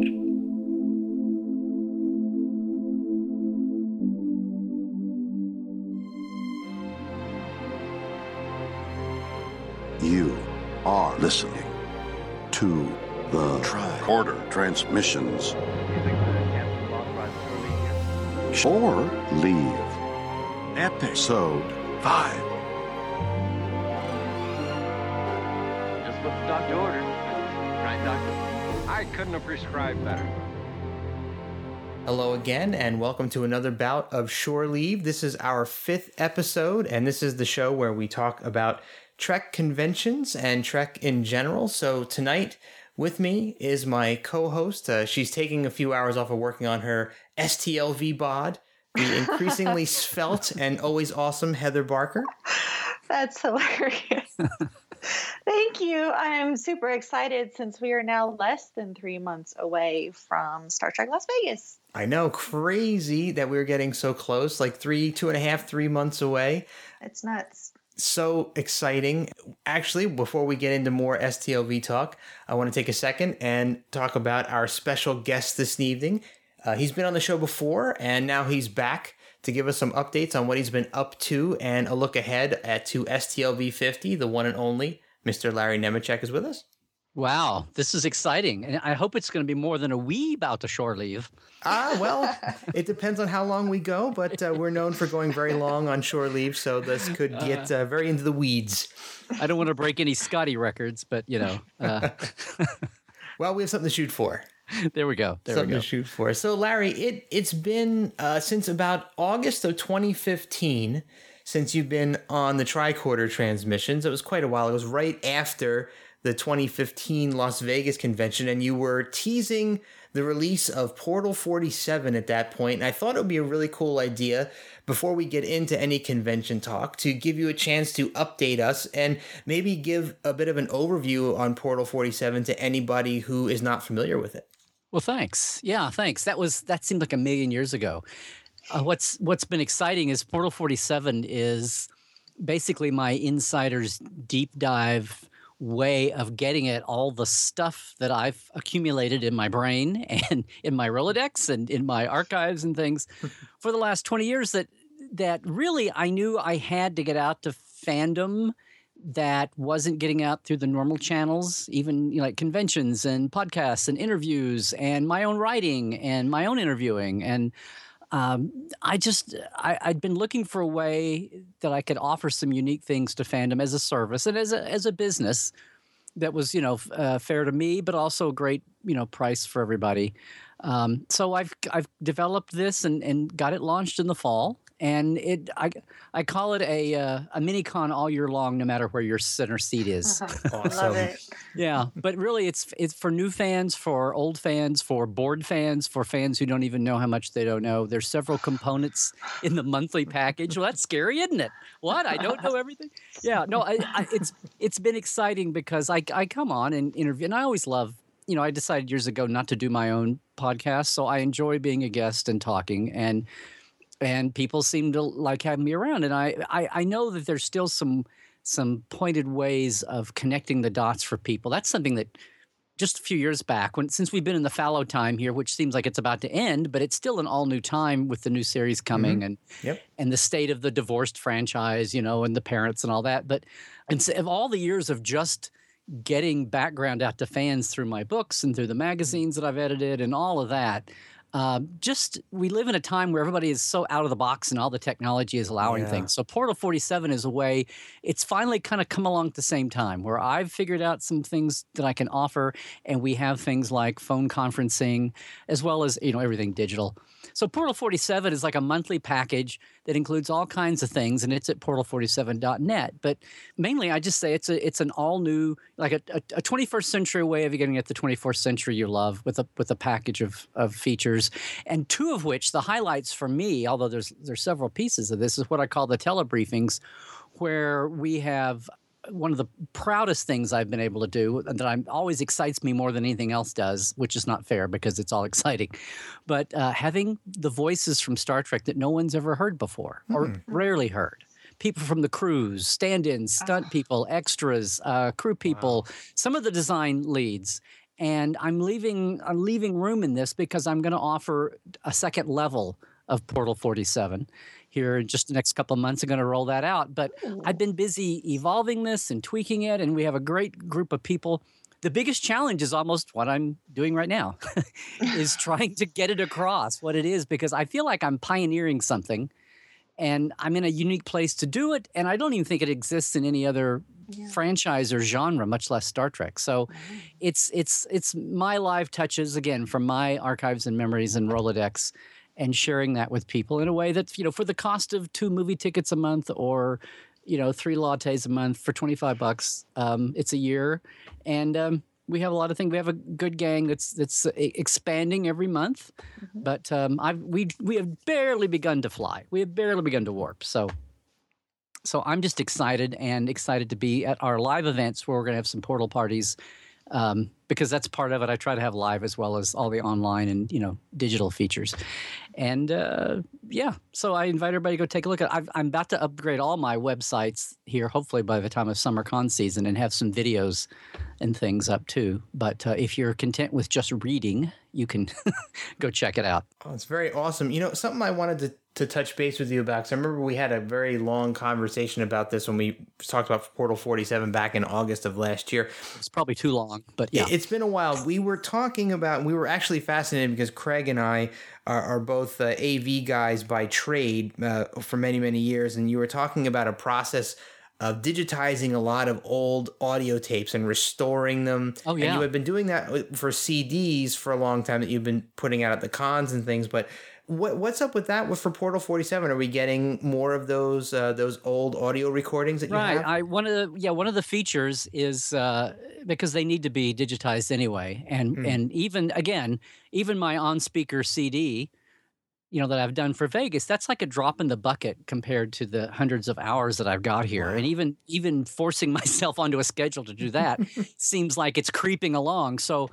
You are listening to the Tricorder Transmissions Shore Leave episode 5. Just what the doctor ordered. Right, doctor? I couldn't have prescribed better. Hello again, and welcome to another bout of Shore Leave. This is our fifth episode, and this is the show where we talk about Trek conventions and Trek in general. So tonight, with me is my co-host. Uh, she's taking a few hours off of working on her STLV bod. The increasingly svelte and always awesome Heather Barker. That's hilarious. Thank you. I'm super excited since we are now less than three months away from Star Trek Las Vegas. I know, crazy that we're getting so close, like three, two and a half, three months away. It's nuts. So exciting. Actually, before we get into more STLV talk, I want to take a second and talk about our special guest this evening. Uh, he's been on the show before, and now he's back to give us some updates on what he's been up to and a look ahead at to STLV 50, the one and only Mr. Larry Nemecek is with us. Wow, this is exciting. And I hope it's going to be more than a wee bout to shore leave. Ah, well, it depends on how long we go, but uh, we're known for going very long on shore leave, so this could get uh, very into the weeds. I don't want to break any Scotty records, but you know. Uh, well, we have something to shoot for. There we go. There something we go. to shoot for. So, Larry, it it's been uh, since about August of 2015 since you've been on the tricorder transmissions. It was quite a while. It was right after the 2015 Las Vegas convention, and you were teasing the release of Portal 47 at that point. And I thought it would be a really cool idea before we get into any convention talk to give you a chance to update us and maybe give a bit of an overview on Portal 47 to anybody who is not familiar with it. Well, thanks. Yeah, thanks. That was that seemed like a million years ago. Uh, what's what's been exciting is Portal 47 is basically my insider's deep dive way of getting at all the stuff that I've accumulated in my brain and in my Rolodex and in my archives and things for the last 20 years that that really I knew I had to get out to fandom that wasn't getting out through the normal channels, even you know, like conventions and podcasts and interviews and my own writing and my own interviewing. And um, I just I, I'd been looking for a way that I could offer some unique things to fandom as a service and as a as a business that was you know uh, fair to me, but also a great you know price for everybody. Um, so I've I've developed this and, and got it launched in the fall, and it I I call it a uh, a mini con all year long, no matter where your center seat is. awesome. Love it. yeah, but really, it's it's for new fans, for old fans, for bored fans, for fans who don't even know how much they don't know. There's several components in the monthly package. Well, that's scary, isn't it? What I don't know everything. Yeah, no, I, I, it's it's been exciting because I I come on and interview, and I always love. You know, I decided years ago not to do my own podcast, so I enjoy being a guest and talking and and people seem to like having me around. And I, I, I know that there's still some some pointed ways of connecting the dots for people. That's something that just a few years back, when since we've been in the fallow time here, which seems like it's about to end, but it's still an all new time with the new series coming mm-hmm. and Yep. and the state of the divorced franchise, you know, and the parents and all that. But and so of all the years of just getting background out to fans through my books and through the mm-hmm. magazines that I've edited and all of that. Um, just we live in a time where everybody is so out of the box and all the technology is allowing Yeah. things. So Portal 47 is a way. It's finally kind of come along at the same time where I've figured out some things that I can offer, and we have things like phone conferencing as well as you know everything digital. So Portal 47 is like a monthly package that includes all kinds of things, and it's at portal47.net. But mainly, I just say it's a it's an all new, like a, a, a 21st century way of getting at the 24th century you love with a with a package of of features, and two of which the highlights for me, although there's there's several pieces of this, is what I call the telebriefings, where we have one of the proudest things I've been able to do and that I'm always excites me more than anything else does, which is not fair because it's all exciting. But uh, having the voices from Star Trek that no one's ever heard before or rarely heard. People from the crews, stand ins, stunt people, extras, uh, crew people, some of the design leads. and I'm leaving I'm leaving room in this because I'm going to offer a second level of Portal 47 here in just the next couple of months. I'm going to roll that out, but I've been busy evolving this and tweaking it, and we have a great group of people. The biggest challenge is almost what I'm doing right now, is trying to get it across what it is because I feel like I'm pioneering something, and I'm in a unique place to do it, and I don't even think it exists in any other yeah. franchise or genre, much less Star Trek. So it's it's it's my live touches again from my archives and memories and Rolodex and sharing that with people in a way that, you know, for the cost of two movie tickets a month or, you know, three lattes a month for 25 bucks, um, it's a year. And um, we have a lot of things. We have a good gang that's that's uh, expanding every month, mm-hmm. but um, I've we we have barely begun to fly. We have barely begun to warp. So so I'm just excited and excited to be at our live events where we're going to have some portal parties um, because that's part of it. I try to have live as well as all the online and you know digital features, and uh, yeah. So I invite everybody to go take a look at. i am about to upgrade all my websites here, hopefully by the time of summer con season, and have some videos and things up too. But uh, if you're content with just reading, you can go check it out. Oh, it's very awesome. You know, something I wanted to to touch base with you about because I remember we had a very long conversation about this when we talked about Portal 47 back in August of last year. It's probably too long, but yeah. It's been a while. We were talking about, we were actually fascinated because Craig and I are, are both uh, AV guys by trade uh, for many, many years. And you were talking about a process of digitizing a lot of old audio tapes and restoring them. Oh, yeah. And you had been doing that for CDs for a long time that you've been putting out at the cons and things. But what what's up with that With for Portal 47? Are we getting more of those uh, those old audio recordings that you right. have? I one of the yeah, one of the features is uh, because they need to be digitized anyway. And mm. and even again, even my on speaker CD, you know, that I've done for Vegas, that's like a drop in the bucket compared to the hundreds of hours that I've got here. Wow. And even even forcing myself onto a schedule to do that seems like it's creeping along. So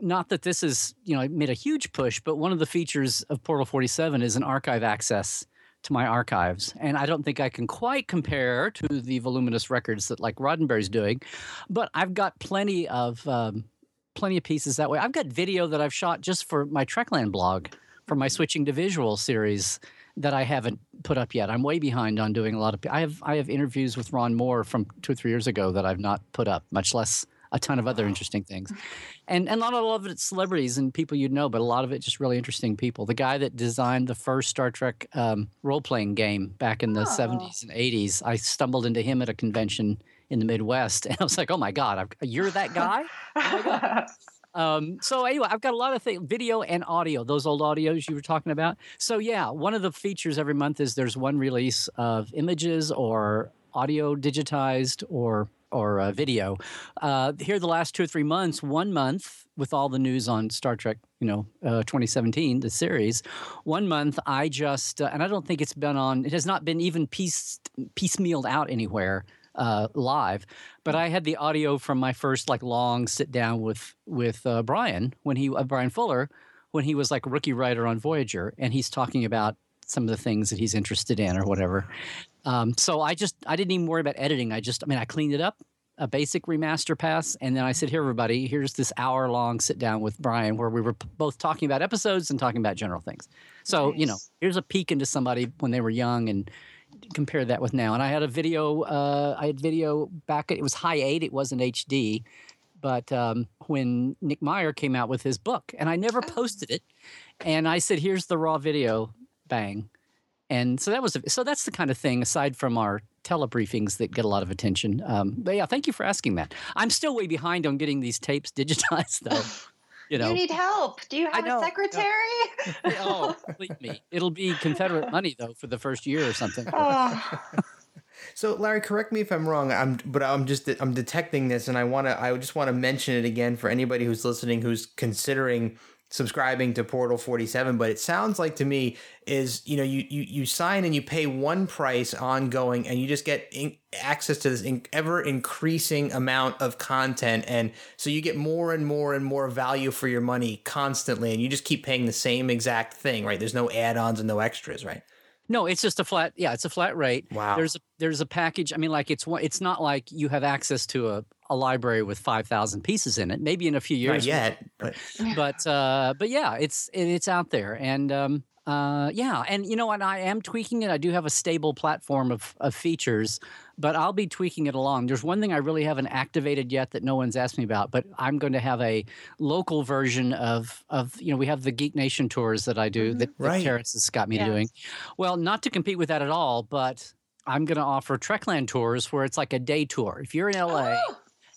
not that this is, you know, I made a huge push, but one of the features of Portal 47 is an archive access to my archives. And I don't think I can quite compare to the voluminous records that like Roddenberry's doing, but I've got plenty of um, plenty of pieces that way. I've got video that I've shot just for my Trekland blog for my switching to visual series that I haven't put up yet. I'm way behind on doing a lot of. I have I have interviews with Ron Moore from two or three years ago that I've not put up, much less a ton of other interesting things. And and not all of it celebrities and people you'd know, but a lot of it just really interesting people. The guy that designed the first Star Trek um, role playing game back in the oh. 70s and 80s, I stumbled into him at a convention in the Midwest, and I was like, "Oh my god, I've, you're that guy!" oh um, so anyway, I've got a lot of things, video and audio, those old audios you were talking about. So yeah, one of the features every month is there's one release of images or audio digitized or or uh, video. Uh, here, the last two or three months, one month with all the news on Star Trek, you know, uh, 2017, the series, one month I just, uh, and I don't think it's been on, it has not been even piece, piecemealed out anywhere. Uh, live, but I had the audio from my first like long sit down with with uh, Bryan when he Bryan Fuller when he was like a rookie writer on Voyager, and he's talking about some of the things that he's interested in or whatever. Um, so I just I didn't even worry about editing. I just I mean I cleaned it up, a basic remaster pass, and then I said, "Here, everybody, here's this hour long sit down with Bryan where we were both talking about episodes and talking about general things." So nice. you know, here's a peek into somebody when they were young and compare that with now. And I had a video. Uh, I had video back. It was high eight. It wasn't HD. But um, when Nick Meyer came out with his book, and I never oh. posted it, and I said, "Here's the raw video." Bang and so that was so that's the kind of thing aside from our telebriefings that get a lot of attention. Um, but yeah, thank you for asking that. I'm still way behind on getting these tapes digitized though. You know, you need help. Do you have a secretary? oh, believe me, it'll be Confederate money though for the first year or something. Oh. So, Larry, correct me if I'm wrong. I'm, but I'm just I'm detecting this, and I want to. I just want to mention it again for anybody who's listening who's considering subscribing to Portal 47, but it sounds like to me is, you know, you you, you sign and you pay one price ongoing and you just get in, access to this in, ever increasing amount of content and so you get more and more and more value for your money constantly and you just keep paying the same exact thing, right? There's no add-ons and no extras, right? No, it's just a flat. Yeah, it's a flat rate. Wow. There's a, there's a package. I mean, like it's one. It's not like you have access to a, a library with five thousand pieces in it. Maybe in a few years. Not yet, but But uh, but yeah, it's it, it's out there, and um, uh, yeah, and you know what? I am tweaking it. I do have a stable platform of of features, but I'll be tweaking it along. There's one thing I really haven't activated yet that no one's asked me about, but I'm going to have a local version of of you know we have the Geek Nation tours that I do that, that Right. Terrence has got me Yes. doing. Well, not to compete with that at all, but I'm going to offer Trekland tours where it's like a day tour. If you're in LA.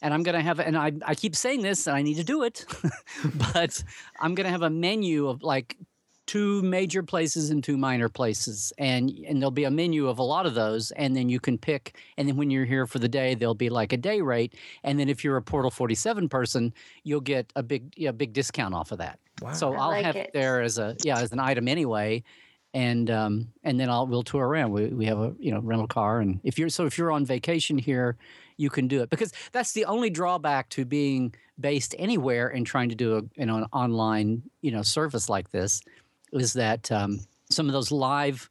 And I'm going to have, and I, I keep saying this, and I need to do it, but I'm going to have a menu of like two major places and two minor places, and and there'll be a menu of a lot of those, and then you can pick. And then when you're here for the day, there'll be like a day rate, and then if you're a Portal 47 person, you'll get a big yeah, big discount off of that. wow. So I I'll like have it. it there as a yeah as an item anyway, and um and then I'll we'll tour around. We we have a you know rental car, and if you're so if you're on vacation here, you can do it because that's the only drawback to being based anywhere and trying to do a you know an online you know service like this is that um, some of those live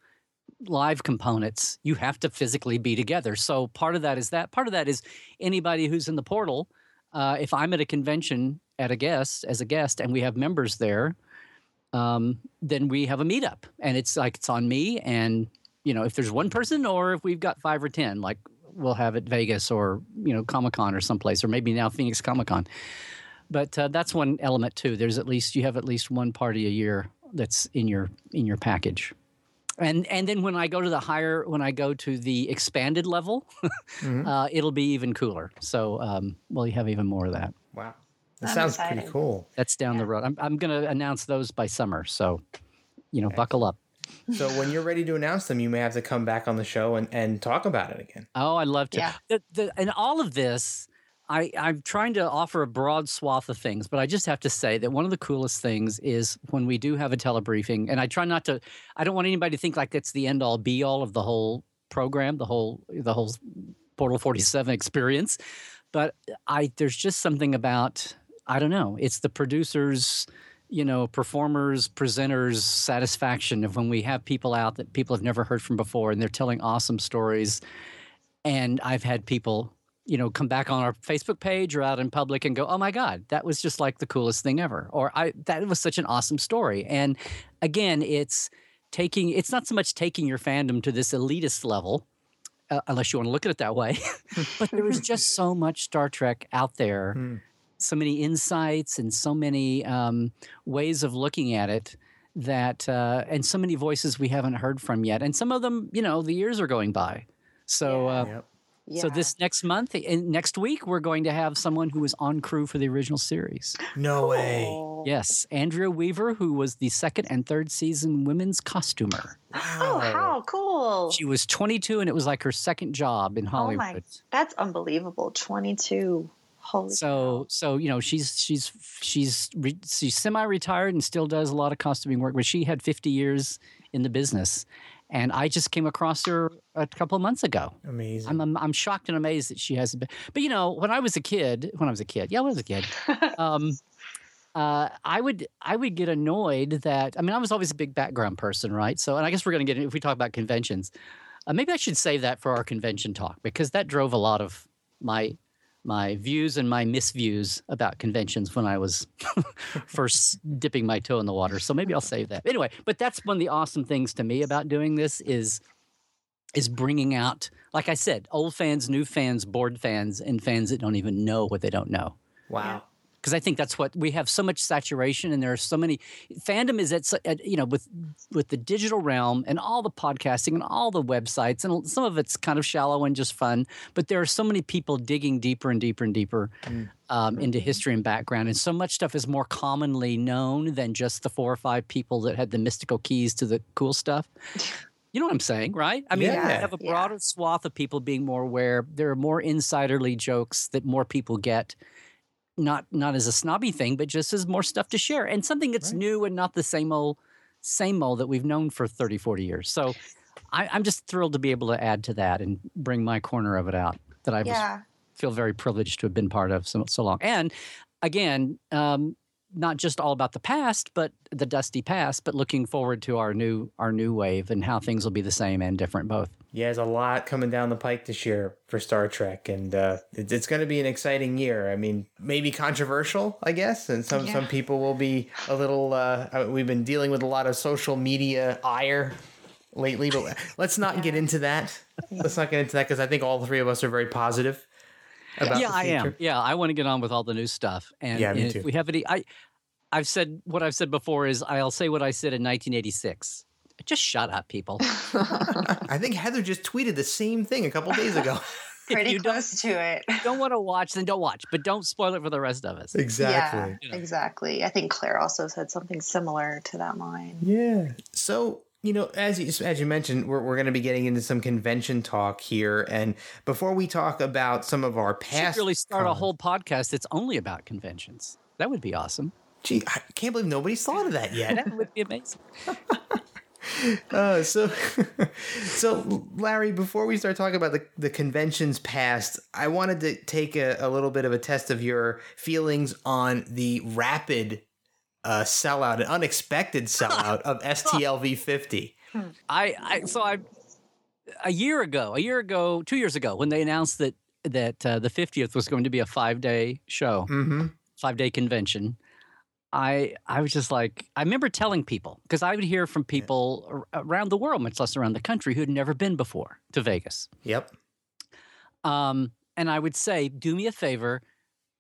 live components you have to physically be together. So part of that is that. Part of that is anybody who's in the portal uh, if i'm at a convention at a guest as a guest and we have members there um, then we have a meetup. And it's like it's on me and you know if there's one person or if we've got five or ten like we'll have at vegas or you know comic-con or someplace or maybe now phoenix comic-con. But uh, that's one element too. There's at least you have at least one party a year that's in your in your package and and then when i go to the higher when i go to the expanded level Mhm. uh, it'll be even cooler so um, we'll have even more of that Wow. That I'm sounds pretty cool. that's down the road i'm, I'm going to announce those by summer so you know buckle up So when you're ready to announce them, you may have to come back on the show and, and talk about it again. Oh, I'd love to. Yeah. The, the, and all of this, I, I'm trying to offer a broad swath of things, but I just have to say that one of the coolest things is when we do have a telebriefing, and I try not to. I don't want anybody to think like it's the end all be all of the whole program, the whole the whole Portal 47 experience. But I there's just something about I don't know. It's the producers you know, performers, presenters' satisfaction of when we have people out that people have never heard from before and they're telling awesome stories. And I've had people, you know, come back on our Facebook page or out in public and go, "Oh my God, that was just like the coolest thing ever," or "I that was such an awesome story." And again, it's taking it's not so much taking your fandom to this elitist level, uh, unless you want to look at it that way, but there is just so much Star Trek out there Hmm. so many insights and so many um, ways of looking at it that uh, and so many voices we haven't heard from yet and some of them you know the years are going by so uh, Yep. So this next month next week we're going to have someone who was on crew for the original series No way. Cool. yes andrea weaver who was the second and third season women's costumer Oh, how cool. she was 22 and it was like her second job in Oh hollywood my, that's unbelievable. 22. Holy so so you know she's she's she's re, she's semi-retired and still does a lot of costuming work but she had 50 years in the business and i just came across her a couple of months ago Amazing. i'm i'm, I'm shocked and amazed that she hasn't been but you know when i was a kid when i was a kid yeah i was a kid um uh, I would I would get annoyed that I mean I was always a big background person, right? So and I guess we're going to get if we talk about conventions, uh, maybe I should save that for our convention talk because that drove a lot of my my views and my misviews about conventions when I was first dipping my toe in the water. So maybe I'll save that. Anyway, but that's one of the awesome things to me about doing this is is bringing out like I said, old fans, new fans, bored fans and fans that don't even know what they don't know wow. Because I think that's what we have so much saturation, and there are so many fandom is at, at you know with with the digital realm and all the podcasting and all the websites, and some of it's kind of shallow and just fun, but there are so many people digging deeper and deeper and deeper um, into history and background, and so much stuff is more commonly known than just the four or five people that had the mystical keys to the cool stuff. You know what I'm saying, right? I mean, Yeah. you have a Yeah. broader swath of people being more aware. There are more insiderly jokes that more people get not not as a snobby thing, but just as more stuff to share and something that's Right. new and not the same old same old that we've known for 30, 40 years. So I, I'm just thrilled to be able to add to that and bring my corner of it out that I was, feel very privileged to have been part of so, so long. And again, um, not just all about the past, but the dusty past, but looking forward to our new our new wave and how things will be the same and different both. Yeah, there's a lot coming down the pike this year for Star Trek, and uh, it's, it's going to be an exciting year. I mean, maybe controversial, I guess, and some Yeah. some people will be a little. Uh, uh, we've been dealing with a lot of social media ire lately, but let's not get into that. Let's not get into that because I think all three of us are very positive. About yeah, the I am. Yeah, I want to get on with all the new stuff. And, Yeah, me and too. if we have any, I, I've said what I've said before is I'll say what I said in 1986. Just shut up, people. I think Heather just tweeted the same thing a couple days ago. Pretty you close to it. don't want to watch, then don't watch. But don't spoil it for the rest of us. exactly. Yeah, exactly. I think Claire also said something similar to that line. Yeah. So, you know, as you, as you mentioned, we're, we're going to be getting into some convention talk here. And before we talk about some of our Should past. really start a whole podcast that's only about conventions. That would be awesome. Gee, I can't believe nobody's thought of that yet. That would be amazing. Uh, so, so Larry, before we start talking about the, the conventions past, I wanted to take a, a little bit of a test of your feelings on the rapid uh, sellout, an unexpected sellout of STLV 50. I, I so I a year ago, a year ago, two years ago, when they announced that that uh, the 50th was going to be a five day show, Mm-hmm. five day convention. I I was just like I remember telling people because I would hear from people ar- around the world, much less around the country, who had never been before to Vegas. Yep. Um, and I would say, do me a favor,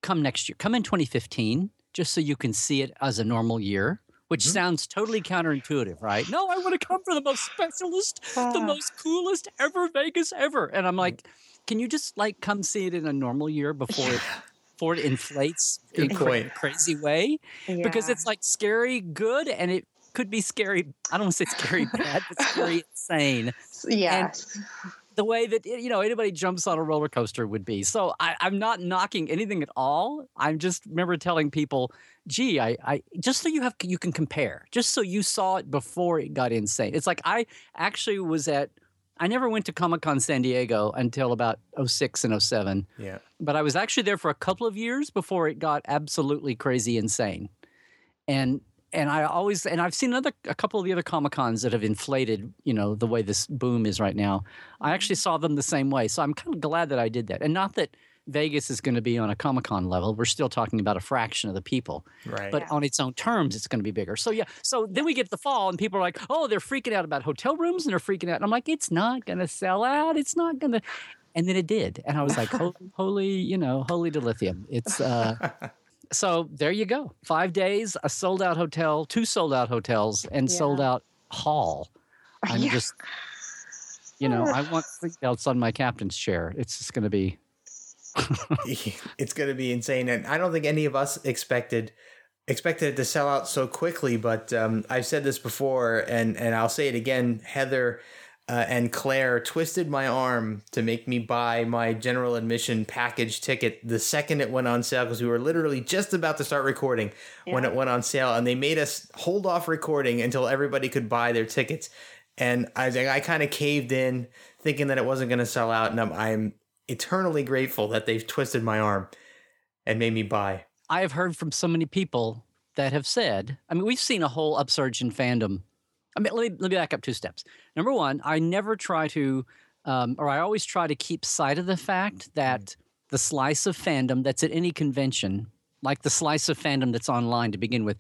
come next year, come in 2015, just so you can see it as a normal year. Which sounds totally counterintuitive, right? No, I want to come for the most specialist, the most coolest ever Vegas ever. And I'm like, can you just like come see it in a normal year before it, before it inflates in cra- point. crazy way? because it's like scary good and it could be scary. I don't want to say scary bad, but scary insane. yes. The way that you know anybody jumps on a roller coaster would be. So I, I'm not knocking anything at all. I'm just remember telling people, "Gee, I, I just so you have you can compare, just so you saw it before it got insane." It's like I actually was at. I never went to Comic Con San Diego until about 06 and 07 Yeah. but I was actually there for a couple of years before it got absolutely crazy insane. And and I always and I've seen another a couple of the other Comic Cons that have inflated, you know, the way this boom is right now. I actually saw them the same way. So I'm kind of glad that I did that. And not that Vegas is going to be on a Comic Con level. We're still talking about a fraction of the people. Right. But on its own terms, it's going to be bigger. So yeah. So then we get the fall, and people are like, "Oh, they're freaking out about hotel rooms, and they're freaking out." And I'm like, "It's not going to sell out. It's not going to." And then it did, and I was like, "Holy, holy you know, holy dilithium!" It's uh. so there you go. Five days, a sold out hotel, two sold out hotels, and Yeah. sold out hall. I'm Yeah. just, you know, I want else on my captain's chair. It's just going to be. it's going to be insane, and I don't think any of us expected expected it to sell out so quickly. But um, I've said this before, and and I'll say it again. Heather uh, and Claire twisted my arm to make me buy my general admission package ticket the second it went on sale because we were literally just about to start recording when it went on sale, and they made us hold off recording until everybody could buy their tickets. And I was like, I kind of caved in, thinking that it wasn't going to sell out, and I'm, I'm eternally grateful that they've twisted my arm and made me buy. I have heard from so many people that have said, I mean, we've seen a whole upsurge in fandom. I mean, let me, let me back up two steps. Number one, I never try to, um, or I always try to keep sight of the fact that the slice of fandom that's at any convention, like the slice of fandom that's online to begin with,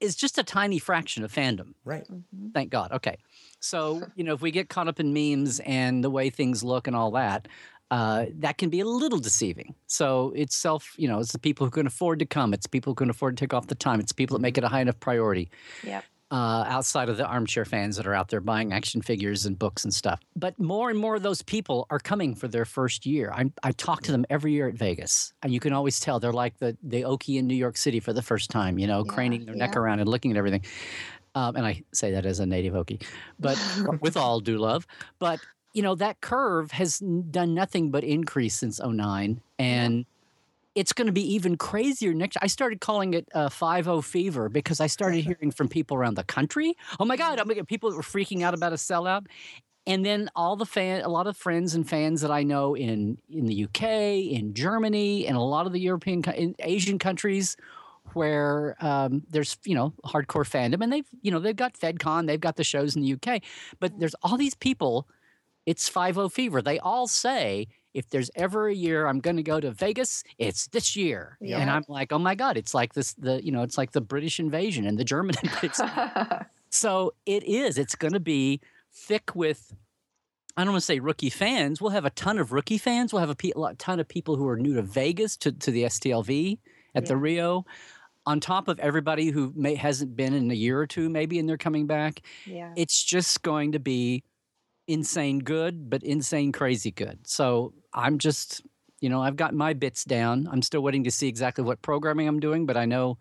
is just a tiny fraction of fandom. Right. Thank God. Okay. So, you know, if we get caught up in memes and the way things look and all that, uh, that can be a little deceiving. So it's self, you know, it's the people who can afford to come. It's people who can afford to take off the time. It's people that make it a high enough priority Yep. uh, outside of the armchair fans that are out there buying action figures and books and stuff. But more and more of those people are coming for their first year. I, I talk to them every year at Vegas, and you can always tell they're like the the Okie in New York City for the first time. You know, Yeah, craning their neck around and looking at everything. Um, and I say that as a native Okie, but with all due love. But you know that curve has done nothing but increase since 09 and it's going to be even crazier next i started calling it uh, 5 fever because i started hearing from people around the country oh my god i'm people that were freaking out about a sellout and then all the fan a lot of friends and fans that i know in in the uk in germany and a lot of the european in asian countries where um, there's you know hardcore fandom, and they've you know they've got FedCon, they've got the shows in the UK, but there's all these people. It's Five O Fever. They all say if there's ever a year I'm going to go to Vegas, it's this year. Yeah. And I'm like, oh my god, it's like this the you know it's like the British invasion and the German invasion. so it is. It's going to be thick with. I don't want to say rookie fans. We'll have a ton of rookie fans. We'll have a, pe- a ton of people who are new to Vegas to, to the STLV at the Rio, on top of everybody who may hasn't been in a year or two, maybe, and they're coming back. yeah. It's just going to be insane good, but insane crazy good. So I'm just, you know, I've got my bits down. I'm still waiting to see exactly what programming I'm doing, but I know,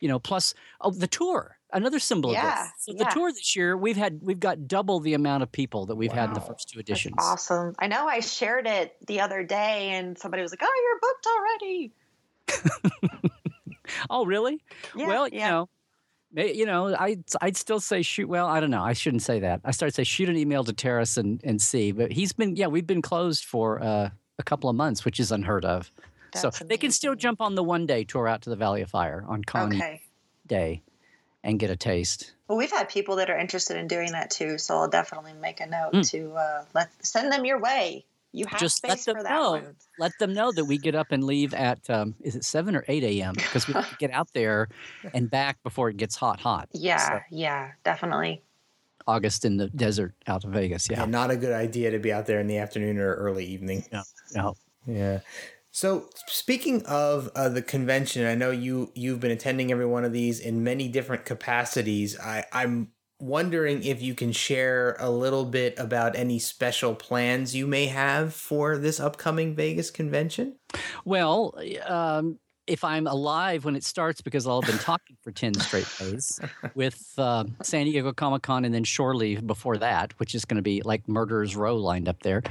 you know, plus oh the tour, another symbol of this. So the tour this year, we've had we've got double the amount of people that we've had in the first two That's editions. awesome. I know I shared it the other day and somebody was like, oh, you're booked already. Oh, really? Yeah, well, you yeah. know, you know, I I'd still say shoot. Well, I don't know. I shouldn't say that. I started to say shoot an email to Terrace and and see. But he's been yeah, we've been closed for uh, a couple of months, which is unheard of. so That's they can still jump on the one day tour out to the Valley of Fire on Con Eve Okay. Day, and get a taste. Well, we've had people that are interested in doing that too, so I'll definitely make a note Mm. to uh, let send them your way. You have Just let them for that know. one. Let them know that we get up and leave at um, is it seven or eight a.m. because we have to get out there and back before it gets hot, hot. Yeah, So, yeah, definitely. August in the desert out of Vegas. Yeah, Yeah. not a good idea to be out there in the afternoon or early evening. No. Yeah. So speaking of uh, the convention, I know you you've been attending every one of these in many different capacities. I, I'm wondering if you can share a little bit about any special plans you may have for this upcoming Vegas convention. Well, um, if I'm alive when it starts, because I'll have been talking for 10 straight days with uh, San Diego Comic Con and then Shore Leave before that, which is going to be like Murderer's Row lined up there,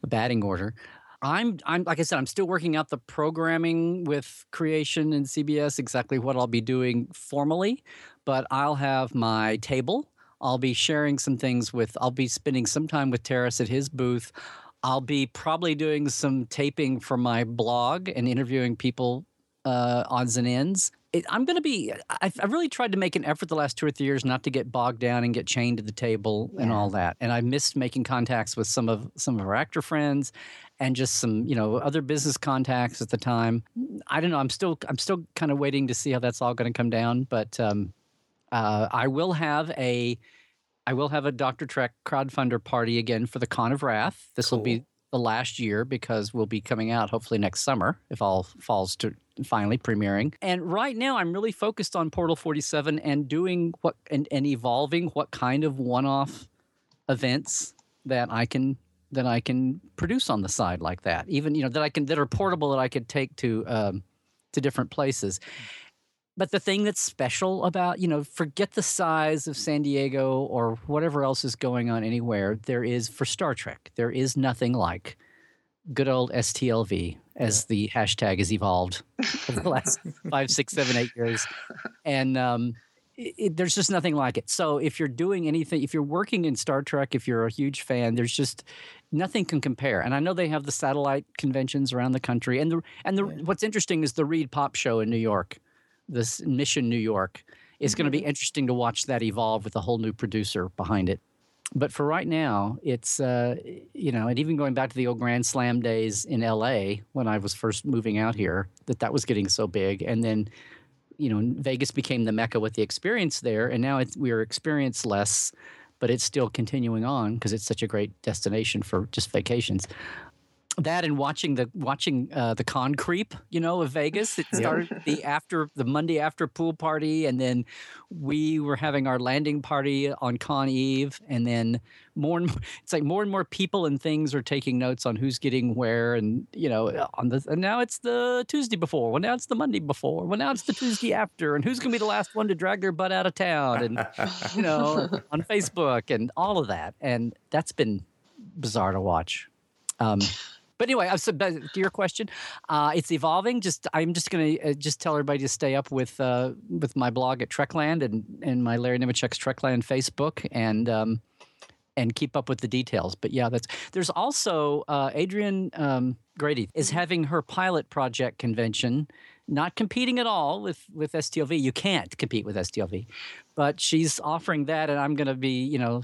the batting order. I'm, I'm like I said, I'm still working out the programming with Creation and CBS, exactly what I'll be doing formally, but I'll have my table. I'll be sharing some things with, I'll be spending some time with Terrace at his booth. I'll be probably doing some taping for my blog and interviewing people uh, odds and ends. It, I'm going to be. I've, I've really tried to make an effort the last two or three years not to get bogged down and get chained to the table and all that. And I missed making contacts with some of some of our actor friends, and just some you know other business contacts at the time. I don't know. I'm still I'm still kind of waiting to see how that's all going to come down. But um, uh, I will have a I will have a Dr. Trek crowdfunder party again for the Con of Wrath. This will be the last year because we'll be coming out hopefully next summer if all falls to finally premiering. And right now I'm really focused on Portal 47 and doing what and, and evolving what kind of one-off events that I can that I can produce on the side like that. Even you know that I can that are portable that I could take to um, to different places. But the thing that's special about, you know, forget the size of San Diego or whatever else is going on anywhere, there is for Star Trek, there is nothing like good old STLV as the hashtag has evolved over the last five, six, seven, eight years. And um, it, it- there's just nothing like it. So if you're doing anything, if you're working in Star Trek, if you're a huge fan, there's just nothing can compare. And I know they have the satellite conventions around the country. And the and the what's interesting is the ReedPop Show in New York this Mission New York. It's going to be interesting to watch that evolve with a whole new producer behind it. But for right now, it's uh, you know, and even going back to the old Grand Slam days in L.A. when I was first moving out here, that that was getting so big, and then you know, Vegas became the mecca with the experience there, and now it's we're experience less, but it's still continuing on because it's such a great destination for just vacations that and watching the watching uh, the con creep, you know, of Vegas. It started the after the Monday after pool party, and then we were having our landing party on Con Eve, and then more and more, it's like more and more people and things are taking notes on who's getting where, and you know, on the and now it's the Tuesday before, well now it's the Monday before, well now it's the Tuesday after, and who's going to be the last one to drag their butt out of town, and you know, on Facebook and all of that, and that's been bizarre to watch. Um, but anyway, to your question, uh, it's evolving. Just I'm just going to uh, just tell everybody to stay up with uh, with my blog at Trekland and and my Larry Nemecek's Trekland Facebook and. Um, and keep up with the details. But yeah, that's there's also uh, Adrian um, Grady is having her pilot project convention not competing at all with with STLV. You can't compete with STLV, but she's offering that, and I'm going to be, you know,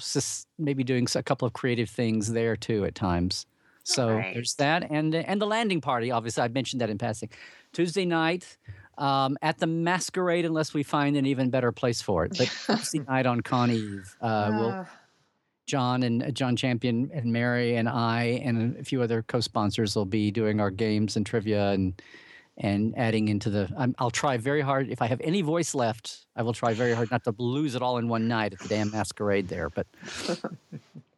maybe doing a couple of creative things there too at times. So right. there's that, and and the landing party. Obviously, I mentioned that in passing. Tuesday night um, at the Masquerade, unless we find an even better place for it. But Tuesday night on Con Eve, uh, we'll. Ah. John and uh, John Champion and Mary and I and a few other co-sponsors will be doing our games and trivia and and adding into the. i will try very hard. If I have any voice left, I will try very hard not to lose it all in one night at the damn masquerade there. But.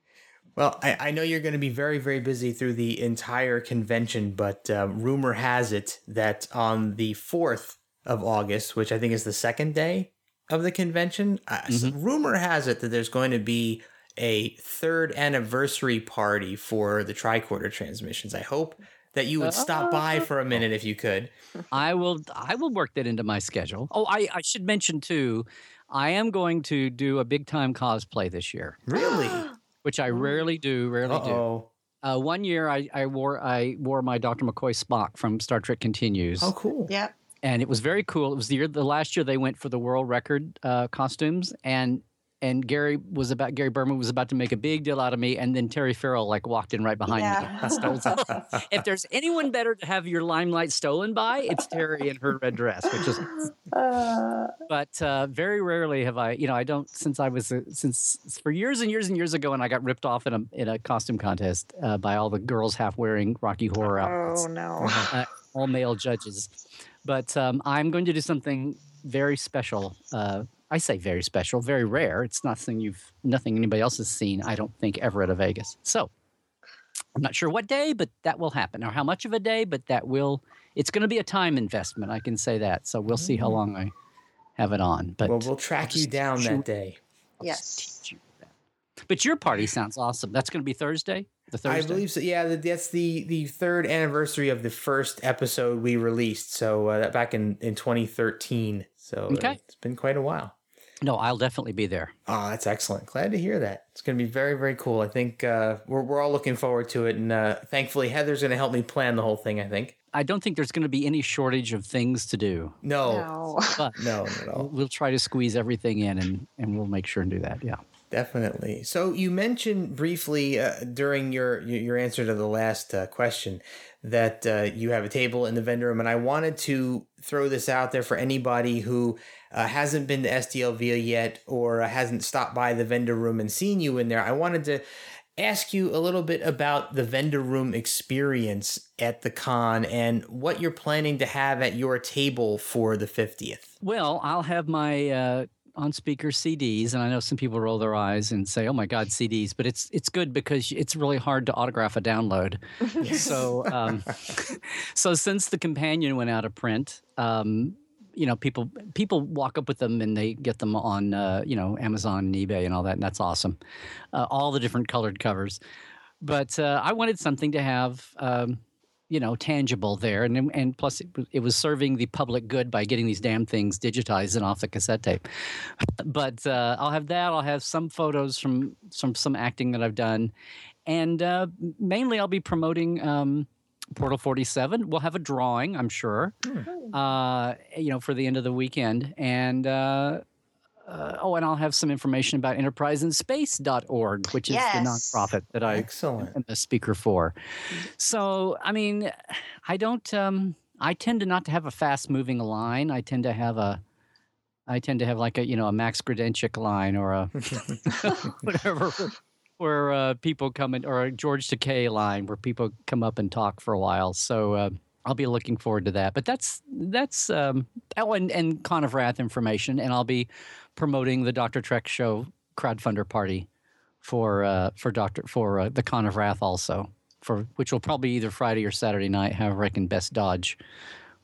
well, I, I, know you're going to be very, very busy through the entire convention, but uh, rumor has it that on the 4th of August, which I think is the second day of the convention, uh, mm-hmm. rumor has it that there's going to be a third anniversary party for the tricorder transmissions. I hope that you would stop by for a minute if you could. I will. I will work that into my schedule. Oh, I, I should mention too. I am going to do a big time cosplay this year. Really? Which I rarely do. Rarely Uh-oh. do. Uh, one year I, I wore I wore my Dr. McCoy Spock from Star Trek Continues. Oh, cool! Yeah, and it was very cool. It was the year the last year they went for the world record uh, costumes, and and Gary was about Gary Berman was about to make a big deal out of me, and then Terry Farrell like walked in right behind yeah. me. if there's anyone better to have your limelight stolen by, it's Terry in her red dress, which is. Uh, but uh, very rarely have I, you know, I don't since I was since for years and years and years ago, and I got ripped off in a in a costume contest uh, by all the girls half wearing Rocky Horror outfits. Oh no! Uh, all male judges, but um, I'm going to do something very special uh, I say very special, very rare. It's nothing you've nothing anybody else has seen. I don't think ever at a Vegas. So I'm not sure what day, but that will happen, or how much of a day, but that will. It's going to be a time investment. I can say that. So we'll see how mm. long I have it on. But well, we'll track you down that day. I'll yes. You but your party sounds awesome. That's going to be Thursday. The Thursday. I believe so. Yeah, that's the the third anniversary of the first episode we released. So uh, back in in 2013. So okay. it's been quite a while. No, I'll definitely be there. Oh, that's excellent. Glad to hear that. It's going to be very, very cool. I think uh, we're, we're all looking forward to it. And uh, thankfully, Heather's going to help me plan the whole thing, I think. I don't think there's going to be any shortage of things to do. No. No, but no, not at all. We'll try to squeeze everything in and, and we'll make sure and do that. Yeah. Definitely. So you mentioned briefly uh, during your your answer to the last uh, question that uh, you have a table in the vendor room, and I wanted to throw this out there for anybody who uh, hasn't been to STLV yet or hasn't stopped by the vendor room and seen you in there. I wanted to ask you a little bit about the vendor room experience at the con and what you're planning to have at your table for the 50th. Well, I'll have my uh, on speaker CDs, and I know some people roll their eyes and say, "Oh my God, CDs!" But it's it's good because it's really hard to autograph a download. so, um, so since the companion went out of print, um, you know, people people walk up with them and they get them on uh, you know Amazon and eBay and all that, and that's awesome. Uh, all the different colored covers, but uh, I wanted something to have. Um, you know tangible there. And and plus it, it, was serving the public good by getting these damn things digitized and off the cassette tape. But uh, i'll have that. I'll have some photos from some some acting that i've done. And uh, mainly i'll be promoting um, portal 47 we'll have a drawing i'm sure hmm. uh, you know for the end of the weekend. And uh, oh, and I'll have some information about enterpriseinspace.org, which is yes. the nonprofit that I Excellent. am a speaker for. So, I mean, I don't, um, I tend to not to have a fast moving line. I tend to have a, I tend to have like a, you know, a Max Grodénchik line or a, whatever, where uh, people come in, or a George Takei line where people come up and talk for a while. So, uh, I'll be looking forward to that. But that's that's um, oh, and and Con of Wrath information, and I'll be promoting the Doctor Trek show crowdfunder party for uh, for Doctor for uh, the Con of Wrath also for which will probably either Friday or Saturday night. However, I can best dodge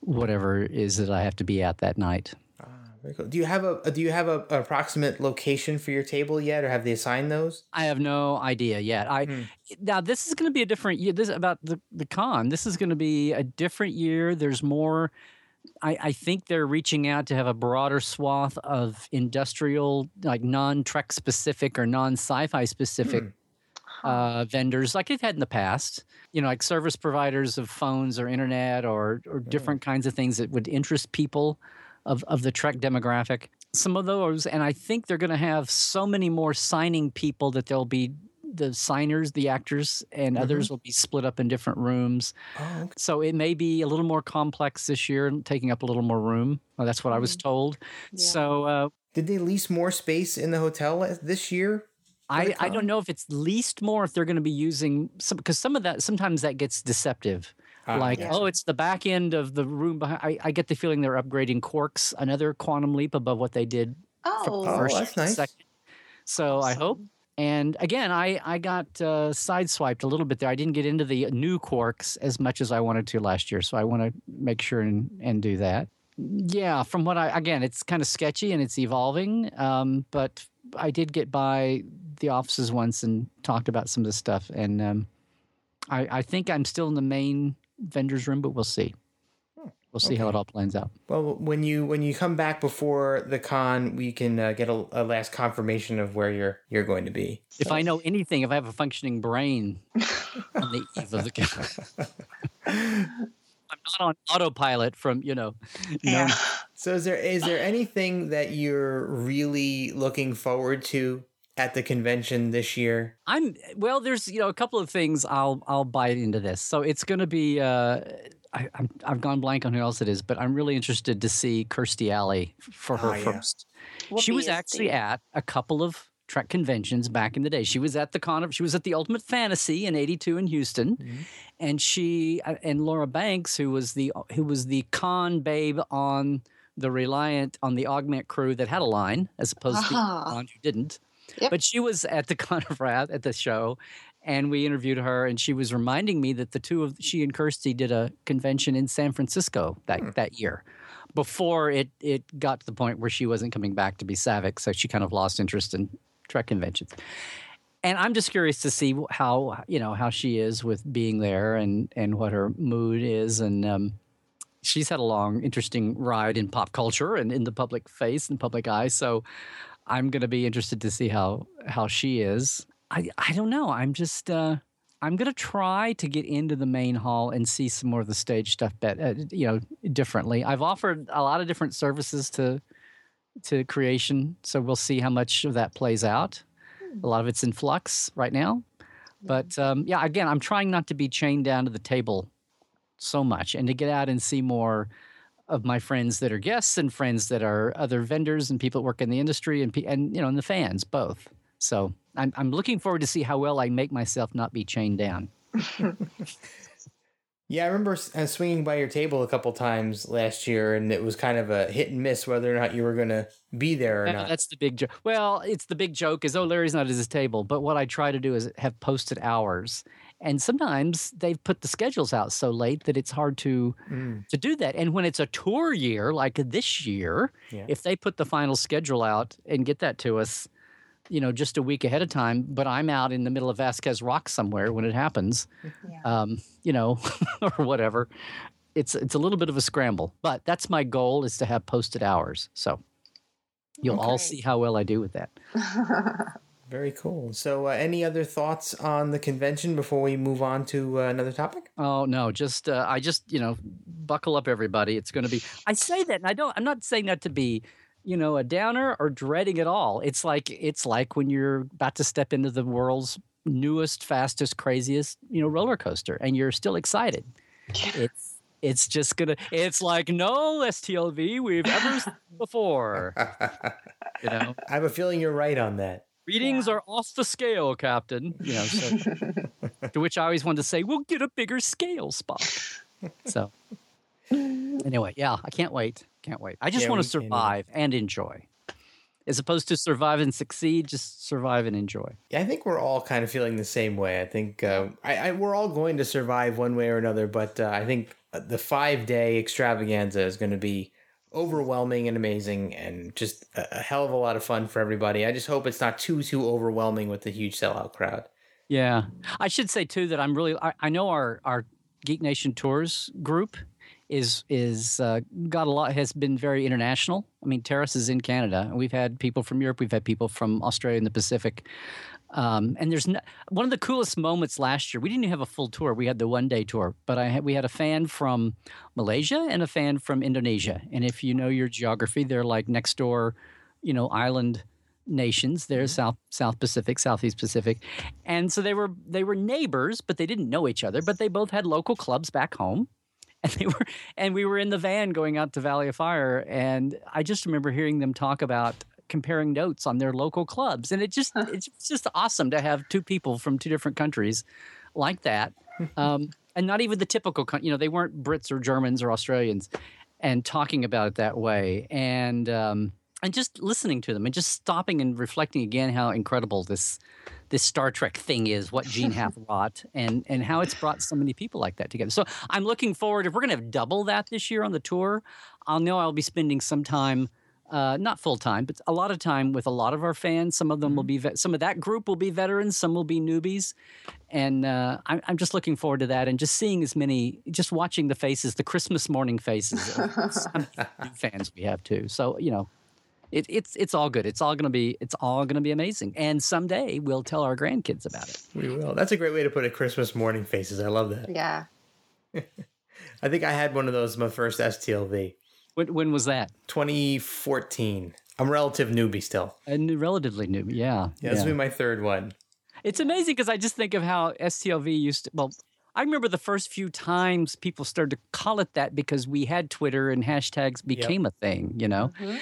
whatever is that I have to be at that night. Ah, very cool. Do you have a do you have a, an approximate location for your table yet, or have they assigned those? I have no idea yet. I hmm. now this is going to be a different year. This about the the con. This is going to be a different year. There's more I, I, think they're reaching out to have a broader swath of industrial, like non Trek specific or non sci fi specific uh, vendors like they've had in the past. You know, like service providers of phones or internet or or different kinds of things that would interest people of of the Trek demographic. Some of those, and I think they're going to have so many more signing people that they'll be the signers, the actors, and others will be split up in different rooms. Oh, okay. So it may be a little more complex this year, and taking up a little more room. Well, that's what I was told. Yeah. So uh, Did they lease more space in the hotel this year? I, I don't know if it's leased more if they're going to be using some because some of that sometimes that gets deceptive. Ah, like yeah. oh, it's the back end of the room behind. I, I get the feeling they're upgrading Quark's another quantum leap above what they did Oh, Oh, first that's nice. second. So I hope. And again, I I got uh, sideswiped a little bit there. I didn't get into the new Quarks as much as I wanted to last year, so I want to make sure and and do that. Yeah, from what I again, it's kind of sketchy and it's evolving. Um, but I did get by the offices once and talked about some of the stuff, and um, I, I think I'm still in the main vendors room, but we'll see. We'll see how it all plans out. Well, when you when you come back before the con, we can uh, get a, a last confirmation of where you're you're going to be. If I know anything, if I have a functioning brain on the eve of the con. I'm not on autopilot from you know. Yeah. known- So is there is there anything that you're really looking forward to at the convention this year? I'm well. There's you know a couple of things I'll I'll bite into this. So it's going to be. Uh, I, I'm I've gone blank on who else it is, but I'm really interested to see Kirstie Alley for her Oh, first. Whoopi she was actually the- at a couple of Trek conventions back in the day. She was at the con of she was at the Ultimate Fantasy in '82 in Houston, Mm-hmm. and she uh, and Laura Banks, who was the who was the con babe on the Reliant on the Augment crew that had a line, as opposed to the con who didn't. Yep. But she was at the Con of Wrath at the show, and we interviewed her, and she was reminding me that the two of she and Kirstie did a convention in San Francisco that Hmm. that year, before it it got to the point where she wasn't coming back to be Saavik, so she kind of lost interest in Trek conventions. And I'm just curious to see how you know how she is with being there and and what her mood is and. Um, She's had a long, interesting ride in pop culture and in the public face and public eye. So, I'm going to be interested to see how how she is. I I don't know. I'm just uh, I'm going to try to get into the main hall and see some more of the stage stuff, bet uh, you know, differently. I've offered a lot of different services to to creation, so we'll see how much of that plays out. A lot of it's in flux right now, but um, yeah, again, I'm trying not to be chained down to the table so much and to get out and see more of my friends that are guests and friends that are other vendors and people that work in the industry and and you know and the fans both. So I'm I'm looking forward to see how well I make myself not be chained down. Yeah, I remember uh, swinging by your table a couple times last year, and it was kind of a hit and miss whether or not you were going to be there or not. That's the big joke. Well, it's the big joke is oh Larry's not at his table, but what I try to do is have posted hours. And sometimes they've put the schedules out so late that it's hard to Mm. to do that. And when it's a tour year like this year, Yeah. if they put the final schedule out and get that to us, you know, just a week ahead of time, but I'm out in the middle of Vasquez Rock somewhere when it happens, Yeah. um, you know, or whatever. It's it's a little bit of a scramble, but that's my goal is to have posted hours. So you'll all see how well I do with that. Very cool. So, uh, any other thoughts on the convention before we move on to uh, another topic? Oh no, just uh, I just you know buckle up everybody. It's going to be. I say that, and I don't. I'm not saying that to be, you know, a downer or dreading it all. It's like it's like when you're about to step into the world's newest, fastest, craziest, you know, roller coaster, and you're still excited. It's it's just gonna. It's like no STLV we've ever seen before. You know, I have a feeling you're right on that. readings Yeah. are off the scale, Captain. You know, so, to which I always wanted to say, "We'll get a bigger scale, Spock." So, anyway, yeah, I can't wait. Can't wait. I just Yeah, want to survive and enjoy, as opposed to survive and succeed. Just survive and enjoy. Yeah, I think we're all kind of feeling the same way. I think uh, I, I, we're all going to survive one way or another, but uh, I think the five day extravaganza is going to be overwhelming and amazing and just a, a hell of a lot of fun for everybody. I just hope it's not too, too overwhelming with the huge sellout crowd. Yeah, I should say too that I'm really. I, I know our our Geek Nation Tours group is is uh, got a lot has been very international. I mean, Terrace is in Canada, we've had people from Europe, we've had people from Australia and the Pacific. Um, and there's no, one of the coolest moments last year. We didn't even have a full tour. We had the one day tour, but I had, we had a fan from Malaysia and a fan from Indonesia. And if you know your geography, they're like next door, you know, island nations. They're South South Pacific, Southeast Pacific, and so they were they were neighbors, but they didn't know each other. But they both had local clubs back home, and they were and we were in the van going out to Valley of Fire, and I just remember hearing them talk about comparing notes on their local clubs, and it just it's just awesome to have two people from two different countries like that, um, and not even the typical, you know, they weren't Brits or Germans or Australians, and talking about it that way, and um, and just listening to them and just stopping and reflecting again how incredible this this Star Trek thing is, what Gene hath wrought, and and how it's brought so many people like that together. So I'm looking forward. If we're going to have double that this year on the tour, I'll know I'll be spending some time. Uh, not full time, but a lot of time with a lot of our fans. Some of them will be vet- some of that group will be veterans, some will be newbies, and uh, I'm, I'm just looking forward to that and just seeing as many, just watching the faces, the Christmas morning faces of some fans we have too. So you know, it, it's it's all good. It's all gonna be it's all gonna be amazing. And someday we'll tell our grandkids about it. We will. That's a great way to put it. Christmas morning faces. I love that. Yeah. I think I had one of those my first STLV. When, when was that? 2014. I'm relative newbie still. And relatively new. Yeah. Yeah, this will be my third one. It's amazing because I just think of how STLV used to. Well, I remember the first few times people started to call it that because we had Twitter and hashtags became a thing. You know. Mm-hmm.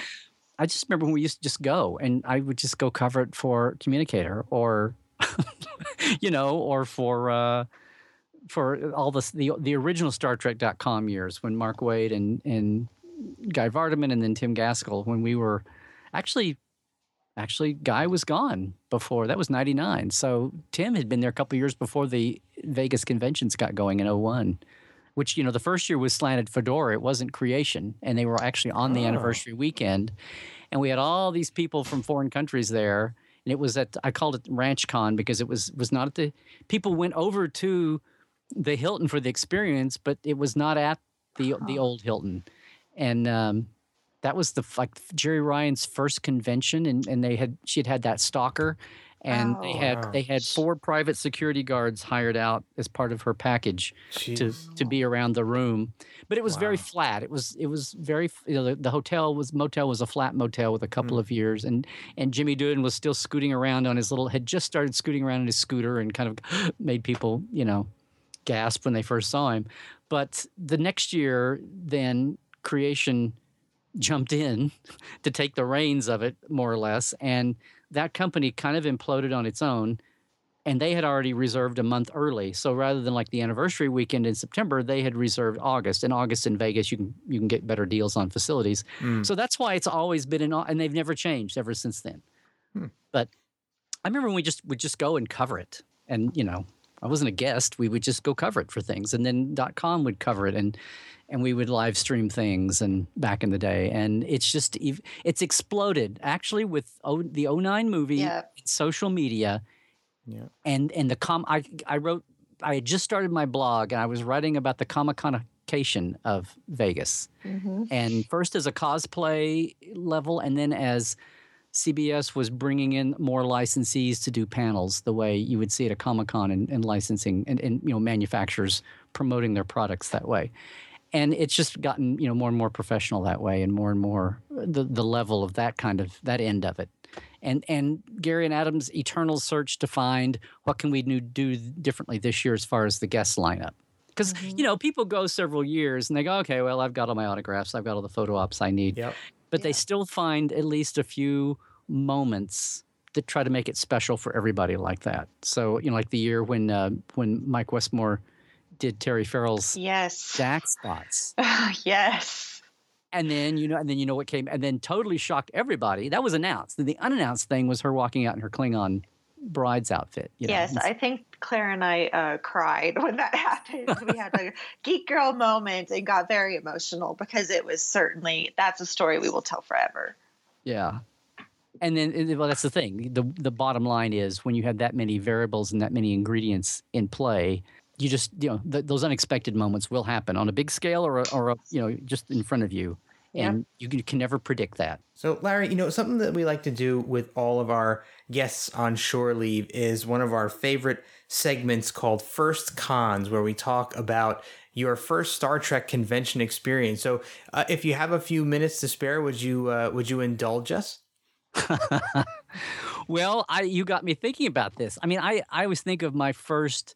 I just remember when we used to just go and I would just go cover it for Communicator or, you know, or for uh, for all the the the original Star Trek.com years when Mark Wade and and Guy Vardaman and then Tim Gaskell when we were actually actually Guy was gone before that was 99 so Tim had been there a couple years before the Vegas conventions got going in 01 which you know the first year was slanted Fedora it wasn't creation and they were actually on the anniversary weekend. And we had all these people from foreign countries there and it was at I called it Ranch Con because it was was not at the people went over to the Hilton for the experience but it was not at the the old Hilton. And um, that was the like Jeri Ryan's first convention, and, and they had she had had that stalker, and they Oh. had they had four private security guards hired out as part of her package to Jeez. to be around the room. But it was very flat. It was it was very you know the, the hotel was motel was a flat motel with a couple Mm. of years, and and Jimmy Doohan was still scooting around on his little had just started scooting around on his scooter and kind of made people you know gasp when they first saw him. But the next year, then creation jumped in to take the reins of it, more or less. And that company kind of imploded on its own. And they had already reserved a month early. So rather than like the anniversary weekend in September, they had reserved August. And August in Vegas, you can you can get better deals on facilities. Hmm. So that's why it's always been in, and they've never changed ever since then. Hmm. But I remember when we just would just go and cover it, and you know, I wasn't a guest. We would just go cover it for things, and then .com would cover it, and and we would live stream things, and back in the day, and it's just it's exploded actually with o, the 09 movie, Yep. social media, Yeah. and and the com. I I wrote. I had just started my blog, and I was writing about the comic-conification of Vegas, mm-hmm. and first as a cosplay level, and then as CBS was bringing in more licensees to do panels the way you would see at a Comic Con and, and licensing and, and you know manufacturers promoting their products that way. And it's just gotten you know more and more professional that way, and more and more uh, the the level of that kind of that end of it. And and Gary and Adam's eternal search to find what can we do, differently this year as far as the guest lineup. Because mm-hmm. you know people go several years and they go, okay, well I've got all my autographs, I've got all the photo ops I need Yep. But they still find at least a few moments that try to make it special for everybody like that. So you know, like the year when uh, when Mike Westmore did Terry Farrell's Yes. Dax spots, yes. and then you know, and then you know what came, and then totally shocked everybody. That was announced. Then the unannounced thing was her walking out in her Klingon bride's outfit. You know? Yes, I think Claire and I uh, cried when that happened. We had a geek girl moment and got very emotional because it was certainly that's a story we will tell forever. Yeah. And then, well, that's the thing. The the bottom line is when you have that many variables and that many ingredients in play, you just you know th- those unexpected moments will happen on a big scale or a, or a, you know just in front of you, and you can, you can never predict that. So, Larry, you know, something that we like to do with all of our guests on Shore Leave is one of our favorite segments called First Cons, where we talk about your first Star Trek convention experience. So, uh, if you have a few minutes to spare, would you uh, would you indulge us? well, I you got me thinking about this. I mean, I I always think of my first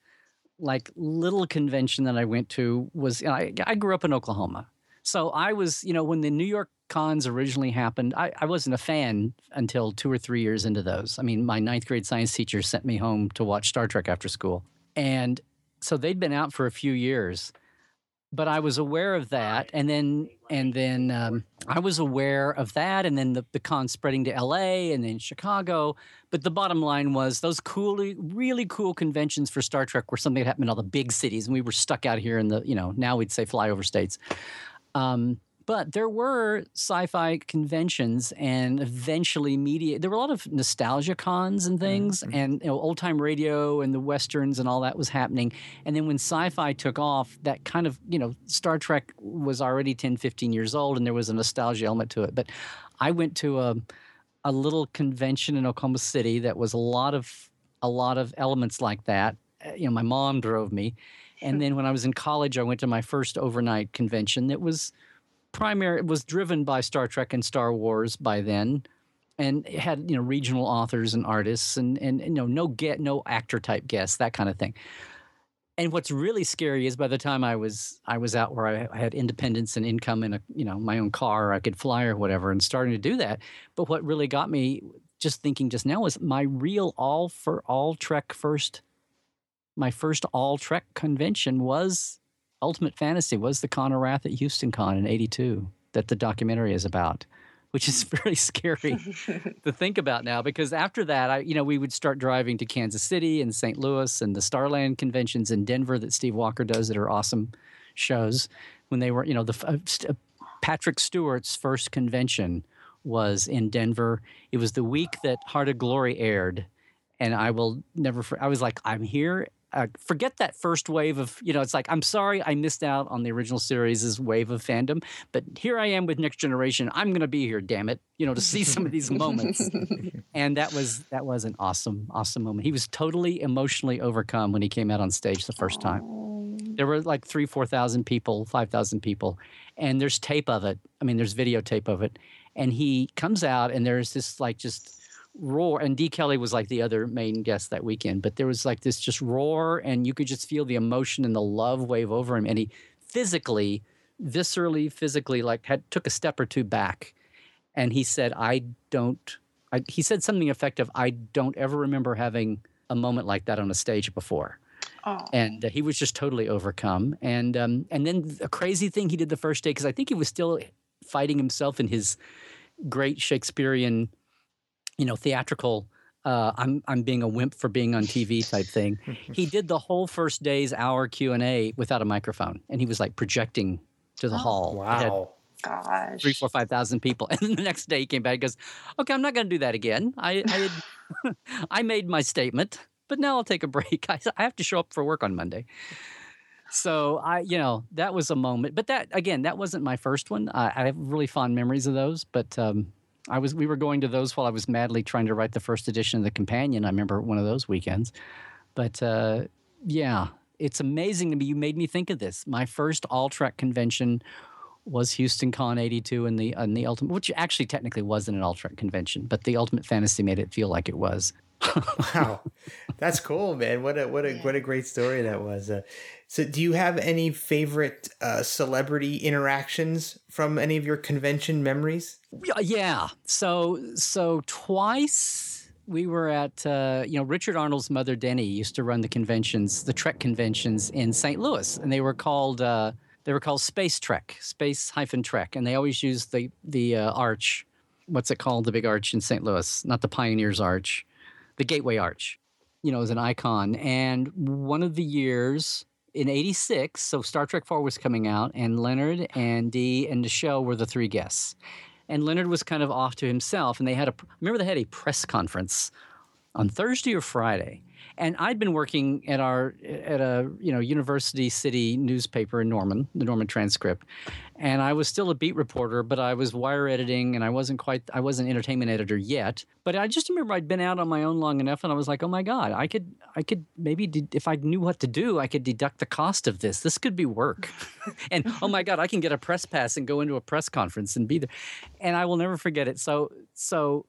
like little convention that I went to was you know, I, I grew up in Oklahoma. So I was, you know, when the New York cons originally happened, I, I wasn't a fan until two or three years into those. I mean, my ninth grade science teacher sent me home to watch Star Trek after school. And so they'd been out for a few years but I was aware of that, and then and then um, I was aware of that, and then the, the con spreading to L.A. and then Chicago. But the bottom line was those cool, really cool conventions for Star Trek were something that happened in all the big cities, and we were stuck out here in the you know now we'd say flyover states. Um, but there were sci-fi conventions and eventually media. There were a lot of nostalgia cons and things, mm-hmm. and you know, old-time radio and the westerns and all that was happening. And then when sci-fi took off, that kind of you know Star Trek was already 10, 15 years old, and there was a nostalgia element to it. But I went to a a little convention in Oklahoma City that was a lot of a lot of elements like that. Uh, you know, my mom drove me. And then when I was in college, I went to my first overnight convention that was primary it was driven by Star Trek and Star Wars by then, and had you know regional authors and artists and and you know no get no actor type guests that kind of thing. And what's really scary is by the time I was I was out where I, I had independence and income in a you know my own car, I could fly or whatever, and starting to do that. But what really got me just thinking just now was my real all for all Trek first. My first all Trek convention was Ultimate Fantasy was the Con of Wrath at Houston Con in 82 that the documentary is about, which is very scary to think about now because after that, I, you know, we would start driving to Kansas City and St. Louis and the Starland conventions in Denver that Steve Walker does that are awesome shows. When they were, you know, the uh, Patrick Stewart's first convention was in Denver. It was the week that Heart of Glory aired. And I will never, I was like, I'm here uh, forget that first wave of you know it's like i'm sorry i missed out on the original series' wave of fandom but here i am with next generation. I'm going to be here damn it you know to see some of these moments. And that was that was an awesome awesome moment. He was totally emotionally overcome when he came out on stage the first time. There were like three four thousand people five thousand people and there's tape of it. I mean there's videotape of it. And he comes out and there's this like just roar and De Kelley was like the other main guest that weekend but there was like this just roar and you could just feel the emotion and the love wave over him and he physically viscerally physically like had took a step or two back and he said i don't I, he said something effective i don't ever remember having a moment like that on a stage before Oh. And uh, he was just totally overcome. And um, and then a crazy thing he did the first day because I think he was still fighting himself in his great Shakespearean you know, theatrical uh, I'm I'm being a wimp for being on TV type thing. he did the whole first day's hour Q and A without a microphone, and he was like projecting to the oh, hall. Wow. Gosh. Three, four, five thousand people, and then the next day he came back. and goes, "Okay, I'm not going to do that again. I I, had, I, made my statement, but now I'll take a break. I, I have to show up for work on Monday." So I, you know, that was a moment. But that again, that wasn't my first one. I, I have really fond memories of those, but um, I was we were going to those while I was madly trying to write the first edition of the Companion. I remember one of those weekends. But uh, yeah, it's amazing to me. You made me think of this. My first all Trek convention was Houston Con 82 and the and the ultimate which actually technically wasn't an all Trek convention, but the ultimate fantasy made it feel like it was. wow. That's cool, man. What a what a what a great story that was. Uh, so, do you have any favorite uh, celebrity interactions from any of your convention memories? Yeah. So, so twice we were at, uh, you know, Richard Arnold's mother, Denny, used to run the conventions, the Trek conventions in St. Louis, and they were called uh, they were called Space Trek, Space hyphen Trek, and they always used the the uh, arch. What's it called? The big arch in St. Louis, not the Pioneers Arch, the Gateway Arch. You know, as an icon. And one of the years in 86, so Star Trek 4 was coming out, and Leonard and De and Nichelle were the three guests. And Leonard was kind of off to himself, and they had a, remember they had a press conference on Thursday or Friday. And I'd been working at our at a you know university city newspaper in Norman, the Norman Transcript, and I was still a beat reporter, but I was wire editing, and I wasn't quite I wasn't entertainment editor yet. But I just remember I'd been out on my own long enough, and I was like, oh my god, I could I could maybe de- if I knew what to do, I could deduct the cost of this. This could be work, and oh my god, I can get a press pass and go into a press conference and be there, and I will never forget it. So so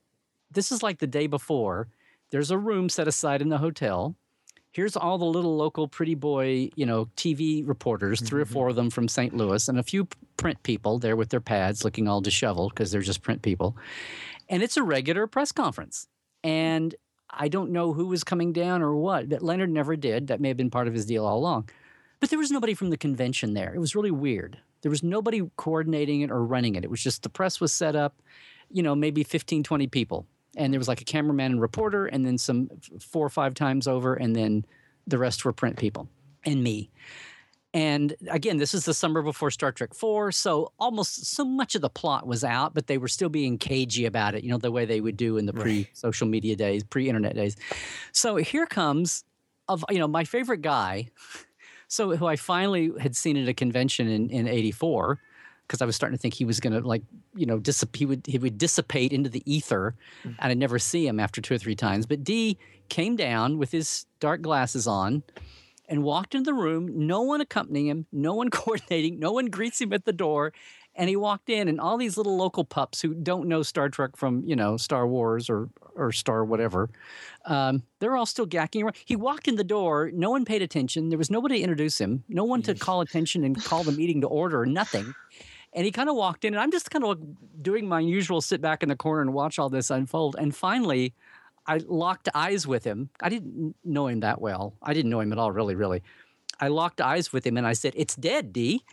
this is like the day before there's a room set aside in the hotel. Here's all the little local pretty boy, you know, TV reporters, 3 or mm-hmm. four of them from St. Louis, and a few print people there with their pads looking all disheveled because they're just print people. And it's a regular press conference. And I don't know who was coming down or what, but Leonard never did. That may have been part of his deal all along. But there was nobody from the convention there. It was really weird. There was nobody coordinating it or running it. It was just the press was set up, you know, maybe 15, 20 people and there was like a cameraman and reporter, and then some four or five times over, and then the rest were print people and me. And again, this is the summer before Star Trek 4, so almost so much of the plot was out, but they were still being cagey about it, you know, the way they would do in the pre social media days, pre internet days. So here comes, of you know, my favorite guy, so who I finally had seen at a convention in, in 84 because I was starting to think he was going to like you know dissip- he would he would dissipate into the ether, mm-hmm. and I'd never see him after two or three times. But De came down with his dark glasses on, and walked into the room. No one accompanying him, no one coordinating, no one greets him at the door. And he walked in, and all these little local pups who don't know Star Trek from you know Star Wars or or Star whatever, um, they're all still gacking around. He walked in the door. No one paid attention. There was nobody to introduce him. No one to call attention and call the meeting to order. Or nothing. And he kind of walked in, and I'm just kind of doing my usual sit back in the corner and watch all this unfold. And finally, I locked eyes with him. I didn't know him that well. I didn't know him at all, really, really. I locked eyes with him and I said, It's dead, De.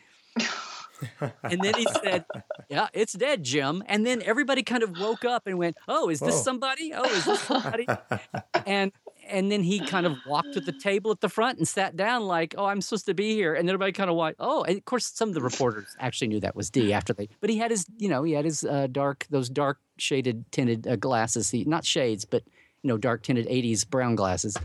and then he said, Yeah, it's dead, Jim. And then everybody kind of woke up and went, Oh, is this Whoa. somebody? Oh, is this somebody? and and then he kind of walked to the table at the front and sat down like, "Oh, I'm supposed to be here." And everybody kind of went, "Oh." And of course, some of the reporters actually knew that was De after they. But he had his, you know, he had his uh, dark, those dark shaded tinted uh, glasses. He not shades, but you know, dark tinted '80s brown glasses.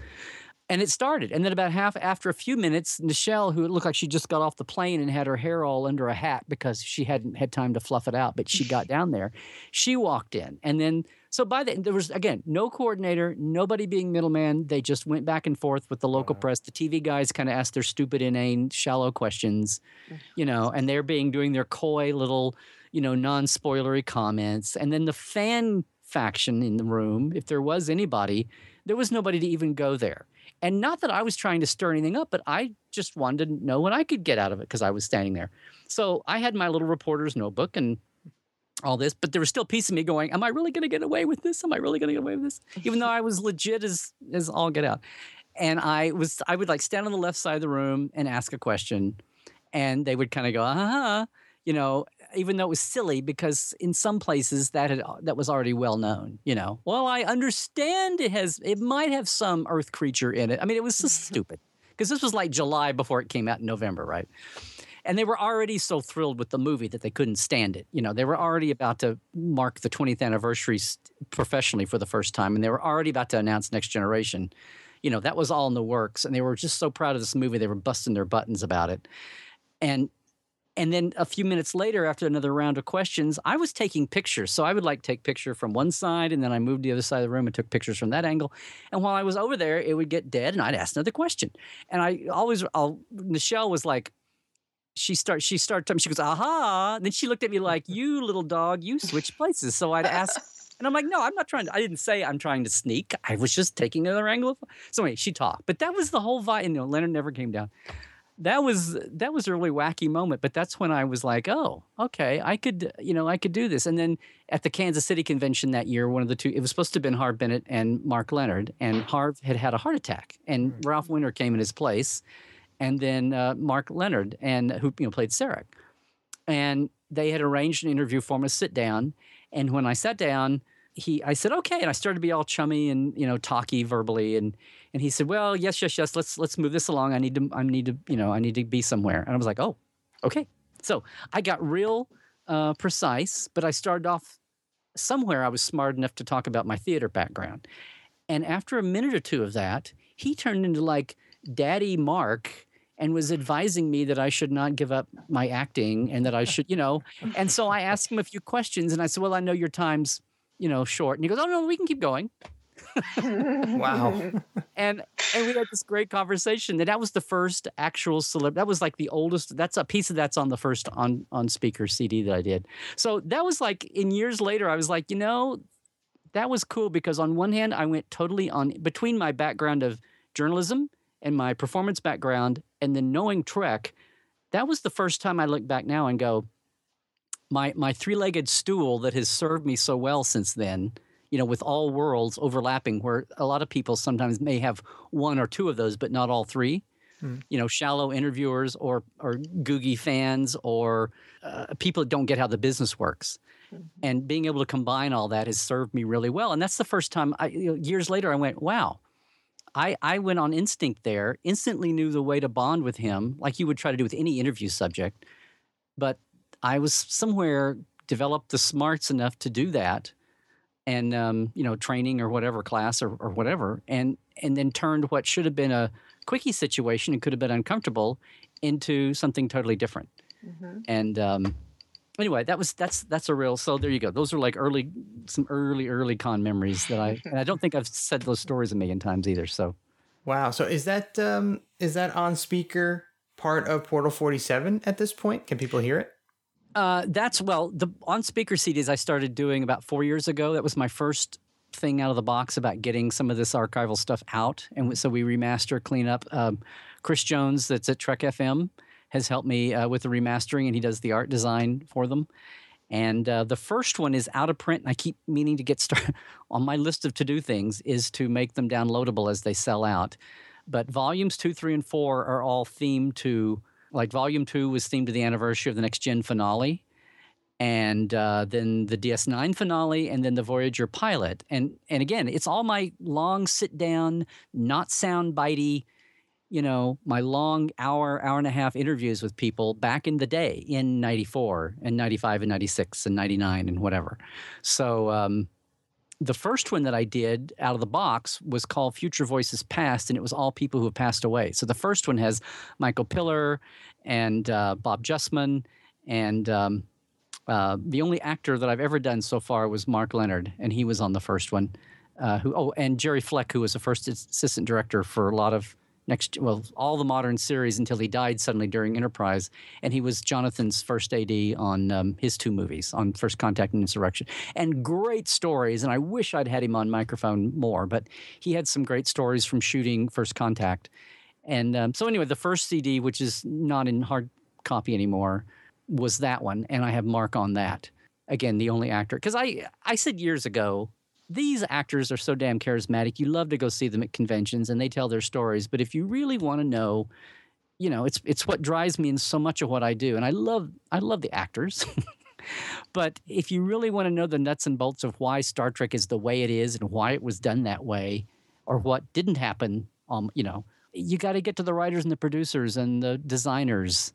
And it started. And then about half after a few minutes, Nichelle, who looked like she just got off the plane and had her hair all under a hat because she hadn't had time to fluff it out, but she got down there, she walked in. And then so by then, there was again no coordinator, nobody being middleman. They just went back and forth with the local press. The TV guys kind of asked their stupid, inane, shallow questions, you know, and they're being doing their coy little, you know, non-spoilery comments. And then the fan faction in the room, if there was anybody, there was nobody to even go there. And not that I was trying to stir anything up, but I just wanted to know what I could get out of it because I was standing there. So I had my little reporter's notebook and all this, but there was still a piece of me going, "Am I really going to get away with this? Am I really going to get away with this?" Even though I was legit as as all get out, and I was, I would like stand on the left side of the room and ask a question, and they would kind of go, "Ah," you know, even though it was silly because in some places that had that was already well known. You know, well, I understand it has, it might have some Earth creature in it. I mean, it was just stupid because this was like July before it came out in November, right? and they were already so thrilled with the movie that they couldn't stand it. You know, they were already about to mark the 20th anniversary professionally for the first time, and they were already about to announce Next Generation. You know, that was all in the works, and they were just so proud of this movie. They were busting their buttons about it, and and then a few minutes later, after another round of questions, I was taking pictures. So I would like take picture from one side, and then I moved to the other side of the room and took pictures from that angle. And while I was over there, it would get dead, and I'd ask another question. And I always, I'll, Nichelle was like, she starts she started talking, she goes aha and then she looked at me like you little dog you switch places so i'd ask and i'm like no i'm not trying to i didn't say i'm trying to sneak i was just taking another angle of, so anyway she talked but that was the whole vibe you know leonard never came down that was that was a really wacky moment but that's when i was like oh okay i could you know i could do this and then at the kansas city convention that year one of the two it was supposed to have been harve bennett and Mark Lenard and harve had had a heart attack and ralph winter came in his place and then uh, Mark Lenard and who you know played Sarek. And they had arranged an interview for me to sit down. And when I sat down, he I said okay, and I started to be all chummy and you know talky verbally, and and he said, well, yes, yes, yes, let's let's move this along. I need to I need to you know I need to be somewhere. And I was like, oh, okay. So I got real uh, precise, but I started off somewhere. I was smart enough to talk about my theater background. And after a minute or two of that, he turned into like Daddy Mark and was advising me that I should not give up my acting and that I should, you know. And so I asked him a few questions and I said, Well, I know your time's, you know, short. And he goes, Oh, no, we can keep going. wow. and and we had this great conversation. And that was the first actual celeb. That was like the oldest. That's a piece of that's on the first on on speaker CD that I did. So that was like in years later. I was like, you know, that was cool because on one hand, I went totally on between my background of journalism and my performance background, and then knowing Trek. That was the first time I look back now and go, my my three legged stool that has served me so well since then you know, with all worlds overlapping, where a lot of people sometimes may have one or two of those, but not all three. Mm. You know, shallow interviewers or or Googie fans or uh, people that don't get how the business works. Mm-hmm. And being able to combine all that has served me really well. And that's the first time, I, you know, years later, I went, wow, I, I went on instinct there, instantly knew the way to bond with him, like you would try to do with any interview subject. But I was somewhere developed the smarts enough to do that and um, you know training or whatever class or, or whatever and and then turned what should have been a quickie situation and could have been uncomfortable into something totally different. Mm-hmm. and um, anyway that was that's that's a real so there you go. Those are like early some early early con memories that i and i don't think i've said those stories a million times either so. Wow. So is that um is that on speaker part of portal 47 at this point? Can people hear it uh, that's well, the on speaker CDs I started doing about four years ago. That was my first thing out of the box about getting some of this archival stuff out, and so we remaster, clean up. Um, Chris Jones, that's at Trek FM, has helped me uh, with the remastering, and he does the art design for them. And uh, the first one is out of print, and I keep meaning to get started on my list of to do things is to make them downloadable as they sell out. But volumes two, three, and four are all themed to like Volume Two was themed to the anniversary of the Next Gen finale, and uh, then the DS9 finale, and then the Voyager pilot. And and again, it's all my long sit down, not sound bitey, you know, my long hour, hour and a half interviews with people back in the day in '94 and '95 and '96 and '99 and whatever. So. Um, the first one that I did out of the box was called Future Voices Past, and it was all people who have passed away. So the first one has Michael Piller and uh, Bob Justman, and um, uh, the only actor that I've ever done so far was Mark Lenard, and he was on the first one. Uh, who oh, and Jerry Fleck, who was the first assistant director for a lot of next well all the modern series until he died suddenly during Enterprise, and he was Jonathan's first AD on um, his two movies on First Contact and Insurrection, and great stories. And I wish I'd had him on microphone more, but he had some great stories from shooting First Contact. And um, so anyway, the first CD, which is not in hard copy anymore, was that one, and I have Mark on that. Again, the only actor because I I said years ago these actors are so damn charismatic. You love to go see them at conventions and they tell their stories. But if you really want to know, you know, it's it's what drives me in so much of what I do. And I love I love the actors. but if you really want to know the nuts and bolts of why Star Trek is the way it is and why it was done that way, or what didn't happen, um, you know, you got to get to the writers and the producers and the designers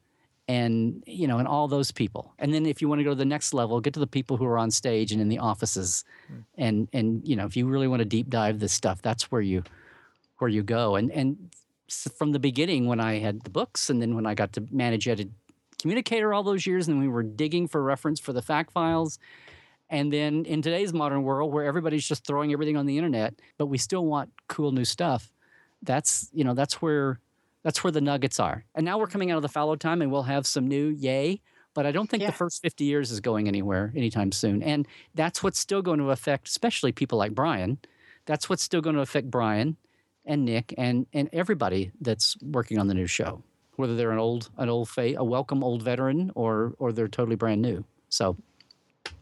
and you know and all those people. And then if you want to go to the next level get to the people who are on stage and in the offices. Mm. and and you know if you really want to deep dive this stuff that's where you where you go. And and from the beginning when i had the books and then when i got to manage edited communicator all those years and we were digging for reference for the fact files. And then in today's modern world where everybody's just throwing everything on the internet but we still want cool new stuff that's you know that's where that's where the nuggets are. And now we're coming out of the fallow time and we'll have some new yay. But I don't think yeah. the first 50 years is going anywhere anytime soon. And that's what's still going to affect, especially people like Bryan. That's what's still going to affect Bryan and Nick and, and everybody that's working on the new show, whether they're an old, an old, fa- a welcome old veteran or, or they're totally brand new. So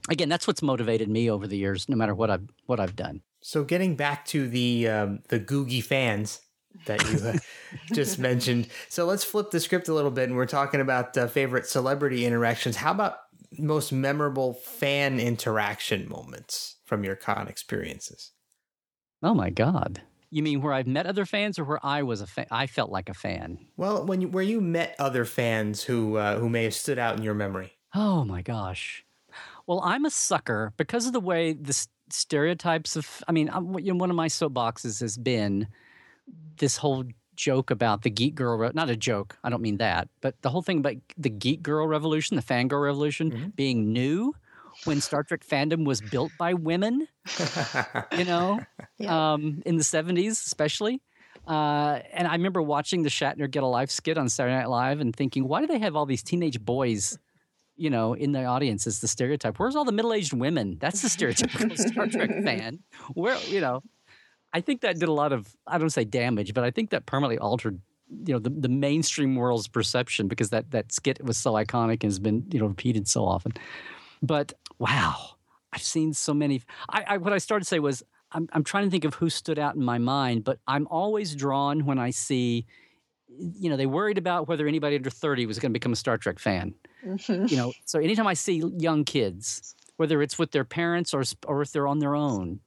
again, that's what's motivated me over the years, no matter what I've, what I've done. So getting back to the, um, the Googie fans, that you uh, just mentioned. So let's flip the script a little bit, and we're talking about uh, favorite celebrity interactions. How about most memorable fan interaction moments from your con experiences? Oh my god! You mean where I've met other fans, or where I was a fan? I felt like a fan. Well, when you where you met other fans who uh, who may have stood out in your memory. Oh my gosh! Well, I'm a sucker because of the way this stereotypes of. I mean, I'm, you know, one of my soapboxes has been this whole joke about the geek girl. Re- not a joke. I don't mean that, but the whole thing about the geek girl revolution, the fangirl revolution, Mhm. being new when Star Trek fandom was built by women. You know, Yeah. um, in the 70s, especially. Uh, and I remember watching the Shatner Get a Life skit on Saturday Night Live and thinking, why do they have all these teenage boys, you know, in the audience as the stereotype? Where's all the middle aged women? That's the stereotypical Star Trek fan. Where, you know, I think that did a lot of, I don't say damage, but I think that permanently altered, you know, the, the mainstream world's perception because that, that skit was so iconic and has been, you know, repeated so often. But wow, I've seen so many. I, I what I started to say was I'm I'm trying to think of who stood out in my mind, but I'm always drawn when I see, you know, they worried about whether anybody under 30 was going to become a Star Trek fan. Mhm. You know, so anytime I see young kids, whether it's with their parents or or if they're on their own,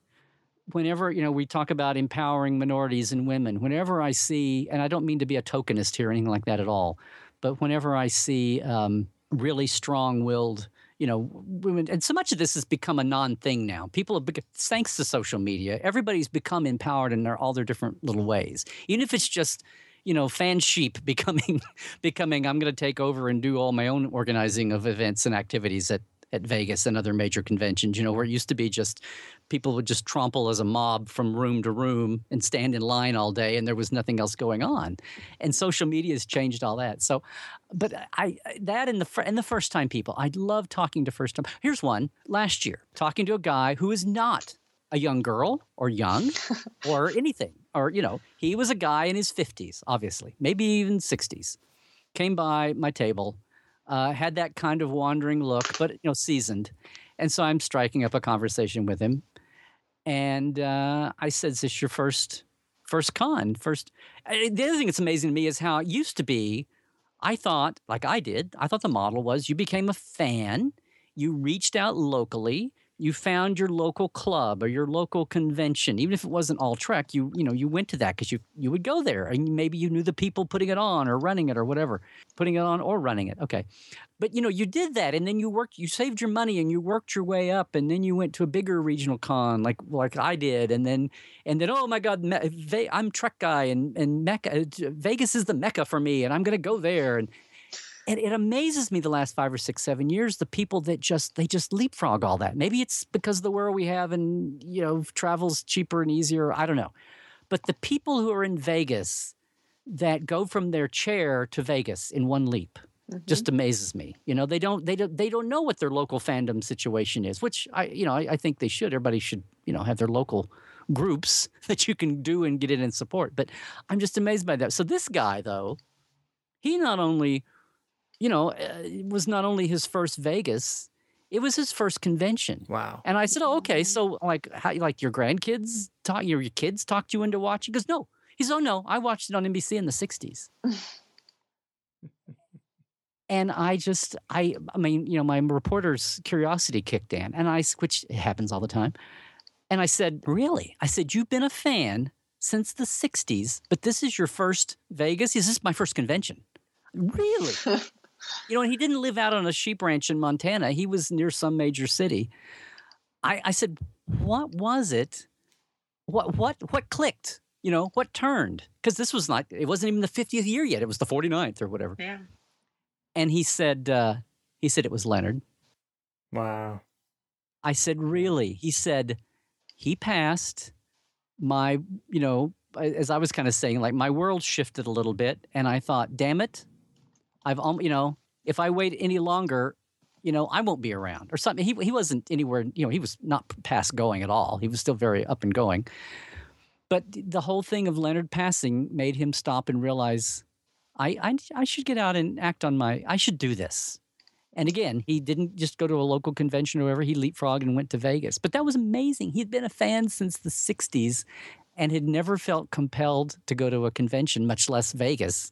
whenever you know we talk about empowering minorities and women, whenever I see, and I don't mean to be a tokenist here or anything like that at all, but whenever I see um, really strong-willed you know, women, and so much of this has become a non-thing now. People have, thanks to social media, everybody's become empowered in their, all their different little ways. Even if it's just, you know, fan sheep becoming, becoming, I'm going to take over and do all my own organizing of events and activities at at Vegas and other major conventions. You know, where it used to be just people would just trample as a mob from room to room and stand in line all day, and there was nothing else going on. And social media has changed all that. So, but I that in the and the first time people, I love talking to first time. Here's one last year talking to a guy who is not a young girl or young or anything or you know he was a guy in his 50s obviously maybe even 60s came by my table uh, had that kind of wandering look but you know seasoned. And so i'm striking up a conversation with him. And uh, i said is this your first first con? First the other thing that's amazing to me is how it used to be I thought, like I did, I thought the model was you became a fan, you reached out locally, you found your local club or your local convention, even if it wasn't all Trek. You you know you went to that because you you would go there and maybe you knew the people putting it on or running it or whatever, putting it on or running it. Okay, but you know you did that and then you worked, you saved your money and you worked your way up and then you went to a bigger regional con like like I did and then and then oh my god i'm trek guy and and mecca uh, vegas is the mecca for me and i'm going to go there and and it amazes me the last five or six seven years the people that just they just leapfrog all that maybe it's because of the world we have and you know travel's cheaper and easier i don't know but the people who are in vegas that go from their chair to vegas in one leap just mm-hmm. amazes me. You know, they don't they don't they don't know what their local fandom situation is, which I you know I, I think they should. Everybody should you know have their local groups that you can do and get in and support. But I'm just amazed by that. So this guy though, he not only you know uh, it was not only his first Vegas, it was his first convention. Wow. And I said, oh, okay, so like, how, like your grandkids taught your, your kids talked you into watching? He goes, no. He says, oh no, I watched it on NBC in the '60s. and I just, I, I mean, you know, my reporter's curiosity kicked in, and I, which happens all the time, and I said, really? I said, you've been a fan since the '60s, but this is your first Vegas. He says, This is my first convention. Really? you know, he didn't live out on a sheep ranch in Montana. He was near some major city. I, I said, what was it? What what what clicked? You know, what turned? Because this was not it wasn't even the 50th year yet. It was the 49th or whatever. Yeah. And he said, uh, he said it was Leonard. Wow. I said, really? He said, he passed my, you know, as I was kind of saying, like my world shifted a little bit. And I thought, damn it, I've, you know, if I wait any longer, you know, I won't be around or something. He, he wasn't anywhere, you know, he was not past going at all. He was still very up and going. But the whole thing of Leonard passing made him stop and realize, I, I, I should get out and act on my, I should do this. And again, he didn't just go to a local convention or whatever. He leapfrogged and went to Vegas. But that was amazing. He'd been a fan since the 60s and had never felt compelled to go to a convention, much less Vegas,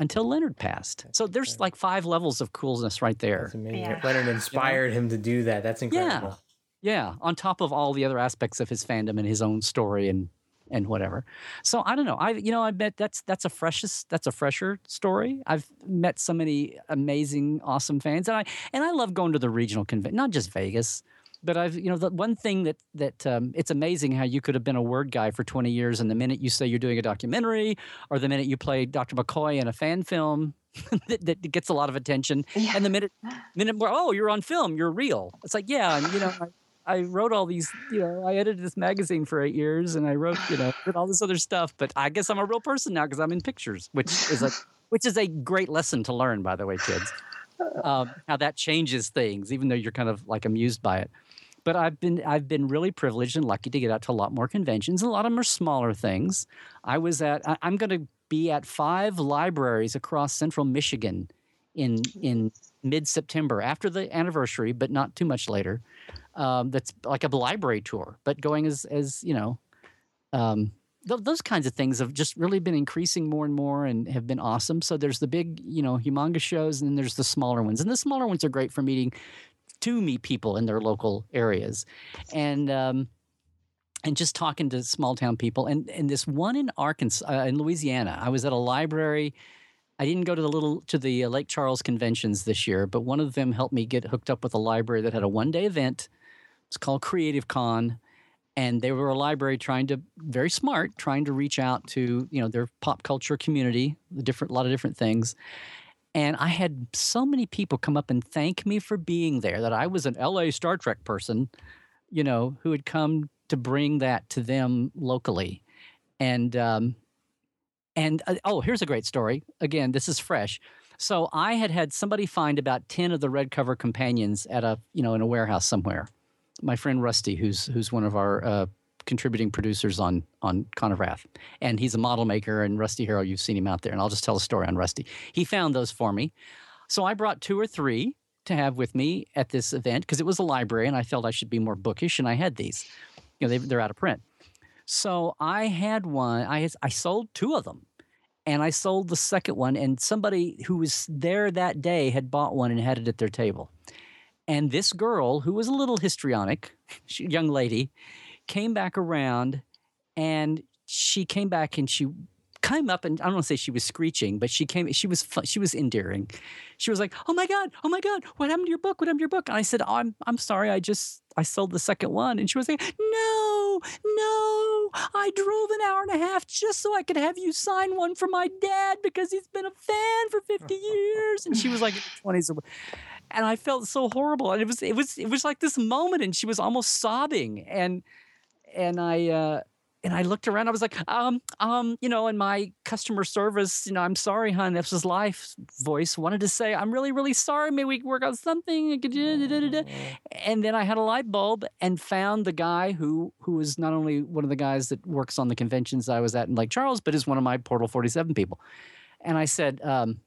until Leonard passed. So there's like five levels of coolness right there. That's amazing. Yeah. Leonard inspired him to do that. That's incredible. Yeah, on top of all the other aspects of his fandom and his own story and and whatever. So I don't know. I you know I bet that's that's a freshest that's a fresher story. I've met so many amazing, awesome fans, and I and I love going to the regional convention, not just Vegas. But I've you know the one thing that that um, it's amazing how you could have been a word guy for 20 years, and the minute you say you're doing a documentary, or the minute you play Dr. McCoy in a fan film that, that gets a lot of attention, Yeah. and the minute minute more, oh, you're on film, you're real. It's like yeah, and you know. I, I wrote all these, you know, I edited this magazine for eight years and I wrote, you know, did all this other stuff. But I guess I'm a real person now because I'm in pictures, which is a which is a great lesson to learn, by the way, kids. Um, how that changes things, even though you're kind of like amused by it. But I've been I've been really privileged and lucky to get out to a lot more conventions. A lot of them are smaller things. I was at I, I'm going to be at five libraries across Central Michigan in in mid September after the anniversary, but not too much later. Um, that's like a library tour, but going as as you know. Um, th- those kinds of things have just really been increasing more and more and have been awesome. So there's the big, you know, humongous shows, and then there's the smaller ones. And the smaller ones are great for meeting to meet people in their local areas, and um, and just talking to small town people. And and this one in Arkansas, uh, in Louisiana, I was at a library. I didn't go to the little to the uh, Lake Charles conventions this year, but one of them helped me get hooked up with a library that had a one day event. It's called Creative Con and they were a library trying to very smart trying to reach out to you know their pop culture community different a lot of different things and i had so many people come up and thank me for being there that i was an la star trek person you know who had come to bring that to them locally. And um and uh, oh here's a great story. Again this is fresh. So i had had somebody find about 10 of the red cover companions at a you know in a warehouse somewhere. My friend Rusty, who's who's one of our uh, contributing producers on on Con of Wrath, and he's a model maker. And Rusty Hero, you've seen him out there, and I'll just tell a story on Rusty. He found those for me, so I brought two or three to have with me at this event because it was a library, and I felt I should be more bookish, and I had these. You know, they, they're out of print, so I had one. I I sold two of them. And I sold the second one, and somebody who was there that day had bought one and had it at their table. And this girl, who was a little histrionic, young lady, came back around and she came back and she came up and I don't want to say she was screeching, but she came, she was, she was endearing. She was like, Oh my God, oh my God, what happened to your book? What happened to your book? And I said, oh, I'm, I'm sorry. I just, I sold the second one. And she was like, No, no, I drove an hour and a half just so I could have you sign one for my dad because he's been a fan for 50 years. And she was like in her 20s. and I felt so horrible. And it was it was it was like this moment, and she was almost sobbing. And and I uh, and I looked around. I was like, um, um, you know, in my customer service, you know, I'm sorry, hon. This is life voice wanted to say, I'm really, really sorry. Maybe we can work out something. And then I had a light bulb and found the guy who who was not only one of the guys that works on the conventions I was at in Lake Charles, but is one of my Portal 47 people. And I said, um,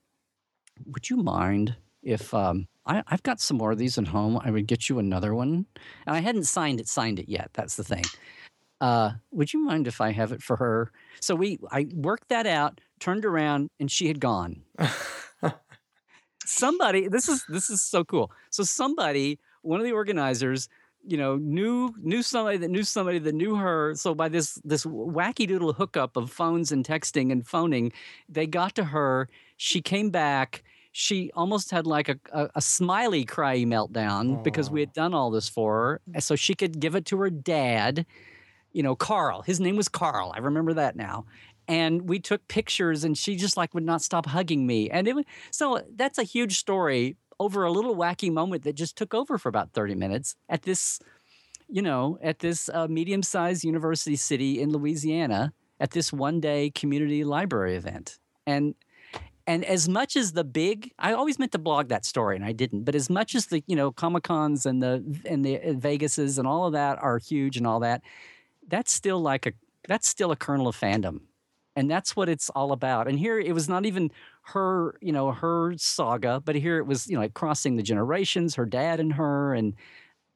would you mind if um, I, I've got some more of these at home? I would get you another one. And I hadn't signed it, signed it yet. That's the thing. Uh, would you mind if I have it for her? So we, I worked that out, turned around, and she had gone. somebody, this is this is so cool. So somebody, one of the organizers, you know, knew knew somebody that knew somebody that knew her. So by this this wacky doodle hookup of phones and texting and phoning, they got to her. She came back. She almost had like a, a, a smiley cry meltdown because we had done all this for her, so she could give it to her dad. You know, Carl. His name was Carl. I remember that now. And we took pictures, and she just like would not stop hugging me. And it was so that's a huge story over a little wacky moment that just took over for about 30 minutes at this, you know, at this uh, medium sized university city in Louisiana at this one day community library event. And and as much as the big, I always meant to blog that story and I didn't. But as much as the you know Comic Cons and the and the Vegases and all of that are huge and all that, that's still like a that's still a kernel of fandom, and that's what it's all about. And here it was not even her you know her saga, but here it was you know like crossing the generations, her dad and her, and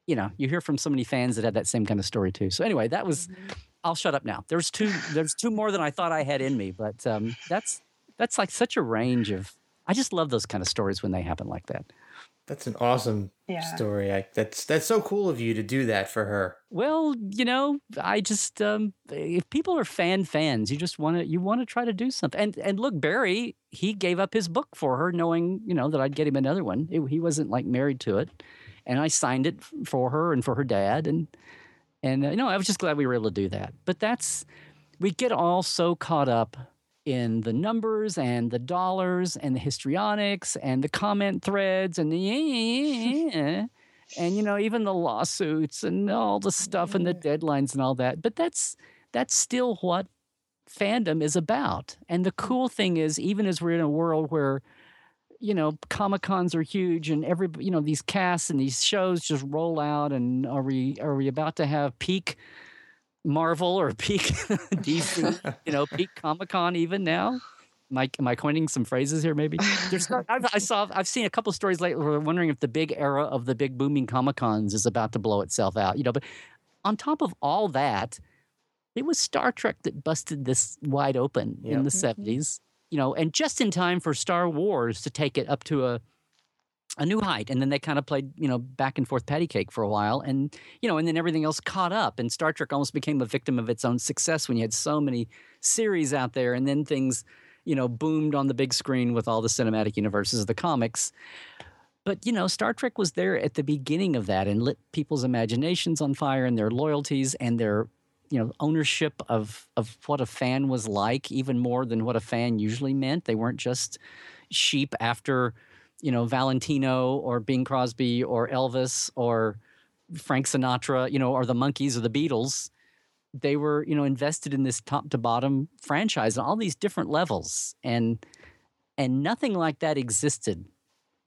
you know you hear from so many fans that had that same kind of story too. So anyway, that was. I'll shut up now. There's two. There's two more than I thought I had in me, but um, that's that's like such a range of. I just love those kind of stories when they happen like that. That's an awesome Yeah. story. I, that's that's so cool of you to do that for her. Well, you know, I just um, if people are fan fans, you just want to you want to try to do something. And and look, Barry, he gave up his book for her, knowing you know that I'd get him another one. It- he wasn't like married to it, and I signed it for her and for her dad, and and uh, you know I was just glad we were able to do that. But that's we get all so caught up in the numbers and the dollars and the histrionics and the comment threads and the yeah, yeah, yeah, and you know even the lawsuits and all the stuff and the deadlines and all that. But that's that's still what fandom is about. And the mm. cool thing is, even as we're in a world where you know comic cons are huge and every you know these casts and these shows just roll out and are we are we about to have peak Marvel or peak DC, you know, peak Comic Con even now. Am I, am I coining some phrases here? Maybe there's. I've, I saw. I've seen a couple stories lately. We're wondering if the big era of the big booming Comic Cons is about to blow itself out. You know, but on top of all that, it was Star Trek that busted this wide open yep. in the '70s. Mm-hmm. You know, and just in time for Star Wars to take it up to a a new height and then they kind of played you know back and forth patty cake for a while and you know and then everything else caught up and star trek almost became a victim of its own success when you had so many series out there and then things you know boomed on the big screen with all the cinematic universes of the comics. But you know star trek was there at the beginning of that and lit people's imaginations on fire and their loyalties and their you know ownership of of what a fan was like even more than what a fan usually meant. They weren't just sheep after you know Valentino or Bing Crosby or Elvis or Frank Sinatra, you know, or the Monkees or the Beatles. They were, you know, invested in this top to bottom franchise on all these different levels, and and nothing like that existed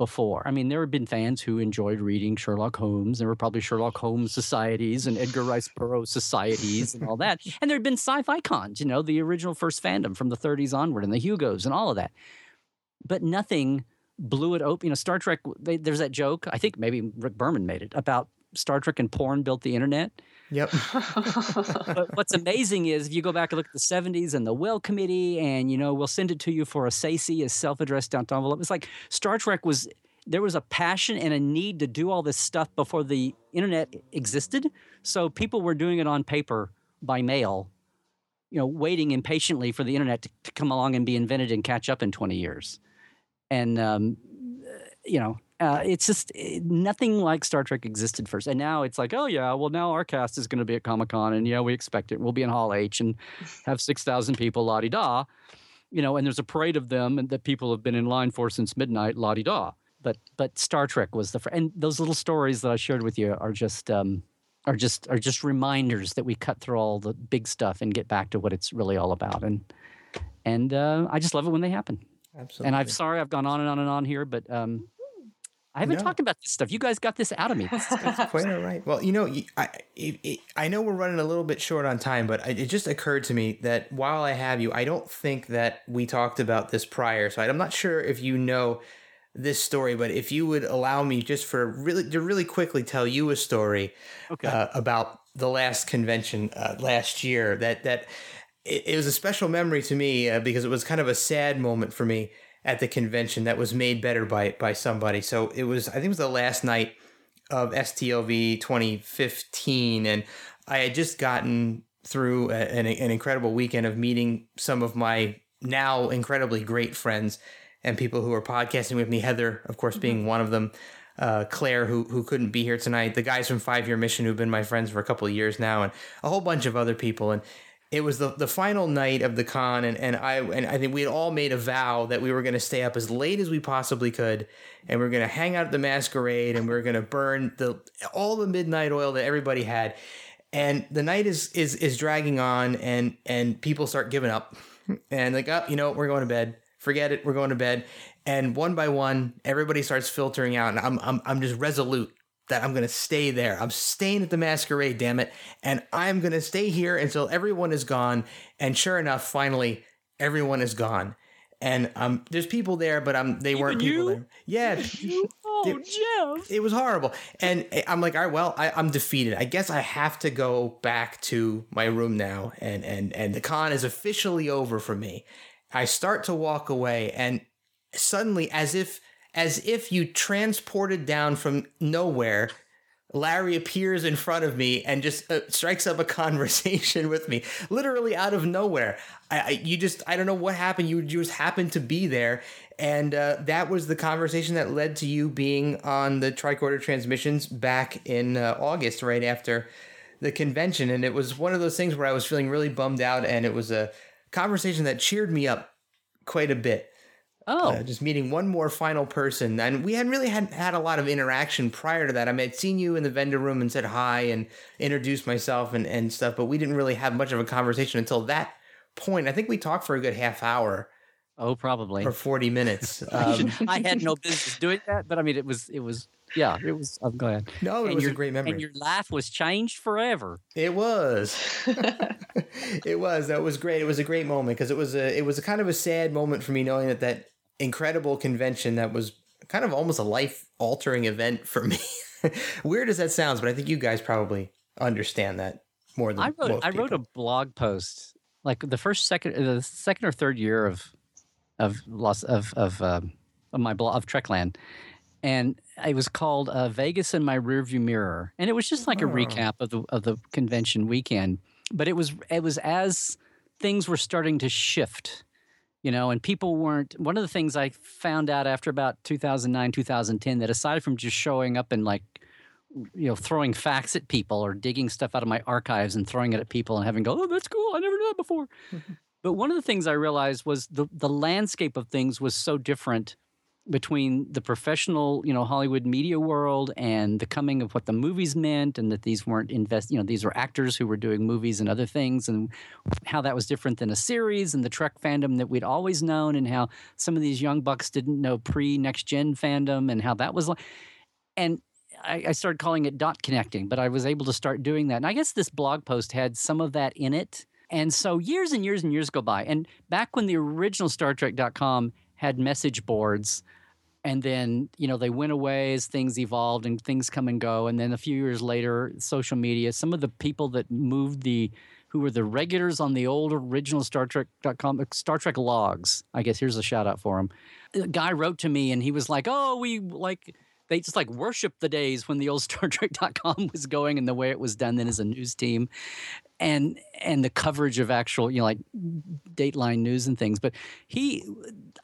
before. I mean, there had been fans who enjoyed reading Sherlock Holmes. There were probably Sherlock Holmes societies and Edgar Rice Burroughs societies and all that. And there had been sci-fi cons, you know, the original first fandom from the 30s onward and the Hugos and all of that. But nothing blew it open. You know, Star Trek. They, there's that joke. I think maybe Rick Berman made it about Star Trek and porn built the internet. Yep. but what's amazing is if you go back and look at the 70s and the Welcommittee, and you know, we'll send it to you for a SASE, a self-addressed envelope. It's like Star Trek was. There was a passion and a need to do all this stuff before the internet existed. So people were doing it on paper by mail, you know, waiting impatiently for the internet to, to come along and be invented and catch up in 20 years and um, you know uh, it's just it, nothing like Star Trek existed first. And now it's like, oh yeah, well now our cast is going to be at Comic Con, and yeah, we expect it. We'll be in Hall H and have six thousand people, la di da, you know. And there's a parade of them, and that people have been in line for since midnight, la di da. But but Star Trek was the fr- and those little stories that I shared with you are just um, are just are just reminders that we cut through all the big stuff and get back to what it's really all about. And and uh, I just love it when they happen. Absolutely. And I'm sorry I've gone on and on and on here, but um, I haven't no. talked about this stuff. You guys got this out of me. That's quite all right. Well, you know, I it, I know we're running a little bit short on time, but it just occurred to me that while I have you, I don't think that we talked about this prior. So I'm not sure if you know this story, but if you would allow me just for really to really quickly tell you a story okay. uh, about the last convention uh, last year that that it, it was a special memory to me uh, because it was kind of a sad moment for me at the convention that was made better by by somebody. So it was I think it was the last night of STLV 2015 and I had just gotten through a, an, an incredible weekend of meeting some of my now incredibly great friends and people who are podcasting with me. Heather, of course, being mm-hmm. one of them. Uh, Claire, who who couldn't be here tonight. The guys from Five Year Mission, who've been my friends for a couple of years now, and a whole bunch of other people. And it was the, the final night of the con and, and I and I think we had all made a vow that we were going to stay up as late as we possibly could and we are going to hang out at the masquerade and we are going to burn the all the midnight oil that everybody had. And the night is is is dragging on and and people start giving up. And like up oh, you know we're going to bed. Forget it. We're going to bed. And one by one everybody starts filtering out and I'm I'm I'm just resolute that I'm going to stay there. I'm staying at the masquerade, damn it. And I'm going to stay here until everyone is gone. And sure enough, finally, everyone is gone. And um, there's people there, but um, they Even weren't people there. Yeah. oh, it, Jeff. It was horrible. And I'm like, all right, well, I, I'm defeated. I guess I have to go back to my room now. And, and, and the con is officially over for me. I start to walk away, and suddenly, as if as if you transported down from nowhere Larry appears in front of me and just uh, strikes up a conversation with me, literally out of nowhere. I, I, you just, I don't know what happened. You just happened to be there. And uh, that was the conversation that led to you being on the tricorder transmissions back in uh, August, right after the convention. And it was one of those things where I was feeling really bummed out. And it was a conversation that cheered me up quite a bit. Oh, Uh, just meeting one more final person, and we hadn't really had had a lot of interaction prior to that. I mean, I'd seen you in the vendor room and said hi and introduced myself and, and stuff, but we didn't really have much of a conversation until that point. I think we talked for a good half hour oh, probably. for forty minutes. Um, I had no business doing that, but I mean, it was, it was, yeah, it was. I'm glad. no, it and was your, a great memory. And your laugh was changed forever. It was. it was. That was great. It was a great moment because it was a it was a kind of a sad moment for me knowing that that incredible convention that was kind of almost a life altering event for me. Weird as that sounds, but I think you guys probably understand that more than I wrote, I wrote a blog post like the first second, the second or third year of, of loss of of, um, of my blog of Trekland, and it was called uh, Vegas in my rearview mirror, and it was just like a Oh. recap of the of the convention weekend. But it was it was as things were starting to shift, you know, and people weren't. One of the things I found out after about 2009, 2010, that aside from just showing up and like you know throwing facts at people or digging stuff out of my archives and throwing it at people and having go oh that's cool i never knew that before mm-hmm. but one of the things i realized was the the landscape of things was so different between the professional you know hollywood media world and the coming of what the movies meant and that these weren't invest you know these were actors who were doing movies and other things and how that was different than a series and the trek fandom that we'd always known and how some of these young bucks didn't know pre next gen fandom and how that was like and I, I started calling it dot connecting, but I was able to start doing that. And I guess this blog post had some of that in it. And so years and years and years go by. And back when the original Star Trek.com had message boards, and then, you know, they went away as things evolved and things come and go. And then a few years later, social media, some of the people that moved the, who were the regulars on the old original Star Trek.com, uh, Star Trek logs, I guess here's a shout out for him. A guy wrote to me and he was like, oh, we like, they just like worship the days when the old Star Trek.com was going and the way it was done then as a news team and and the coverage of actual you know like dateline news and things. But he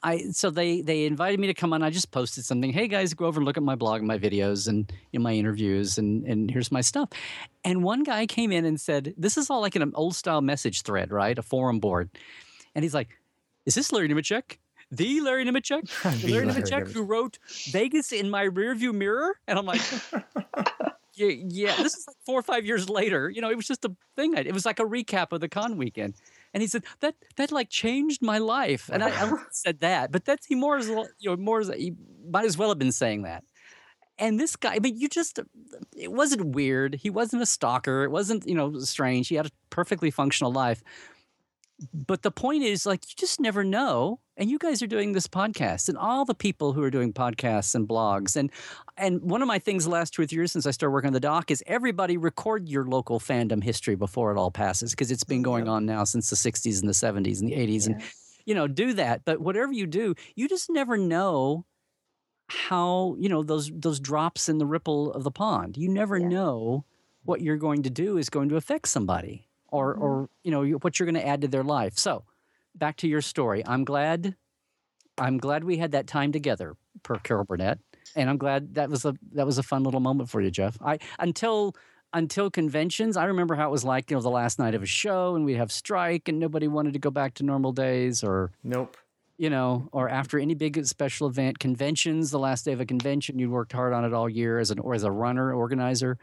i so they they invited me to come on. I just posted something hey guys go over and look at my blog and my videos and know, my interviews and and here's my stuff. And one guy came in and said this is all like an old style message thread right? A forum board. And he's like is this larry nemecek the Larry Nemecek, The Larry Nemecek, who wrote Vegas in my rearview mirror, and I'm like, yeah, yeah, this is like four or five years later. You know, it was just a thing. I- It was like a recap of the con weekend. And he said that that like changed my life. And I, I said that, but that's he more as you know more as he might as well have been saying that. And this guy, I mean, you just it wasn't weird. He wasn't a stalker. It wasn't you know strange. He had a perfectly functional life. But the point is, like, you just never know. And you guys are doing this podcast, and all the people who are doing podcasts and blogs, and and one of my things the last two or three years since I started working on the doc is everybody record your local fandom history before it all passes because it's been going on now since the '60s and the '70s and the '80s, and you know, do that. But whatever you do, you just never know how you know those those drops in the ripple of the pond. You never Yeah. know what you're going to do is going to affect somebody or Mhm. or you know what you're going to add to their life. So, back to your story. I'm glad I'm glad we had that time together per Carol Burnett, and I'm glad that was a that was a fun little moment for you, Jeff. I until until conventions, I remember how it was like, you know, the last night of a show and we'd have strike and nobody wanted to go back to normal days or Nope. you know, or after any big special event, conventions, the last day of a convention, you'd worked hard on it all year as an or as a runner, organizer,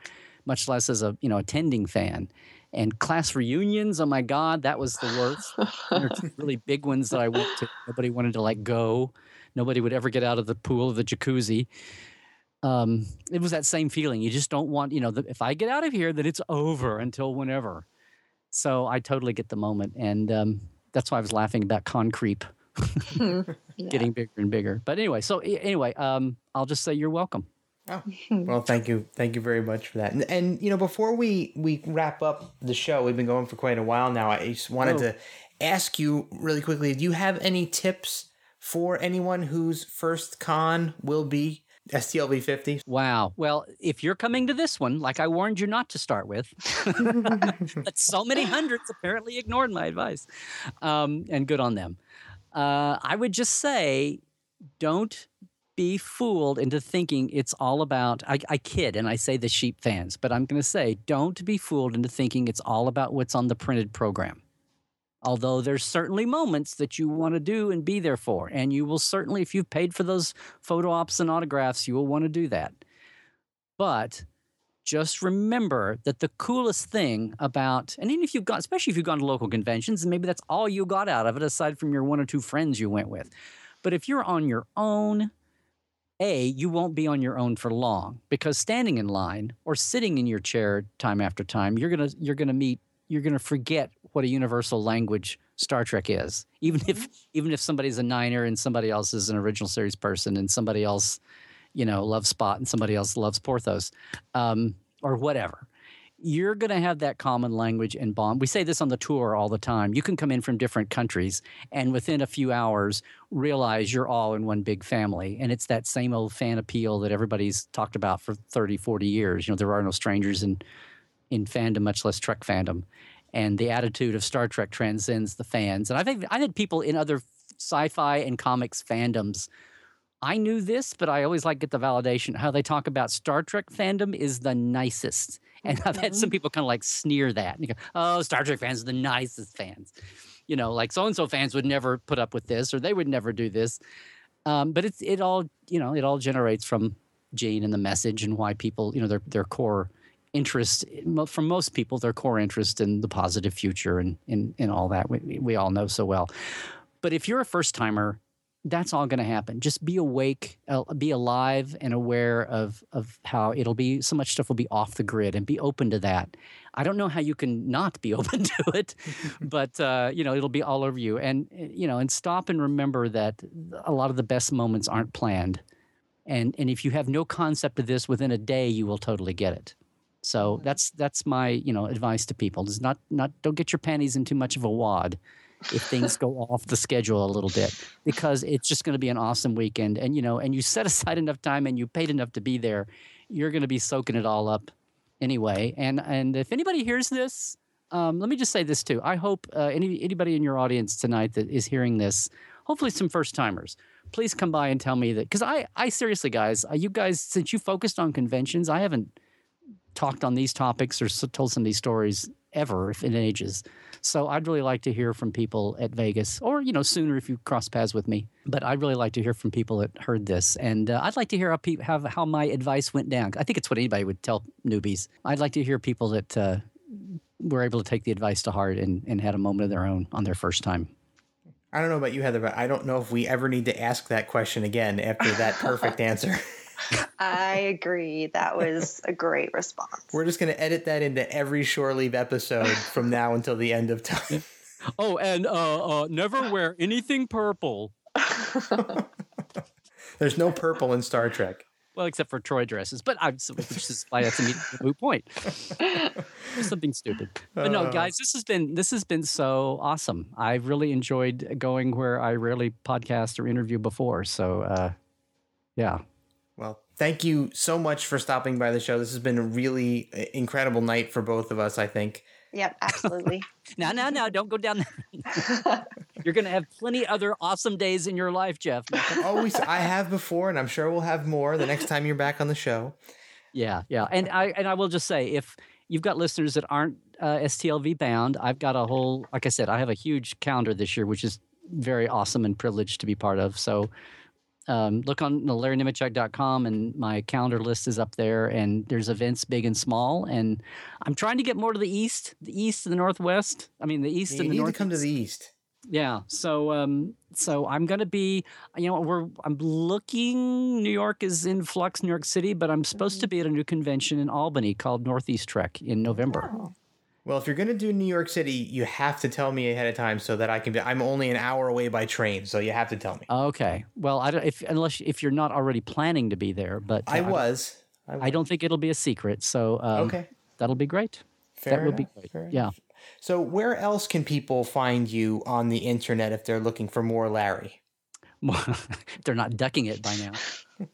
much less as a you know attending fan. And class reunions, oh my God, that was the worst. One or two really big ones that I went to. Nobody wanted to like go. Nobody would ever get out of the pool or the jacuzzi. Um, it was that same feeling. You just don't want, you know, the, if I get out of here, that it's over until whenever. So I totally get the moment, and um, that's why I was laughing about con creep Yeah. getting bigger and bigger. But anyway, so anyway, um, I'll just say you're welcome. Oh, well, thank you, thank you very much for that. And, and you know, before we we wrap up the show, we've been going for quite a while now. I just wanted Oh. to ask you really quickly: Do you have any tips for anyone whose first con will be STLV 50. Wow. Well, if you're coming to this one, like I warned you not to start with, but so many hundreds apparently ignored my advice, um, and good on them. Uh, I would just say, don't be fooled into thinking it's all about. I, I kid and I say the sheep fans, but I'm going to say, don't be fooled into thinking it's all about what's on the printed program. Although there's certainly moments that you want to do and be there for, and you will certainly, if you've paid for those photo ops and autographs, you will want to do that. But just remember that the coolest thing about, and even if you've gone, especially if you've gone to local conventions, and maybe that's all you got out of it, aside from your one or two friends you went with. But if you're on your own, a, you won't be on your own for long because standing in line or sitting in your chair time after time, you're gonna you're gonna meet you're gonna forget what a universal language Star Trek is. Even if even if somebody's a Niner and somebody else is an original series person and somebody else, you know, loves Spot and somebody else loves Porthos, um, or whatever. You're going to have that common language and bond. We say this on the tour all the time. You can come in from different countries and within a few hours realize you're all in one big family. And it's that same old fan appeal that everybody's talked about for 30, 40 years. You know, there are no strangers in, in fandom, much less Trek fandom and the attitude of Star Trek transcends the fans. And I think I had people in other sci-fi and comics fandoms. I knew this, but I always like get the validation. How they talk about Star Trek fandom is the nicest, and I've had some people kind of like sneer that. And you go, "Oh, Star Trek fans are the nicest fans," you know, like so and so fans would never put up with this, or they would never do this. Um, but it's it all you know, it all generates from Gene and the message and why people, you know, their their core interest from most people their core interest in the positive future and in and all that we, we all know so well but if you're a first timer that's all going to happen. Just be awake uh, be alive and aware of of how it'll be so much stuff will be off the grid and be open to that. I don't know how you can not be open to it but uh, you know it'll be all over you. And you know and stop and remember that a lot of the best moments aren't planned. And and if you have no concept of this within a day you will totally get it. So that's that's my you know advice to people. Is not not don't get your panties in too much of a wad if things go off the schedule a little bit because it's just going to be an awesome weekend. And you know and you set aside enough time and you paid enough to be there you're going to be soaking it all up anyway. And and if anybody hears this um, let me just say this too. I hope uh, any anybody in your audience tonight that is hearing this hopefully some first timers please come by and tell me that because i i seriously guys uh, you guys since you focused on conventions i haven't talked on these topics or told some of these stories ever if in ages. So I'd really like to hear from people at Vegas, or you know sooner if you cross paths with me. But I'd really like to hear from people that heard this, and uh, I'd like to hear how, pe- how, how my advice went down. I think it's what anybody would tell newbies. I'd like to hear people that uh, were able to take the advice to heart and, and had a moment of their own on their first time. I don't know about you, Heather, but I don't know if we ever need to ask that question again after that perfect answer. I agree. That was a great response. We're just going to edit that into every shore leave episode from now until the end of time. Oh, and uh, uh, never wear anything purple. There's no purple in Star Trek. Well, except for Troi dresses, but I'm which is why that's a moot point. Something stupid, but no, guys, this has been this has been so awesome. I've really enjoyed going where I rarely podcast or interview before. So, uh, yeah, well, thank you so much for stopping by the show. This has been a really uh, incredible night for both of us, I think. Yep, absolutely. no, no, now, don't go down there. You're going to have plenty other awesome days in your life, Jeff. Always, I have before, and I'm sure we'll have more the next time you're back on the show. Yeah, yeah, and I and I will just say, if you've got listeners that aren't uh, STLV bound, I've got a whole, like I said, I have a huge calendar this year, which is very awesome and privileged to be part of. So um, look on larrynemecek.com and my calendar list is up there and there's events big and small and i'm trying to get more to the east the east and the northwest. I mean the east you and the need north to come to the east. Yeah so um so i'm gonna be you know we're i'm looking new york is in flux new york city but i'm supposed to be at a new convention in albany called northeast trek in november. Oh. Well, if you're going to do New York City, you have to tell me ahead of time so that I can be. I'm only an hour away by train, so you have to tell me. okay well i don't if unless if you're not already planning to be there but I uh, was. I, I don't think it'll be a secret so um, Okay. that'll be great Fair that would be great fair yeah enough. So, where else can people find you on the internet if they're looking for more Larry? they're not ducking it by now.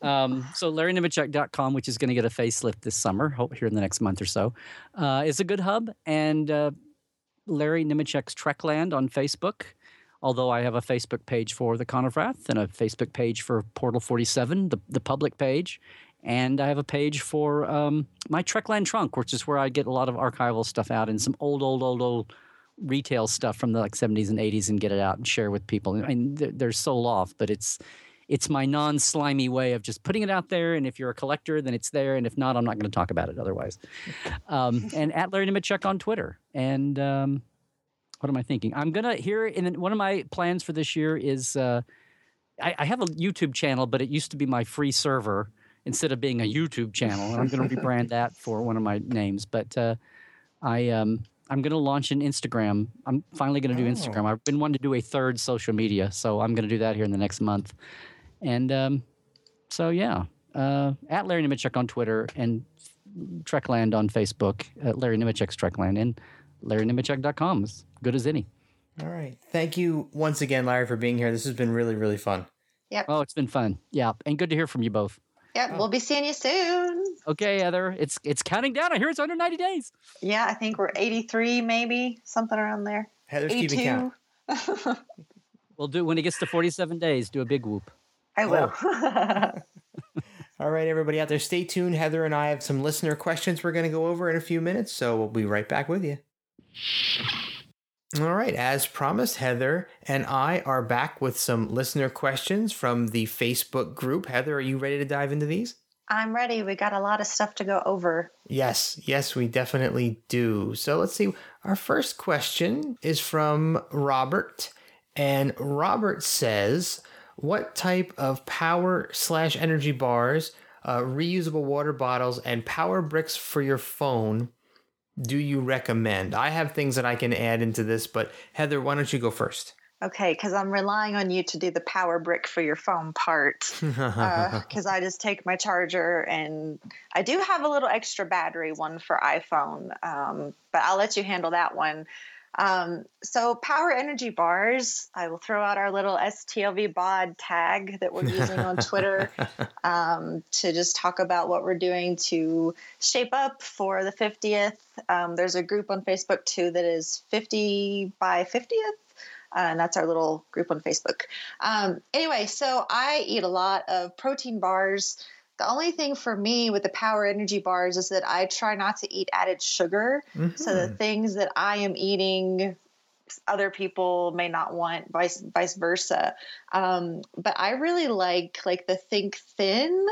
Um, so LarryNemecek.com, which is going to get a facelift this summer, hope here in the next month or so, uh, is a good hub. And uh, Larry Nemecek's Trekland on Facebook. Although I have a Facebook page for the Con of Wrath and a Facebook page for Portal 47, the, the public page. And I have a page for um, my Trekland trunk, which is where I get a lot of archival stuff out and some old, old, old, old retail stuff from the like 70s and 80s and get it out and share with people. I mean, they're, they're sold off, but it's it's my non slimy way of just putting it out there. And if you're a collector, then it's there. And if not, I'm not going to talk about it otherwise. Um, and at Larry Nemecek on Twitter. And um, what am I thinking? I'm going to here in one of my plans for this year is uh, I, I, have a YouTube channel, but it used to be my free server instead of being a YouTube channel. And I'm going to rebrand that for one of my names. But uh, I. Um, I'm going to launch an Instagram. I'm finally going to do oh. Instagram. I've been wanting to do a third social media, so I'm going to do that here in the next month. And um, so, yeah, uh, at Larry Nemecek on Twitter and Trekland on Facebook, at Larry Nemecek's Trekland, and LarryNemecek.com is good as any. All right. Thank you once again, Larry, for being here. This has been really, really fun. Yep. Oh, it's been fun. Yeah. And good to hear from you both. Yep. Oh. We'll be seeing you soon. Okay, Heather. It's it's counting down. I hear it's under 90 days. Yeah, I think we're 83, maybe, something around there. Heather's 82. keeping count. we'll do when it gets to 47 days, do a big whoop. I will. Oh. All right, everybody out there, stay tuned. Heather and I have some listener questions we're going to go over in a few minutes, so we'll be right back with you. All right, as promised, Heather and I are back with some listener questions from the Facebook group. Heather, are you ready to dive into these? I'm ready. We got a lot of stuff to go over. Yes, yes, we definitely do. So let's see. Our first question is from Robert, and Robert says, what type of power slash energy bars, uh, reusable water bottles, and power bricks for your phone do you recommend? I have things that I can add into this, but Heather, why don't you go first? Okay, because I'm relying on you to do the power brick for your phone part. Because uh, I just take my charger and I do have a little extra battery one for iPhone, um, but I'll let you handle that one. Um, so power energy bars, I will throw out our little STLV bod tag that we're using on Twitter um, to just talk about what we're doing to shape up for the 50th. Um, there's a group on Facebook too that is 50 by 50th. Uh, and that's our little group on Facebook. Um, anyway, so I eat a lot of protein bars. The only thing for me with the power energy bars is that I try not to eat added sugar. Mm-hmm. So the mm-hmm. things that I am eating, other people may not want, vice vice versa. Um, but I really like like the Think Thin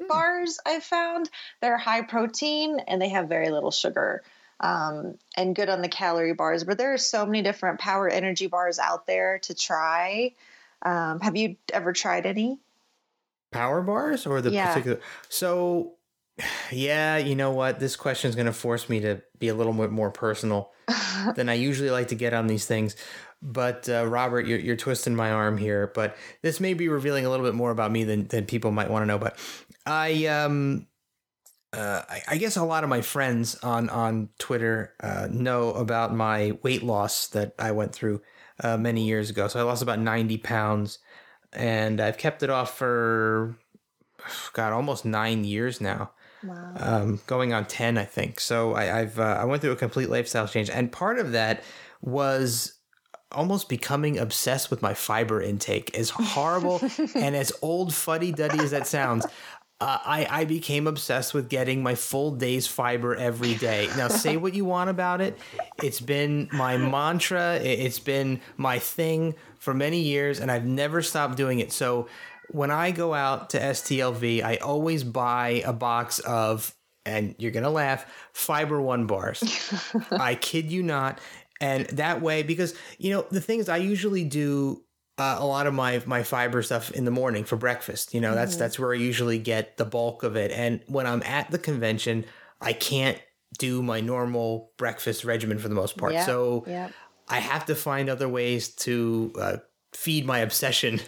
mm. bars. I've found they're high protein and they have very little sugar. Um, and good on the calorie bars. But there are so many different power energy bars out there to try. Um, have you ever tried any? Power bars or the yeah. particular so yeah you know what this question is going to force me to be a little bit more personal than i usually like to get on these things but uh, robert you're, you're twisting my arm here but this may be revealing a little bit more about me than, than people might want to know but i um uh, I, I, guess a lot of my friends on on Twitter uh, know about my weight loss that I went through uh, many years ago. So I lost about ninety pounds and I've kept it off for God almost nine years now. Wow. Um, going on ten, I think. So I, have uh, I went through a complete lifestyle change, and part of that was almost becoming obsessed with my fiber intake. As horrible and as old fuddy duddy as that sounds, uh, I, I became obsessed with getting my full day's fiber every day. Now, say what you want about it. It's been my mantra, it's been my thing for many years, and I've never stopped doing it. So, when I go out to STLV, I always buy a box of, and you're going to laugh, Fiber One bars. I kid you not. And that way, because, you know, the thing is, I usually do uh, a lot of my my fiber stuff in the morning for breakfast. You know, that's mm-hmm. that's where I usually get the bulk of it. And when I'm at the convention, I can't do my normal breakfast regimen for the most part. Yep. So yep. I have to find other ways to uh, feed my obsession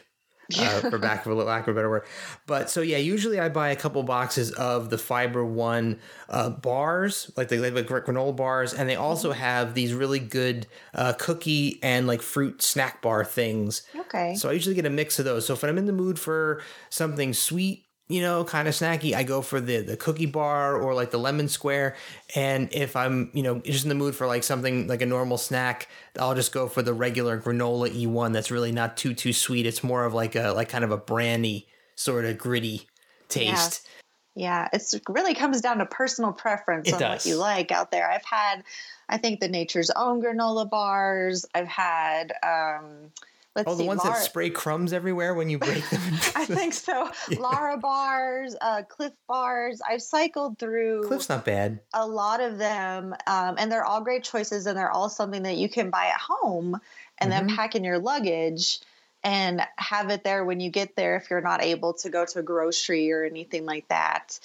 uh, for back of a lack of a better word. But so yeah, usually I buy a couple boxes of the Fiber One uh, bars, like the like granola bars, and they also mm-hmm. have these really good uh, cookie and like fruit snack bar things. Okay. So I usually get a mix of those. So if I'm in the mood for something sweet you know, kind of snacky, I go for the the cookie bar or like the lemon square. And if I'm, you know, just in the mood for like something like a normal snack, I'll just go for the regular granola E1 that's really not too too sweet. It's more of like a like kind of a brandy sort of gritty taste. Yeah, it's it really comes down to personal preference It on does. what you like out there. I've had, I think the Nature's Own granola bars. I've had, um, let's Oh, the see, ones Lara- that spray crumbs everywhere when you break them. I think so. Lara bars, uh, Clif bars. I've cycled through Clif's not bad. a lot of them, um, and they're all great choices, and they're all something that you can buy at home and then Mm-hmm. pack in your luggage and have it there when you get there if you're not able to go to a grocery or anything like that.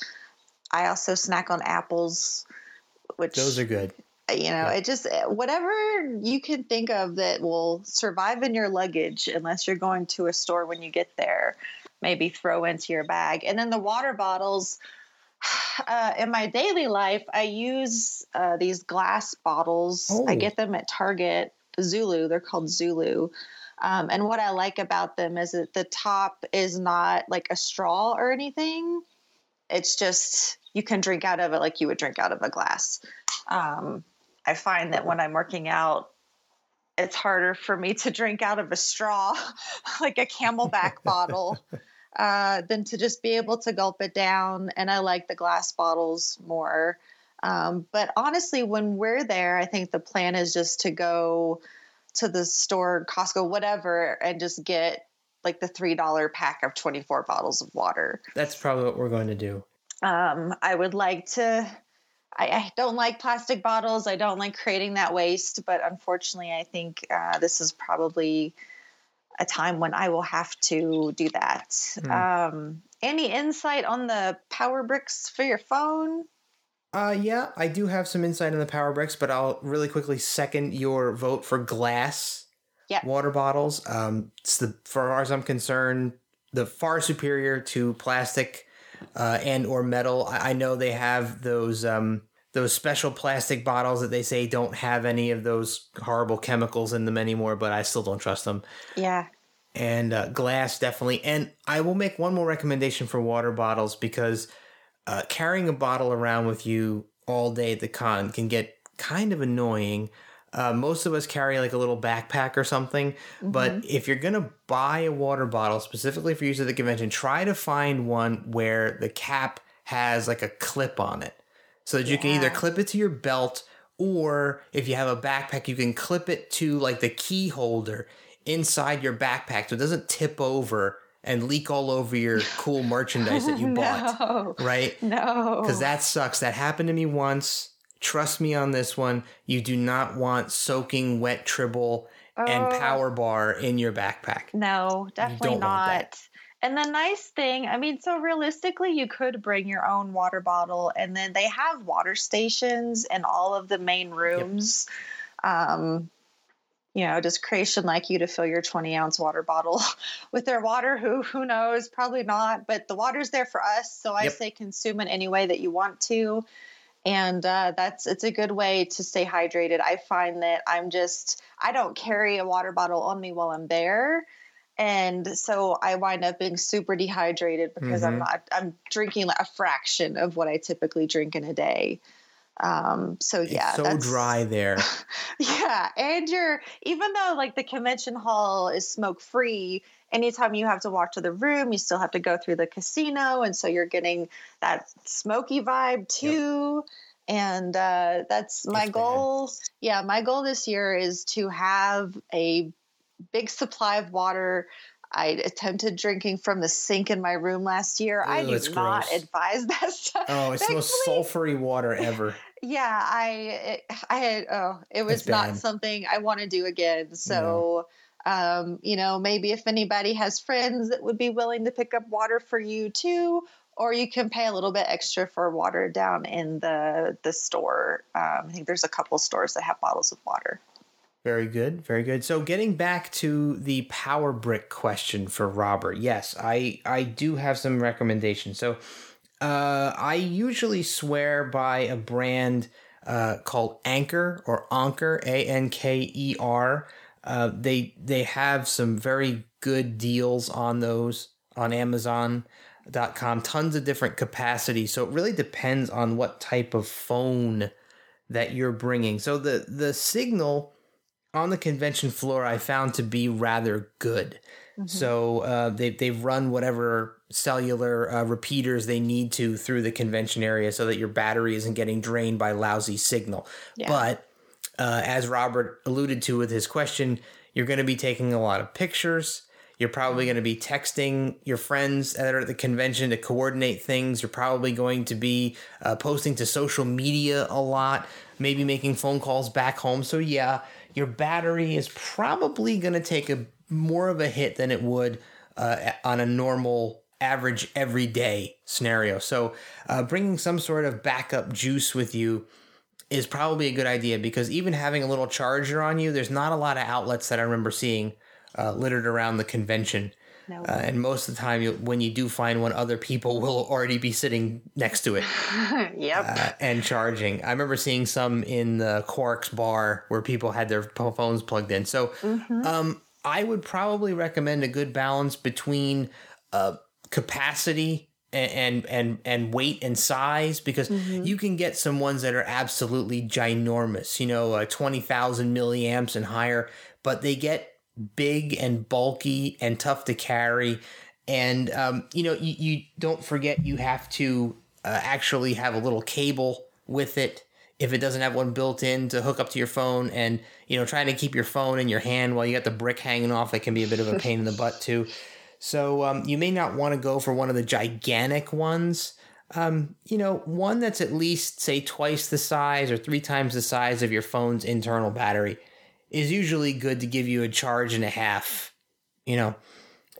I also snack on apples, which Those are good. You know it just whatever you can think of that will survive in your luggage unless you're going to a store when you get there maybe throw into your bag. And then the water bottles uh, in my daily life i use uh, these glass bottles. I Oh. get them at target zulu they're called zulu um, and what i like about them is that the top is not like a straw or anything. It's just you can drink out of it like you would drink out of a glass. Um, I find that when I'm working out, it's harder for me to drink out of a straw, like a CamelBak bottle, uh, than to just be able to gulp it down. And I like the glass bottles more. Um, but honestly, when we're there, I think the plan is just to go to the store, Costco, whatever, and just get like the $3 pack of 24 bottles of water That's probably what we're going to do. um, I would like to. I, I don't like plastic bottles. I don't like creating that waste, but unfortunately, I think uh, this is probably a time when I will have to do that. Um, any insight on the power bricks for your phone? Uh, yeah, I do have some insight on the power bricks, but I'll really quickly second your vote for glass Yep. water bottles. Um, it's the, for far as I'm concerned, the far superior to plastic uh, and or metal. I, I know they have those um, those special plastic bottles that they say don't have any of those horrible chemicals in them anymore, but I still don't trust them. Yeah. and uh, glass definitely. And I will make one more recommendation for water bottles because uh, carrying a bottle around with you all day at the con can get kind of annoying. Uh, most of us carry like a little backpack or something, but if you're gonna buy a water bottle specifically for use at the convention, try to find one where the cap has like a clip on it, so that you can either clip it to your belt or if you have a backpack, you can clip it to like the key holder inside your backpack so it doesn't tip over and leak all over your cool merchandise that you bought. Right? No. Because that sucks. That happened to me once. Trust me on this one. You do not want soaking wet tribble and Oh. power bar in your backpack. No, definitely don't want that. not. And the nice thing, I mean, so realistically, you could bring your own water bottle, and then they have water stations in all of the main rooms. Um, you know, does creation like you to fill your 20 ounce water bottle with their water? Who who knows? Probably not. But the water's there for us, so I Yep. say consume it any way that you want to. And uh, that's it's a good way to stay hydrated. I find that I'm just I don't carry a water bottle on me while I'm there and so I wind up being super dehydrated because I'm Mhm. not I'm drinking like a fraction of what I typically drink in a day. Um, so yeah, it's so that's, dry there. Yeah, and you're even though like the convention hall is smoke free, anytime you have to walk to the room, you still have to go through the casino, and so you're getting that smoky vibe too. And uh, that's my It's bad. goal. Yeah, my goal this year is to have a big supply of water. I attempted drinking from the sink in my room last year. I Ew, do not gross. advise that stuff. Oh, it's the most sulfury water ever. yeah i it, i had oh it was not something i want to do again so um you know maybe if anybody has friends that would be willing to pick up water for you too or you can pay a little bit extra for water down in the the store um, i think there's a couple stores that have bottles of water Very good, very good. So getting back to the power brick question for Robert, yes, I I do have some recommendations. So uh, I usually swear by a brand uh, called Anchor or Anker, A N K E R. Uh, they they have some very good deals on those on Amazon.com. tons of different capacity. So it really depends on what type of phone that you're bringing. So the the signal on the convention floor i found to be rather good. So uh, they, they've run whatever cellular uh, repeaters they need to through the convention area so that your battery isn't getting drained by lousy signal. Yeah. but uh, as robert alluded to with his question you're going to be taking a lot of pictures you're probably going to be texting your friends that are at the convention to coordinate things. You're probably going to be uh, posting to social media a lot, maybe making phone calls back home. So, yeah, your battery is probably going to take a more of a hit than it would uh, on a normal average everyday scenario. So, uh, bringing some sort of backup juice with you is probably a good idea because even having a little charger on you, there's not a lot of outlets that I remember seeing uh, littered around the convention. No. Uh, and most of the time, you, when you do find one, other people will already be sitting next to it yep. uh, and charging. I remember seeing some in the Quark's bar where people had their phones plugged in. So um, I would probably recommend a good balance between uh, capacity and, and and weight and size because you can get some ones that are absolutely ginormous. You know, uh, twenty thousand milliamps and higher, but they get big and bulky and tough to carry. And um, you know, you, you don't forget you have to uh, actually have a little cable with it if it doesn't have one built in to hook up to your phone. And you know, trying to keep your phone in your hand while you got the brick hanging off, it can be a bit of a pain in the butt too. So um, you may not want to go for one of the gigantic ones. Um, you know, one that's at least say twice the size or three times the size of your phone's internal battery is usually good to give you a charge and a half. You know,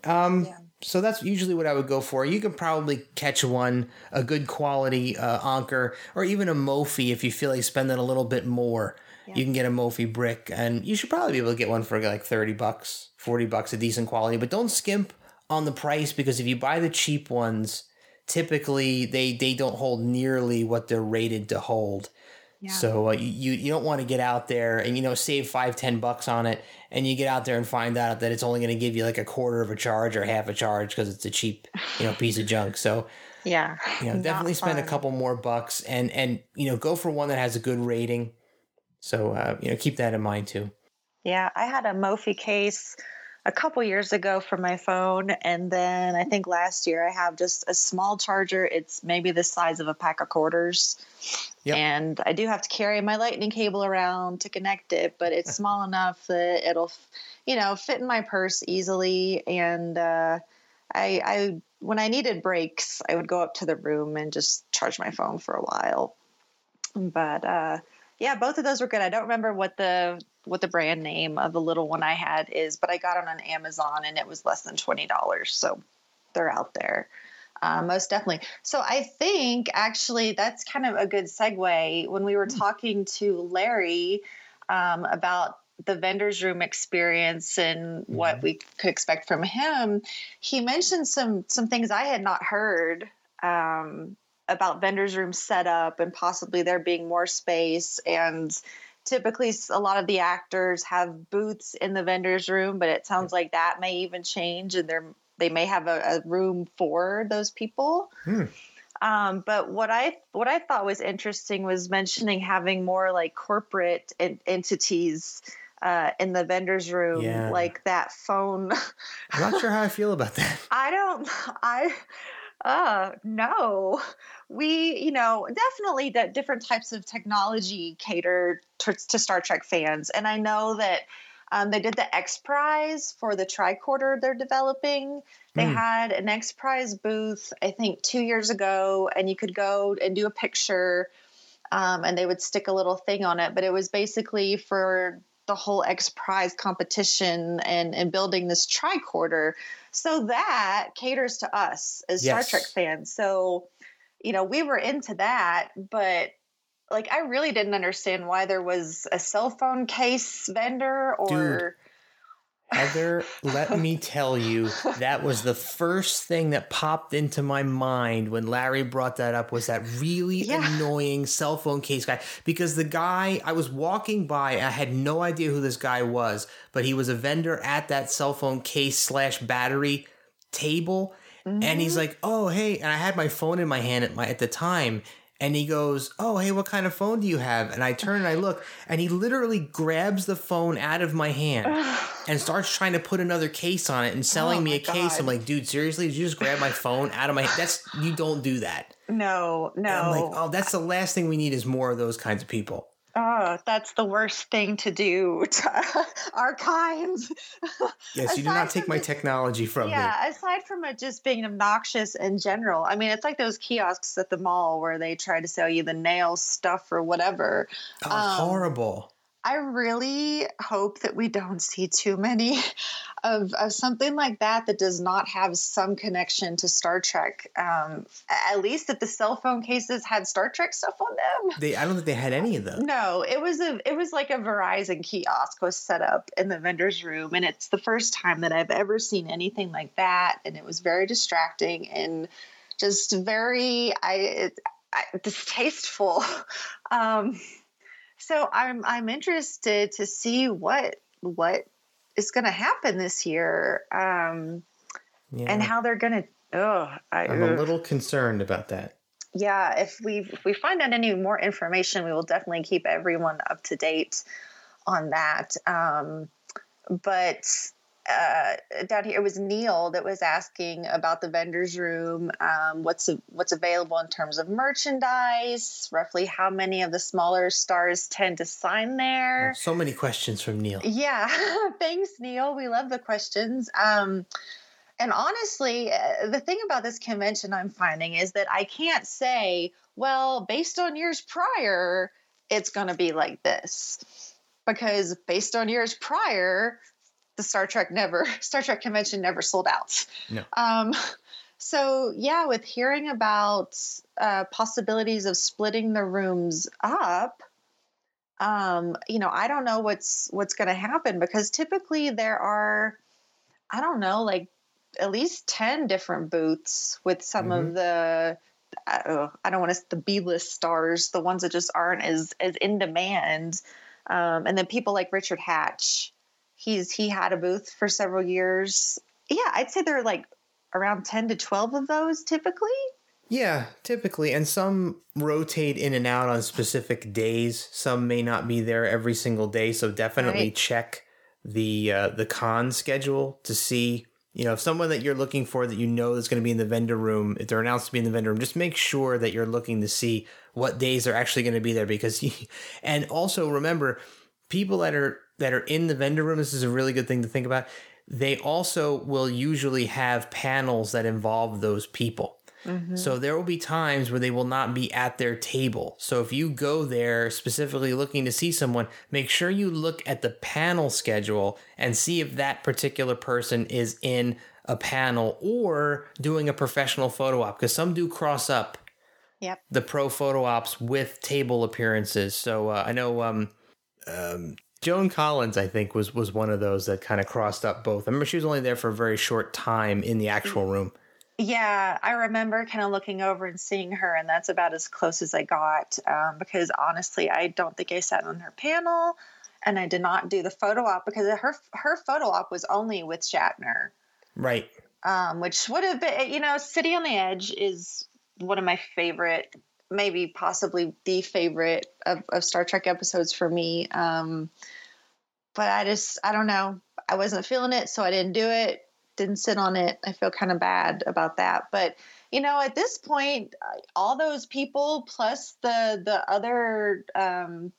um, so that's usually what I would go for. You can probably catch one, a good quality uh, Anker, or even a Mophie if you feel like spending a little bit more. You can get a Mophie brick, and you should probably be able to get one for like thirty bucks, forty bucks, a decent quality. But don't skimp on the price because if you buy the cheap ones, typically they they don't hold nearly what they're rated to hold. Yeah. So uh, you you don't want to get out there and you know save five ten bucks on it, and you get out there and find out that it's only going to give you like a quarter of a charge or half a charge because it's a cheap you know piece of junk. So yeah. you know definitely spend a couple more bucks and and you know go for one that has a good rating. So uh, you know keep that in mind too. Yeah, I had a Mophie case a couple years ago for my phone, and then I think last year I have just a small charger. It's maybe the size of a pack of quarters, Yep. and I do have to carry my lightning cable around to connect it, but it's small enough that it'll, you know, fit in my purse easily. And uh, I, I, when I needed breaks, I would go up to the room and just charge my phone for a while. But uh, yeah, both of those were good. I don't remember what the what the brand name of the little one I had is, but I got it on Amazon and it was less than twenty dollars. So they're out there. Uh, most definitely. So I think actually that's kind of a good segue when we were talking to Larry um, about the vendors room experience and what we could expect from him. He mentioned some some things I had not heard um, about vendors room setup and possibly there being more space and typically a lot of the actors have booths in the vendors room but it sounds like that may even change and they're they may have a, a room for those people Hmm. um, but what I what I thought was interesting was mentioning having more like corporate en- entities uh, in the vendors room, Yeah. like that phone. I'm not sure how I feel about that. I don't. I. Uh no, we you know definitely that different types of technology cater to, to Star Trek fans, and I know that um, they did the X Prize for the tricorder they're developing. They Hmm. had an X Prize booth, I think, two years ago, and you could go and do a picture, um, and they would stick a little thing on it. But it was basically for the whole X Prize competition and and building this tricorder. So that caters to us as Yes. Star Trek fans. So, you know, we were into that, but like I really didn't understand why there was a cell phone case vendor or Heather, let me tell you, that was the first thing that popped into my mind when Larry brought that up was that really Yeah. annoying cell phone case guy. Because the guy, I was walking by, I had no idea who this guy was, but he was a vendor at that cell phone case slash battery table. and he's mm-hmm. like, "Oh, hey," and I had my phone in my hand at my at the time. And he goes, "Oh, hey, what kind of phone do you have?" And I turn and I look, and he literally grabs the phone out of my hand and starts trying to put another case on it and selling Oh me a case. I'm like, "Dude, seriously? Did you just grab my phone out of my hand? That's you don't do that." No, no. And I'm like, "Oh, that's the last thing we need is more of those kinds of people." Oh, that's the worst thing to do to our kind. Yes, you do not take my the- technology from me. yeah, aside from it just being obnoxious in general. I mean, it's like those kiosks at the mall where they try to sell you the nail stuff or whatever. Oh, Um, horrible. I really hope that we don't see too many of, of something like that that does not have some connection to Star Trek. Um, at least that the cell phone cases had Star Trek stuff on them. They, I don't think they had any of them. No, it was a it was like a Verizon kiosk was set up in the vendor's room, and it's the first time that I've ever seen anything like that, and it was very distracting and just very I, it, I distasteful. Um, so I'm I'm interested to see what what is going to happen this year, um, Yeah. and how they're going to. Oh, I, I'm a little concerned about that. yeah if we if we find out any more information we will definitely keep everyone up to date on that um, but uh, down here it was neil that was asking about the vendors room um, what's what's available in terms of merchandise roughly how many of the smaller stars tend to sign there So many questions from Neil. yeah, thanks, Neil. We love the questions. Um, and honestly, uh, the thing about this convention I'm finding is that I can't say, well, based on years prior, it's going to be like this. Because based on years prior, the Star Trek never, Star Trek convention never sold out. No. Um, so, yeah, with hearing about uh, possibilities of splitting the rooms up, um, you know, I don't know what's what's going to happen because typically there are, I don't know, like at least ten different booths with some of the, uh, I don't want to the B list stars, the ones that just aren't as as in demand, um, and then people like Richard Hatch, he's he had a booth for several years. Yeah, I'd say there are like around ten to twelve of those typically. Yeah, typically, and some rotate in and out on specific days. Some may not be there every single day, so definitely Right. check the uh, the con schedule to see. You know, if someone that you're looking for that you know is going to be in the vendor room, if they're announced to be in the vendor room, just make sure that you're looking to see what days they're actually going to be there. Because, you, and also remember, people that are that are in the vendor room. This is a really good thing to think about. They also will usually have panels that involve those people. So there will be times where they will not be at their table. So if you go there specifically looking to see someone, make sure you look at the panel schedule and see if that particular person is in a panel or doing a professional photo op because some do cross up Yep. the pro photo ops with table appearances. So uh, I know um, um, Joan Collins, I think, was was one of those that kind of crossed up both. I remember she was only there for a very short time in the actual room. Yeah, I remember kind of looking over and seeing her, and that's about as close as I got. Um, because honestly, I don't think I sat on her panel, and I did not do the photo op because her her photo op was only with Shatner, Right. um, which would have been, you know, City on the Edge is one of my favorite, maybe possibly the favorite of, of Star Trek episodes for me. Um, but I just, I don't know, I wasn't feeling it, so I didn't do it didn't sit on it. I feel kind of bad about that. But you know, at this point, all those people plus the the other um,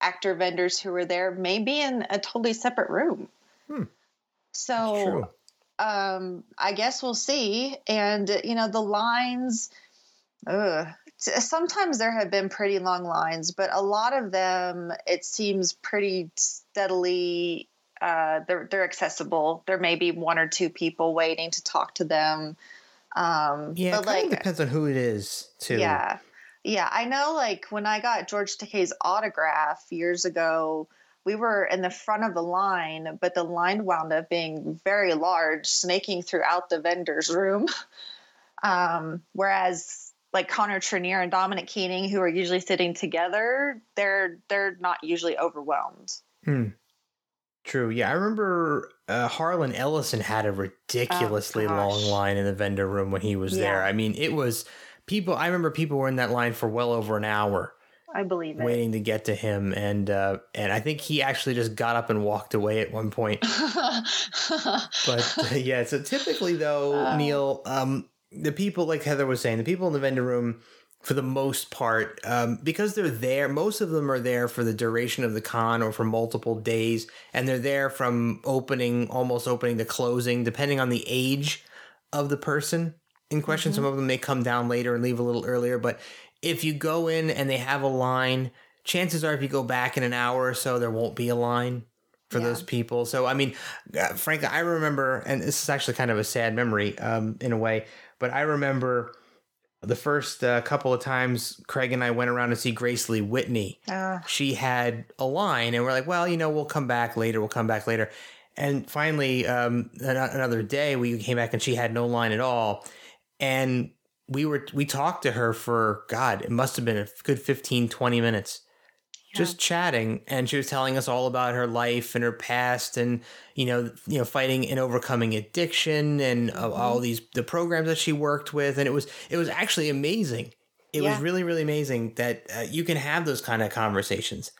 actor vendors who were there may be in a totally separate room. Hmm. So um, I guess we'll see. And you know, the lines. Ugh. Sometimes there have been pretty long lines, but a lot of them it seems pretty steadily uh, they're they're accessible. There may be one or two people waiting to talk to them. Um, Yeah, but like, depends on who it is, too. yeah, yeah. I know. Like when I got George Takei's autograph years ago, we were in the front of the line, but the line wound up being very large, snaking throughout the vendor's room. Um, whereas like Connor Trinneer and Dominic Keating, who are usually sitting together, they're they're not usually overwhelmed. Hmm. True. Yeah, I remember uh, Harlan Ellison had a ridiculously Oh, long line in the vendor room when he was there. I mean, it was people. I remember people were in that line for well over an hour I believe it. waiting to get to him, and uh, and I think he actually just got up and walked away at one point. But yeah, so typically though, Uh. Neil, um, the people like Heather was saying, the people in the vendor room, for the most part, um, because they're there, most of them are there for the duration of the con or for multiple days, and they're there from opening, almost opening to closing, depending on the age of the person in question. Some of them may come down later and leave a little earlier, but if you go in and they have a line, chances are if you go back in an hour or so, there won't be a line for Yeah. those people. So, I mean, uh, frankly, I remember, and this is actually kind of a sad memory um, in a way, but I remember the first uh, couple of times Craig and I went around to see Grace Lee Whitney. Uh, She had a line, and we're like, well, you know, we'll come back later. We'll come back later. And finally, um, another day, we came back and she had no line at all. And we were we talked to her for God, it must have been a good 15, 20 minutes just chatting and she was telling us all about her life and her past and you know you know fighting and overcoming addiction and uh, all these the programs that she worked with and it was it was actually amazing. It was really really amazing that uh, you can have those kind of conversations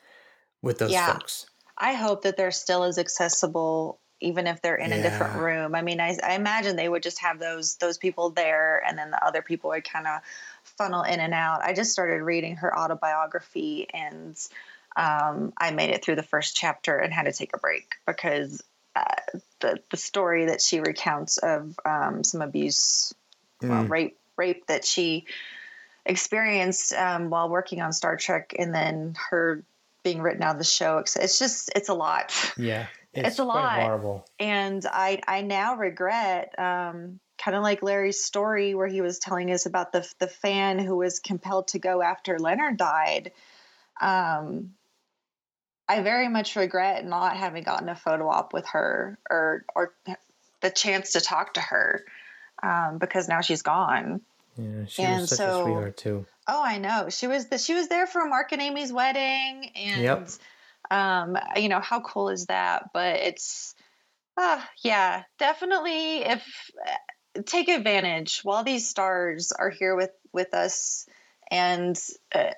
with those Yeah. folks. I hope that they're still as accessible, even if they're in a different room. I mean, I, I imagine they would just have those those people there, and then the other people would kind of funnel in and out. I just started reading her autobiography, and um, I made it through the first chapter and had to take a break because uh, the the story that she recounts of um, some abuse, well, Mm. rape, rape that she experienced um, while working on Star Trek, and then her being written out of the show. It's- It's just it's a lot, yeah It's a quite lot. horrible and I I now regret. Um, Kind of like Larry's story, where he was telling us about the the fan who was compelled to go after Leonard died. Um, I very much regret not having gotten a photo op with her or or the chance to talk to her um, because now she's gone. yeah she And was such so- a sweetheart too Oh, I know. She was the she was there for Mark and Amy's wedding, and Yep. um, you know how cool is that? But it's, uh, yeah, definitely. If take advantage while these stars are here with with us, and uh,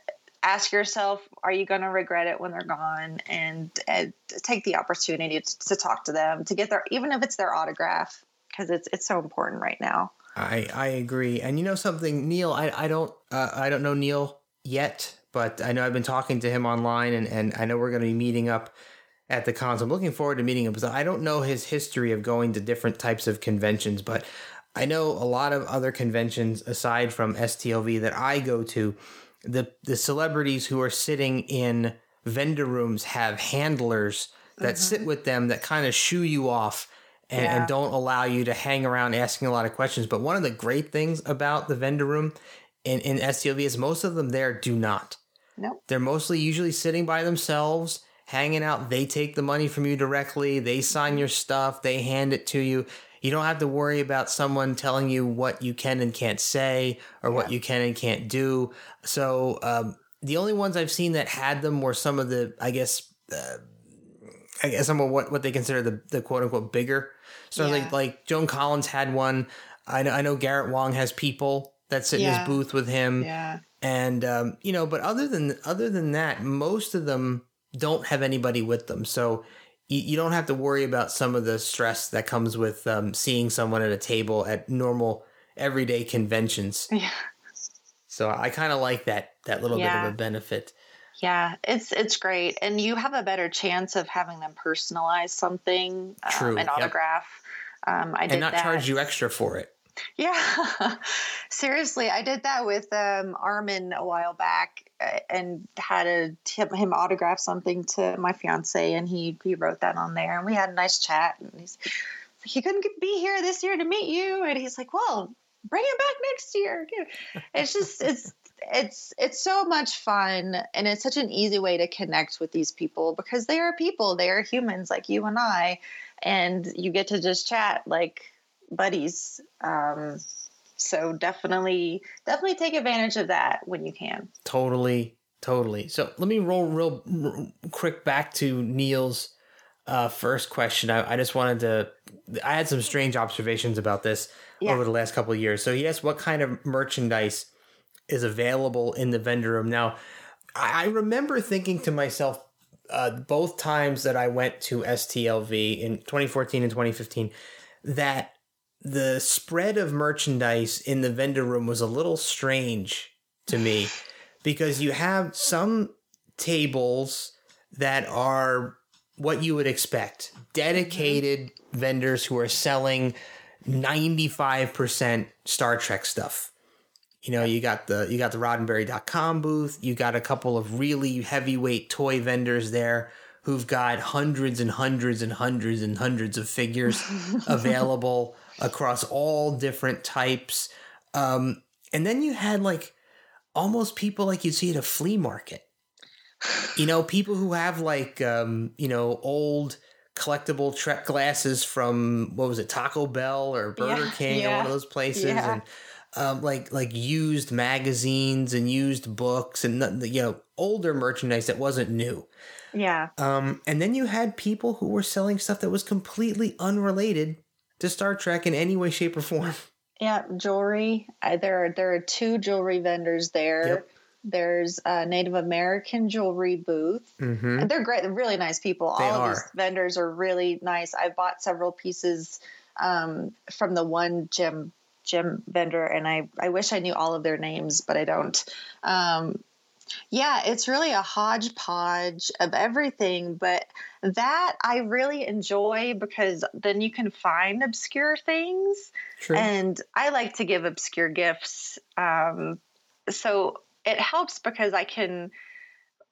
ask yourself, are you going to regret it when they're gone? And, and take the opportunity to, to talk to them, to get their even if it's their autograph, because it's it's so important right now. I I agree. And you know something, Neil, I I don't uh, I don't know Neil yet, but I know I've been talking to him online and and I know we're going to be meeting up at the cons. I'm looking forward to meeting him because I don't know his history of going to different types of conventions, but I know a lot of other conventions aside from STLV that I go to. The the celebrities who are sitting in vendor rooms have handlers that mm-hmm. sit with them that kind of shoo you off and, Yeah. and don't allow you to hang around asking a lot of questions. But one of the great things about the vendor room in, in STLV is most of them there do not. Nope. They're mostly usually sitting by themselves, hanging out. They take the money from you directly. They sign mm-hmm. your stuff. They hand it to you. You don't have to worry about someone telling you what you can and can't say or what you can and can't do. So um, the only ones I've seen that had them were some of the, I guess, uh, I guess some of what, what they consider the, the quote unquote bigger. So Yeah. like like Joan Collins had one. I know I know Garrett Wang has people that sit in his booth with him Yeah. and um, you know but other than other than that most of them don't have anybody with them so you, you don't have to worry about some of the stress that comes with um, seeing someone at a table at normal everyday conventions Yeah. so i kind of like that that little bit of a benefit Yeah, it's it's great, and you have a better chance of having them personalize something, um, True, an yep. autograph. Um, I did and not that. charge you extra for it Yeah, seriously, I did that with um, Armin a while back, uh, and had a him, him autograph something to my fiance, and he he wrote that on there, and we had a nice chat. And he's he couldn't be here this year to meet you, and he's like, well, bring it back next year. It's just it's it's it's so much fun, and it's such an easy way to connect with these people because they are people, they are humans like you and I, and you get to just chat like buddies. Um, so definitely, definitely take advantage of that when you can. Totally, totally. So let me roll real r- quick back to Neil's uh, first question, I, I just wanted to. I had some strange observations about this Yeah. over the last couple of years. So he asked what kind of merchandise is available in the vendor room. Now, I, I remember thinking to myself uh, both times that I went to STLV in 2014 and 2015 that the spread of merchandise in the vendor room was a little strange to me because you have some tables that are what you would expect. Dedicated vendors who are selling 95% Star Trek stuff. You know, you got the you got the roddenberry.com booth, you got a couple of really heavyweight toy vendors there who've got hundreds and hundreds and hundreds and hundreds of figures available across all different types. Um, and then you had like almost people like you'd see at a flea market. You know, people who have like um, you know, old collectible Trek glasses from what was it, Taco Bell or Burger Yeah, King or one of those places yeah. and um, like like used magazines and used books and you know older merchandise that wasn't new. Yeah. Um, and then you had people who were selling stuff that was completely unrelated to Star Trek in any way, shape, or form. Yeah, jewelry. There are there are two jewelry vendors there. Yep. There's a Native American jewelry booth. Mm-hmm. And they're great. They're really nice people. They All of these vendors are really nice. I bought several pieces um, from the one gym gym vendor, and I I wish I knew all of their names, but I don't. Um, yeah, it's really a hodgepodge of everything, but that I really enjoy because then you can find obscure things True. and I like to give obscure gifts. Um, so it helps because I can.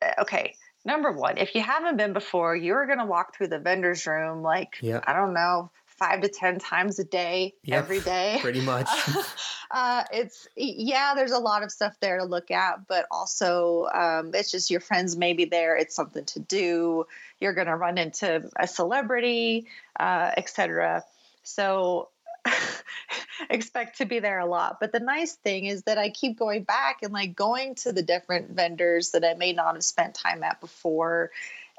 uh, Okay, number one, if you haven't been before, you're going to walk through the vendor's room like Yep. I don't know, five to ten times a day, Yep, every day. Pretty much. uh, it's yeah, there's a lot of stuff there to look at, but also um, it's just your friends may be there. It's something to do. You're going to run into a celebrity, uh, etc. So expect to be there a lot. But the nice thing is that I keep going back and like going to the different vendors that I may not have spent time at before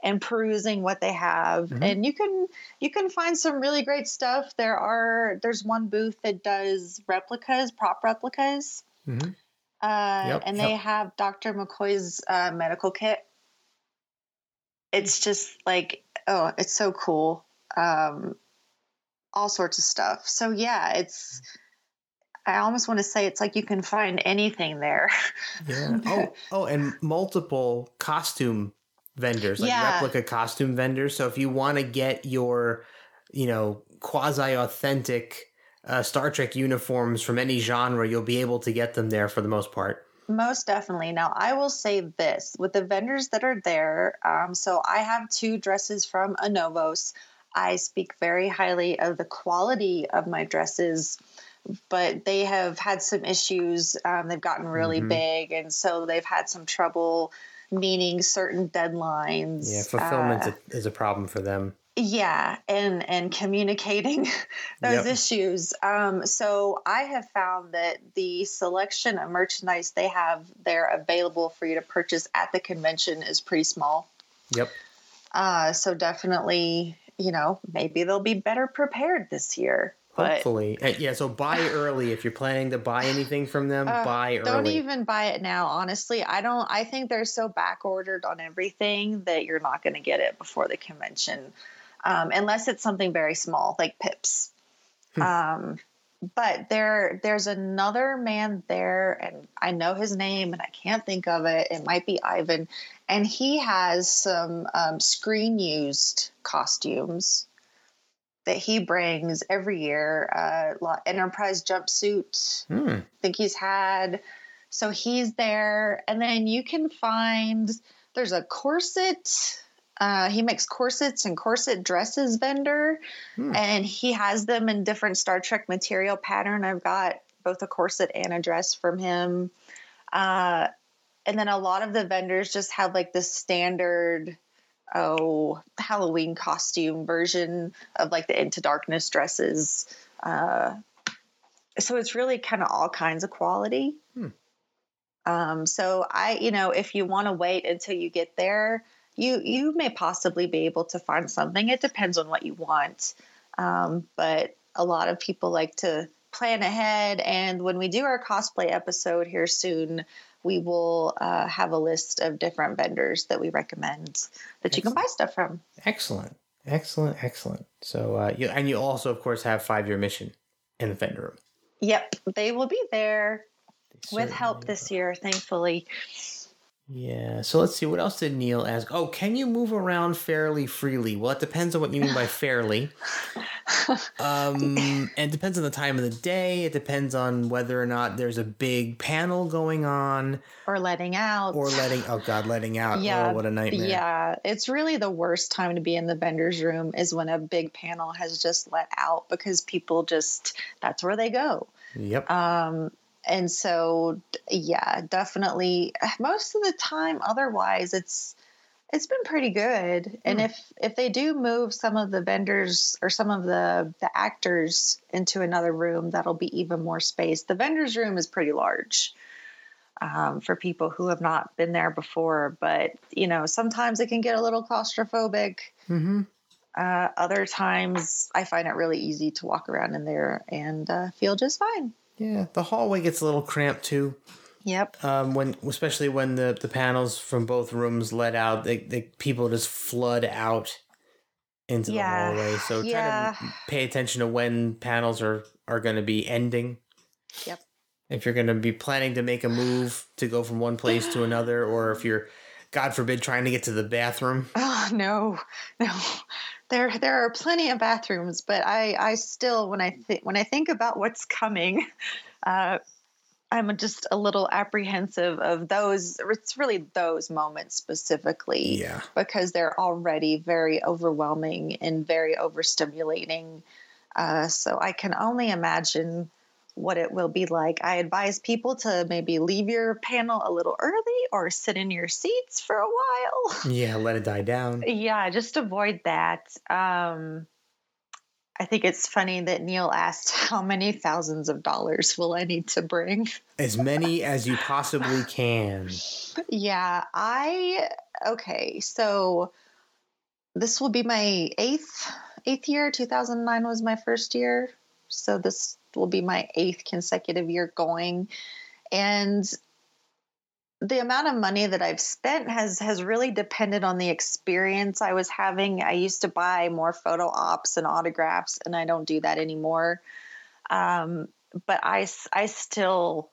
and perusing what they have Mhm. and you can you can find some really great stuff there are there's one booth that does replicas prop replicas Mhm. uh, Yep, and they yep. have dr mccoy's uh, medical kit it's just like oh it's so cool um, all sorts of stuff so yeah it's i almost want to say it's like you can find anything there Yeah. Oh, oh, and multiple costume vendors, like Yeah. replica costume vendors. So if you want to get your, you know, quasi authentic uh, Star Trek uniforms from any genre, you'll be able to get them there for the most part. Most definitely. Now, I will say this with the vendors that are there. Um, so, I have two dresses from Anovos. I speak very highly of the quality of my dresses, but they have had some issues. Um, they've gotten really Mhm. big, and so they've had some trouble meeting certain deadlines. Yeah, fulfillment Uh, is a problem for them. yeah and and communicating those Yep. issues um, so i have found that the selection of merchandise they have there available for you to purchase at the convention is pretty small Yep. uh, so definitely you know maybe they'll be better prepared this year but Hopefully. Yeah, so buy early if you're planning to buy anything from them. Uh, buy early. don't even buy it now honestly i don't i think they're so back ordered on everything that you're not going to get it before the convention um, unless it's something very small like pips Hmm. um, but there there's another man there and i know his name and i can't think of it it might be ivan and he has some um, screen used costumes that he brings every year uh, enterprise jumpsuit Hmm. think he's had. So he's there. And then you can find there's a corset. Uh, he makes corsets and corset dresses vendor, Hmm. and he has them in different Star Trek material pattern. I've got both a corset and a dress from him. Uh, and then a lot of the vendors just have like the standard, oh, Halloween costume version of like the Into Darkness dresses. Uh, so it's really kind of all kinds of quality. Hmm. Um, so I, you know, if you want to wait until you get there, you you may possibly be able to find something. It depends on what you want, um, but a lot of people like to plan ahead. And when we do our cosplay episode here soon, we will uh, have a list of different vendors that we recommend that you can buy stuff from. Excellent, excellent, excellent. So, uh, you and you also, of course, have five year mission in the vendor room. Yep, they will be there with help this year, thankfully. Yeah. So let's see. What else did Neil ask? Oh, can you move around fairly freely? Well, it depends on what you mean by fairly. Um, and it depends on the time of the day. It depends on whether or not there's a big panel going on, or letting out, or letting. Oh God, letting out. Yeah. Oh, what a nightmare. Yeah, it's really the worst time to be in the vendor's room is when a big panel has just let out because people just that's where they go. Yep. Um, and so yeah definitely most of the time otherwise it's it's been pretty good and hmm. if if they do move some of the vendors or some of the the actors into another room that'll be even more space the vendors room is pretty large um, for people who have not been there before but you know sometimes it can get a little claustrophobic mm-hmm. uh, other times i find it really easy to walk around in there and uh, feel just fine yeah, the hallway gets a little cramped too. Yep. Um, when especially when the, the panels from both rooms let out, they, they people just flood out into yeah. the hallway. So yeah. try to pay attention to when panels are are going to be ending. Yep. If you're going to be planning to make a move to go from one place to another, or if you're, God forbid, trying to get to the bathroom. Oh no, no there there are plenty of bathrooms, but I I still when I think when I think about what's coming, uh, I'm just a little apprehensive of those. It's really those moments specifically, yeah, because they're already very overwhelming and very overstimulating. Uh, so I can only imagine what it will be like. I advise people to maybe leave your panel a little early or sit in your seats for a while. Yeah, let it die down. Yeah, just avoid that. Um, I think it's funny that Neil asked how many thousands of dollars will I need to bring? As many as you possibly can. Yeah, I okay, so this will be my eighth eighth year. 2009 was my first year. So this will be my eighth consecutive year going. And the amount of money that I've spent has has really depended on the experience I was having. I used to buy more photo ops and autographs, and I don't do that anymore. Um, but I I still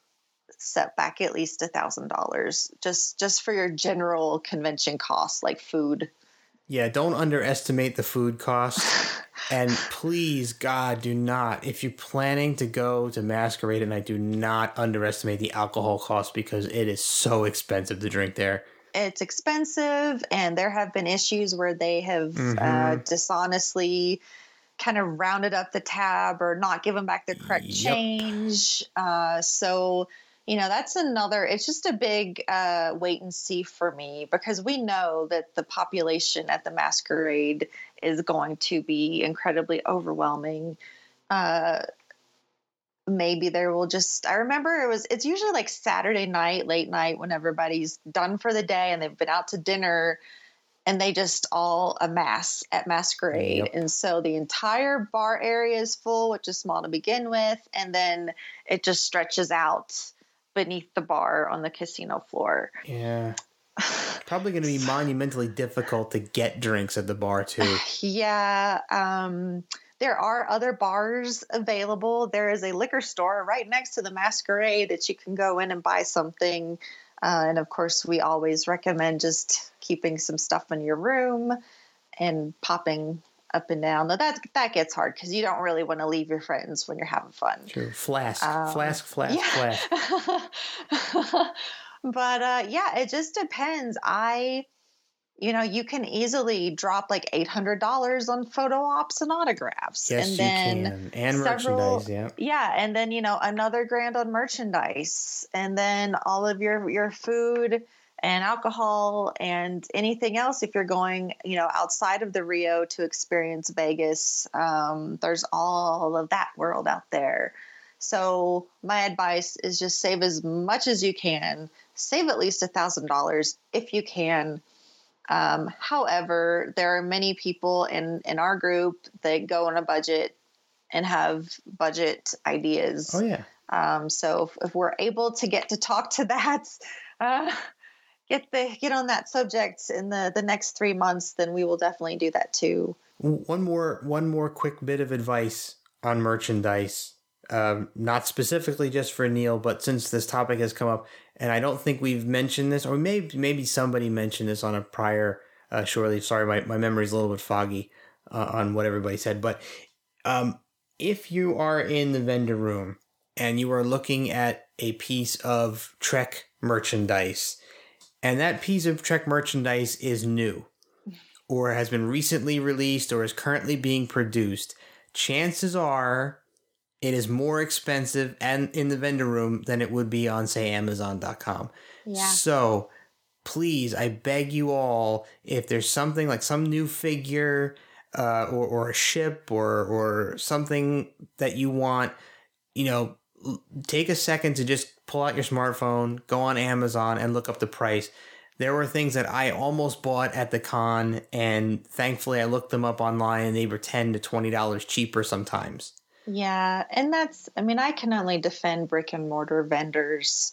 set back at least a thousand dollars just just for your general convention costs like food. Yeah, don't underestimate the food cost. And please, God, do not, if you're planning to go to Masquerade and I do not underestimate the alcohol cost because it is so expensive to drink there. It's expensive, and there have been issues where they have uh, mm-hmm. uh, dishonestly kind of rounded up the tab or not given back the correct yep. change. Uh, so, you know, that's another, it's just a big uh, wait and see for me because we know that the population at the masquerade is going to be incredibly overwhelming. Uh, maybe there will just, I remember it was, it's usually like Saturday night, late night when everybody's done for the day and they've been out to dinner and they just all amass at masquerade yep. and so the entire bar area is full which is small to begin with and then it just stretches out beneath the bar on the casino floor. Yeah. Probably going to be monumentally difficult to get drinks at the bar too. Yeah. Um, there are other bars available. There is a liquor store right next to the masquerade that you can go in and buy something. Uh, and of course, we always recommend just keeping some stuff in your room and popping up and down. Now that that gets hard because you don't really want to leave your friends when you're having fun. True. Flask, um, flask, flask, yeah. flask. but uh, yeah, it just depends. I, you know, you can easily drop like eight hundred dollars on photo ops and autographs, yes, and then can. and several, merchandise. Yeah, yeah, and then you know another grand on merchandise, and then all of your your food and alcohol and anything else if you're going you know outside of the rio to experience vegas um, there's all of that world out there so my advice is just save as much as you can save at least a thousand dollars if you can Um, however, there are many people in in our group that go on a budget and have budget ideas. Oh yeah. Um, so if, if, we're able to get to talk to that, uh, get the get on that subject in the the next three months, then we will definitely do that too. One more one more quick bit of advice on merchandise. Um, not specifically just for Neil, but since this topic has come up, and I don't think we've mentioned this, or maybe maybe somebody mentioned this on a prior uh, shortly. Sorry, my, my memory's a little bit foggy uh, on what everybody said, but um, if you are in the vendor room and you are looking at a piece of Trek merchandise, and that piece of Trek merchandise is new, or has been recently released, or is currently being produced, chances are it is more expensive and in the vendor room than it would be on say amazon.com yeah. so please i beg you all if there's something like some new figure uh, or, or a ship or or something that you want you know take a second to just pull out your smartphone go on amazon and look up the price there were things that i almost bought at the con and thankfully i looked them up online and they were 10 to 20 dollars cheaper sometimes yeah, and that's I mean I can only defend brick and mortar vendors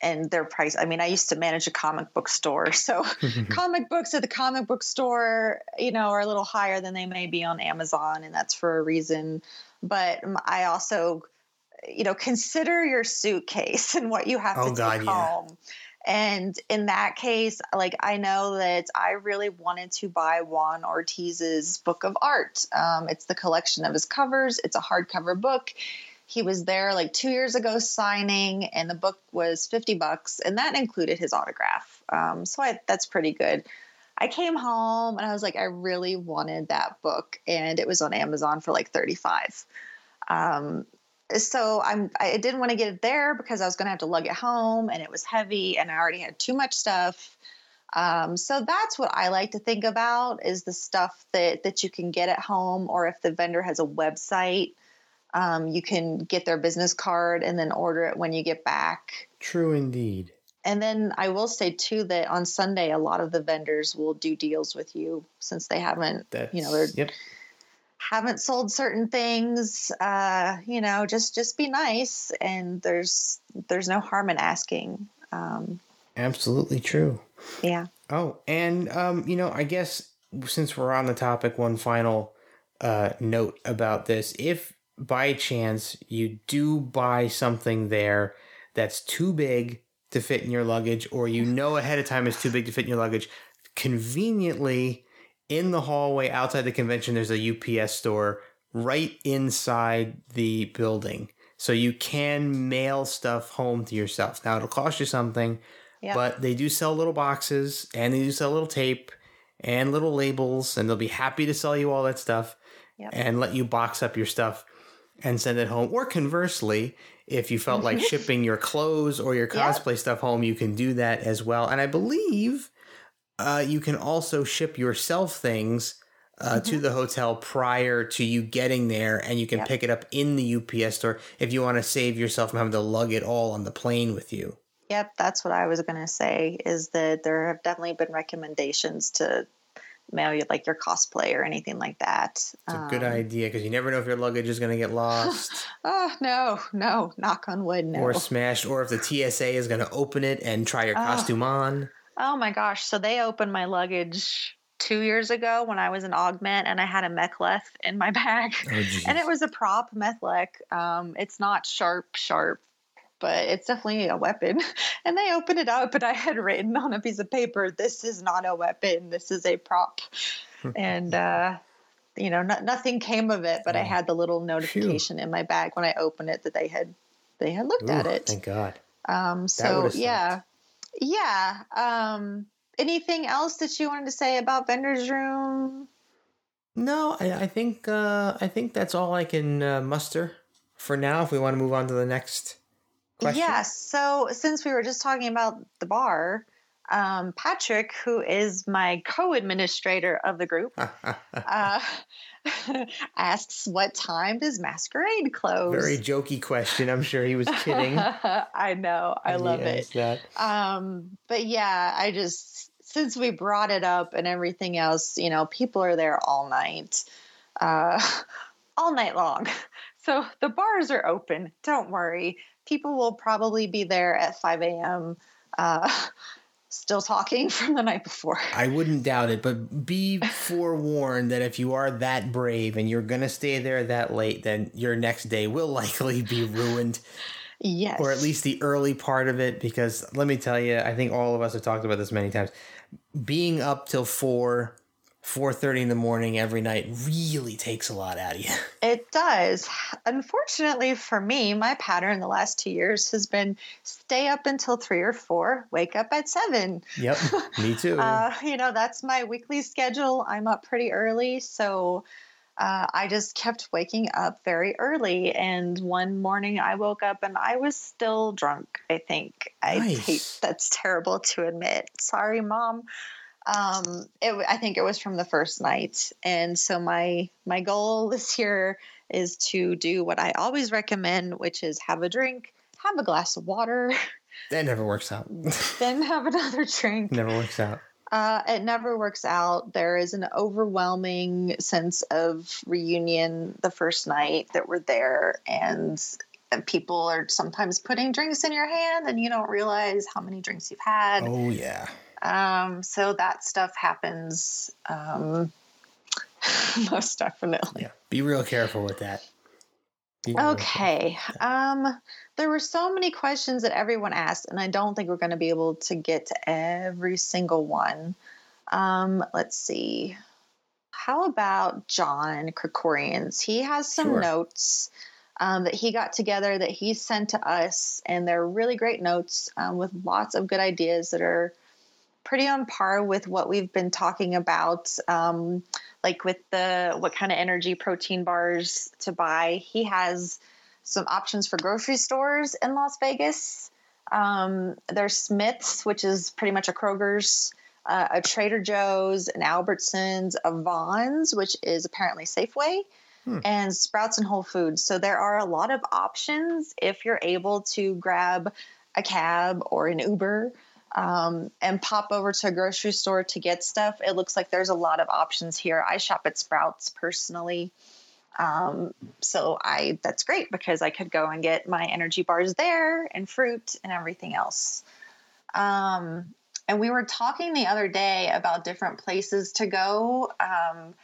and their price. I mean, I used to manage a comic book store, so comic books at the comic book store, you know, are a little higher than they may be on Amazon, and that's for a reason. But I also, you know, consider your suitcase and what you have oh, to God, take home. Yeah. And in that case, like I know that I really wanted to buy Juan Ortiz's book of art. Um, it's the collection of his covers. It's a hardcover book. He was there like two years ago signing, and the book was fifty bucks, and that included his autograph. Um, so I, that's pretty good. I came home and I was like, I really wanted that book, and it was on Amazon for like thirty five. Um, so I'm I didn't want to get it there because I was going to have to lug it home and it was heavy and I already had too much stuff. Um, so that's what I like to think about is the stuff that that you can get at home or if the vendor has a website, um, you can get their business card and then order it when you get back. True indeed. And then I will say too that on Sunday a lot of the vendors will do deals with you since they haven't, that's, you know, they're yep haven't sold certain things uh, you know just just be nice and there's there's no harm in asking um, absolutely true. Yeah. Oh and um, you know i guess since we're on the topic one final uh, note about this if by chance you do buy something there that's too big to fit in your luggage or you know ahead of time it's too big to fit in your luggage conveniently in the hallway outside the convention, there's a UPS store right inside the building. So you can mail stuff home to yourself. Now it'll cost you something, yep. but they do sell little boxes and they do sell little tape and little labels, and they'll be happy to sell you all that stuff yep. and let you box up your stuff and send it home. Or conversely, if you felt like shipping your clothes or your cosplay yep. stuff home, you can do that as well. And I believe uh, you can also ship yourself things uh, mm-hmm. to the hotel prior to you getting there, and you can yep. pick it up in the UPS store if you want to save yourself from having to lug it all on the plane with you. Yep, that's what I was going to say. Is that there have definitely been recommendations to mail you like your cosplay or anything like that. It's a um, good idea because you never know if your luggage is going to get lost. oh no, no! Knock on wood, no. Or smashed, or if the TSA is going to open it and try your oh. costume on. Oh my gosh. So they opened my luggage two years ago when I was in Augment and I had a mek'leth in my bag. Oh, and it was a prop mek'leth. Um, it's not sharp, sharp, but it's definitely a weapon. And they opened it up and I had written on a piece of paper, this is not a weapon, this is a prop. and, uh, you know, no, nothing came of it, but I had the little notification Phew. in my bag when I opened it that they had they had looked Ooh, at it. Thank God. Um, so yeah, yeah. Um, anything else that you wanted to say about Vendor's Room? No, I, I think uh, I think that's all I can uh, muster for now. If we want to move on to the next question. Yes. Yeah, so since we were just talking about the bar, um, Patrick, who is my co-administrator of the group, uh, asks, "What time does masquerade close?" Very jokey question. I'm sure he was kidding. I know. I love it. That. Um, but yeah, I just since we brought it up and everything else, you know, people are there all night, uh, all night long. So the bars are open. Don't worry. People will probably be there at 5 a.m. Uh, still talking from the night before. I wouldn't doubt it, but be forewarned that if you are that brave and you're going to stay there that late, then your next day will likely be ruined. Yes. Or at least the early part of it, because let me tell you, I think all of us have talked about this many times. Being up till four, four thirty in the morning every night really takes a lot out of you. It does. Unfortunately for me, my pattern the last two years has been stay up until three or four, wake up at seven. Yep, me too. uh, you know, that's my weekly schedule. I'm up pretty early, so uh, I just kept waking up very early. And one morning I woke up and I was still drunk, I think. I Nice. hate that's terrible to admit. Sorry, mom. Um, it, I think it was from the first night. And so my my goal this year is to do what I always recommend, which is have a drink, have a glass of water, that never works out. then have another drink, never works out. uh, it never works out. There is an overwhelming sense of reunion the first night that we're there, and, and people are sometimes putting drinks in your hand, and you don't realize how many drinks you've had. Oh yeah. Um, so that stuff happens um, most definitely. Yeah. Be real careful with that. Okay. Um, there were so many questions that everyone asked, and I don't think we're going to be able to get to every single one. Um, let's see. How about John Krikorians? He has some Sure. notes um, that he got together that he sent to us, and they're really great notes um, with lots of good ideas that are pretty on par with what we've been talking about, um, like with the what kind of energy protein bars to buy. He has some options for grocery stores in Las Vegas. Um, there's Smith's, which is pretty much a Kroger's, uh, a Trader Joe's, an Albertsons, a Vons, which is apparently Safeway, and Sprouts and Whole Foods. So there are a lot of options if you're able to grab a cab or an Uber um, and pop over to a grocery store to get stuff. It looks like there's a lot of options here. I shop at Sprouts personally. Um, so I that's great because I could go and get my energy bars there and fruit and everything else. Um, and we were talking the other day about different places to go. Um,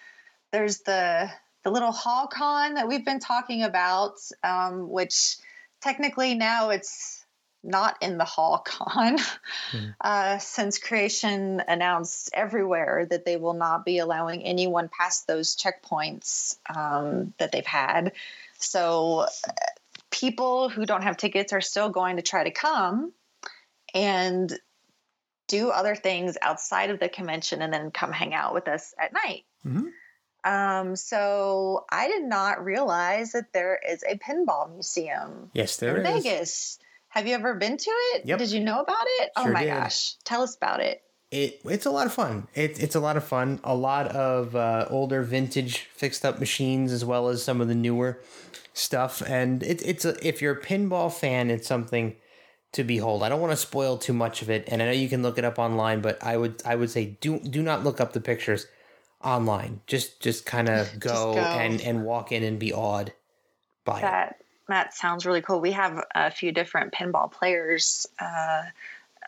there's the the little hall con that we've been talking about, um, which technically now it's not in the hall con uh, since creation announced everywhere that they will not be allowing anyone past those checkpoints um, that they've had. So uh, people who don't have tickets are still going to try to come and do other things outside of the convention and then come hang out with us at night. Mhm. Um, so I did not realize that there is a pinball museum Yes, there in is. Vegas. Have you ever been to it? Yep. Did you know about it? oh my did. gosh. Tell us about it. It it's a lot of fun. It, it's a lot of fun. A lot of uh, older vintage fixed up machines as well as some of the newer stuff. And it, it's a, if you're a pinball fan, it's something to behold. I don't want to spoil too much of it, and I know you can look it up online, but I would I would say do do not look up the pictures online. Just just kind of go, go. and and walk in and be awed by it. That sounds really cool. We have a few different pinball players uh,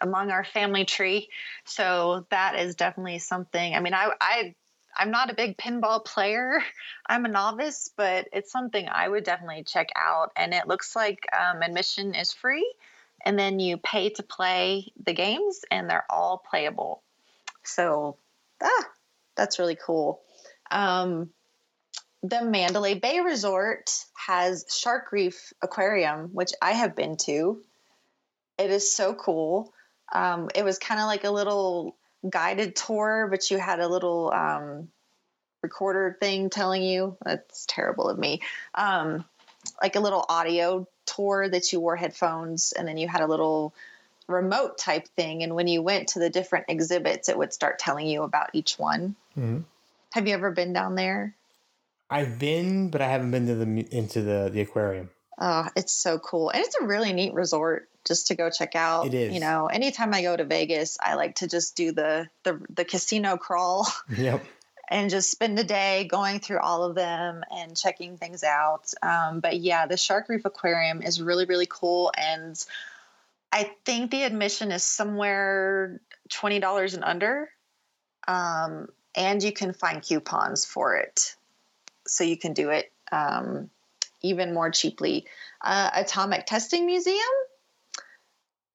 among our family tree, so that is definitely something. I mean, I I I'm not a big pinball player. I'm a novice, but it's something I would definitely check out. And it looks like um, admission is free, and then you pay to play the games, and they're all playable. So, ah, that's really cool. Um, the Mandalay Bay Resort has Shark Reef Aquarium, which I have been to. It is so cool. Um, it was kind of like a little guided tour, but you had a little um, recorder thing telling you. That's terrible of me. Um, like a little audio tour that you wore headphones, and then you had a little remote type thing. And when you went to the different exhibits, it would start telling you about each one. Mhm. Have you ever been down there? I've been, but I haven't been to the into the the aquarium. Oh, it's so cool. And it's a really neat resort just to go check out. It is. You know, anytime I go to Vegas, I like to just do the the, the casino crawl Yep. and just spend a day going through all of them and checking things out. Um, but yeah, the Shark Reef Aquarium is really, really cool. And I think the admission is somewhere $20 and under. Um, and you can find coupons for it. So you can do it um, even more cheaply. Uh, Atomic Testing Museum,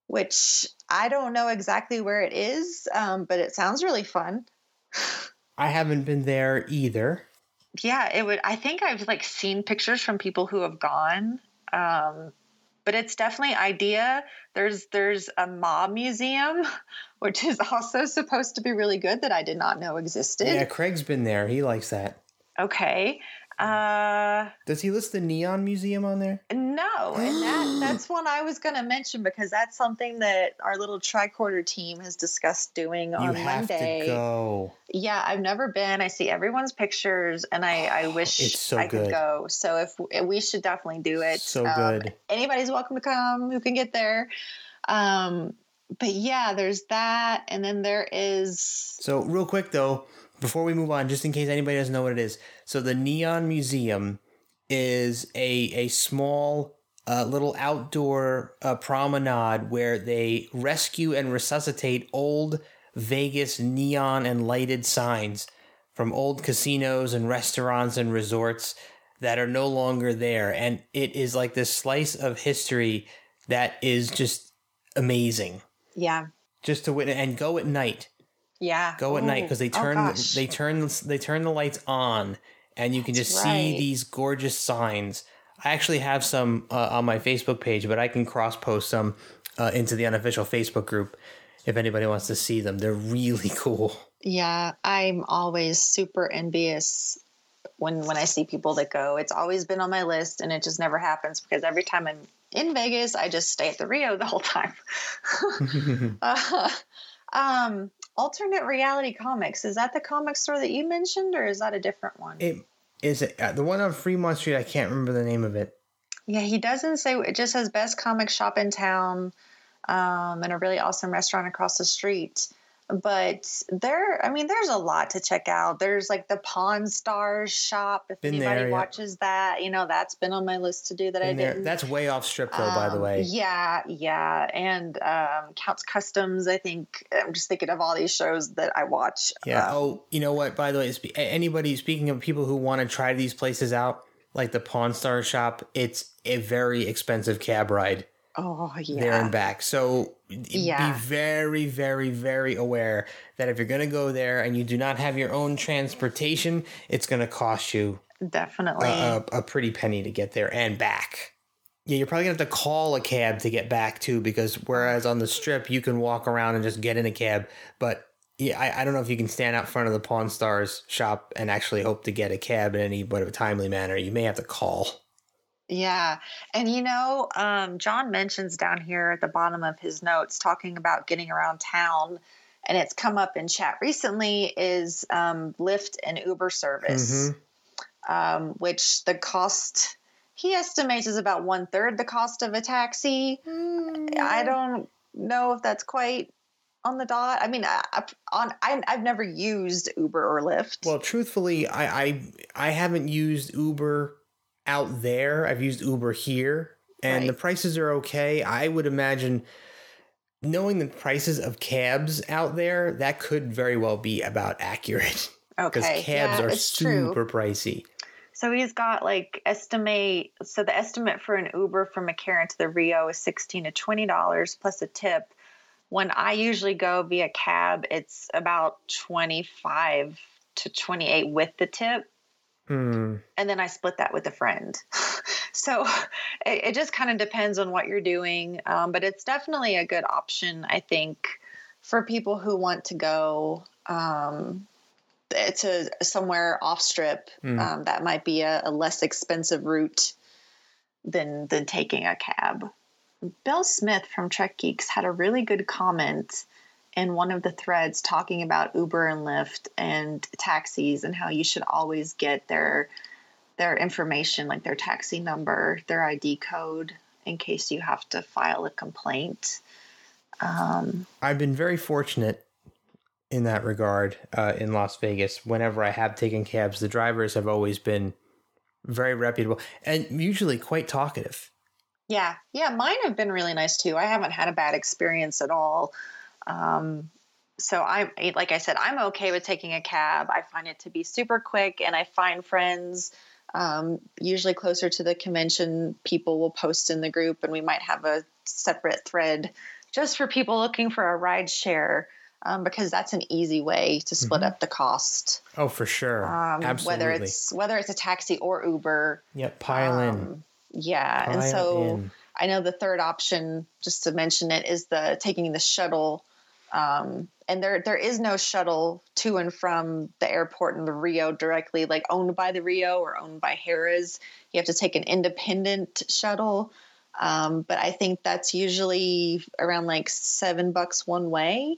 which I don't know exactly where it is, um, but it sounds really fun. I haven't been there either. yeah it would i think i've like seen pictures from people who have gone um but it's definitely idea there's there's a mob museum which is also supposed to be really good that i did not know existed Yeah, Craig's been there. He likes that. Okay uh Does he list the Neon Museum on there? no and that that's one i was going to mention because that's something that our little tricorder team has discussed doing You on have monday to go. Yeah, I've never been. I see everyone's pictures, and I, I wish so I could go. So if we should definitely do it. So Um, good. Anybody's welcome to come who can get there. Um, but yeah, there's that, and then there is. So, real quick though, before we move on, just in case anybody doesn't know what it is, so the Neon Museum is a a small uh, little outdoor uh, promenade where they rescue and resuscitate old Vegas neon and lighted signs from old casinos and restaurants and resorts that are no longer there, and it is like this slice of history that is just amazing. Yeah, Just to witness and go at night yeah. go at night because they oh turn gosh. they turn they turn the lights on and you can just That's see these gorgeous signs i actually have some uh, on my facebook page but i can cross post some uh, into the unofficial facebook group if anybody wants to see them they're really cool Yeah, I'm always super envious when when I see people that go. It's always been on my list, and it just never happens because every time I'm in Vegas, I just stay at the Rio the whole time. uh, um, alternate reality comics is that the comic store that you mentioned, or is that a different one? it is it uh, the one on fremont street i can't remember the name of it yeah, he doesn't say. It just says best comic shop in town, um, and a really awesome restaurant across the street. But there, I mean, there's a lot to check out. There's like the Pawn Stars shop. If Been anybody there, yeah. watches that, you know, that's been on my list to do that I didn't. that's way off strip though by the Um, way Yeah, yeah. And um, Count's Kustoms, I think. I'm just thinking of all these shows that I watch. Yeah. Um, oh, you know what? By the way, anybody speaking of people who want to try these places out, like the Pawn Star shop, it's a very expensive cab ride oh, yeah. there and back. So Yeah. be very, very, very aware that if you're going to go there and you do not have your own transportation, it's going to cost you uh, Definitely. a, a, a pretty penny to get there and back. Yeah, you're probably gonna have to call a cab to get back too, because whereas on the strip you can walk around and just get in a cab, but yeah, I, I don't know if you can stand out front of the Pawn Stars shop and actually hope to get a cab in any but of a timely manner. You may have to call. Yeah. And you know, um, John mentions down here at the bottom of his notes talking about getting around town, and it's come up in chat recently is um, Lyft and Uber service, Mhm. um, which the cost he estimates is about one third the cost of a taxi. I don't know if that's quite on the dot. I mean, I, I- on I, I've never used Uber or Lyft. Well, truthfully, I, I I haven't used Uber out there. I've used Uber here, and the prices are okay. I would imagine, knowing the prices of cabs out there, that could very well be about accurate Okay. because cabs yeah, are it's true. super pricey. So he's got like estimate. So the estimate for an Uber from McCarran to the Rio is sixteen to twenty dollars plus a tip. When I usually go via cab, it's about twenty five to twenty eight with the tip, Hmm. and then I split that with a friend. so it, it just kind of depends on what you're doing, um, but it's definitely a good option, I think, for people who want to go. Um, to somewhere off strip Mm. um, that might be a, a less expensive route than than taking a cab. Bill Smith from Trek Geeks had a really good comment in one of the threads talking about Uber and Lyft and taxis and how you should always get their their information, like their taxi number, their ID code, in case you have to file a complaint. Um, I've been very fortunate in that regard uh, in Las Vegas. Whenever I have taken cabs, the drivers have always been very reputable and usually quite talkative. Yeah, yeah, mine have been really nice too. I haven't had a bad experience at all. Um, so I'm like I said, I'm okay with taking a cab. I find it to be super quick, and I find friends. Um, usually closer to the convention, people will post in the group, and we might have a separate thread just for people looking for a ride share. Um, because that's an easy way to split mm-hmm. up the cost. Oh, for sure. Um, Absolutely. Whether it's whether it's a taxi or Uber. Yep, pile in. Um, yeah, pile and so in. I know the third option, just to mention it, is the taking the shuttle um, and there there is no shuttle to and from the airport in the Rio directly, like owned by the Rio or owned by Harrah's. You have to take an independent shuttle. Um, but I think that's usually around like seven bucks one way.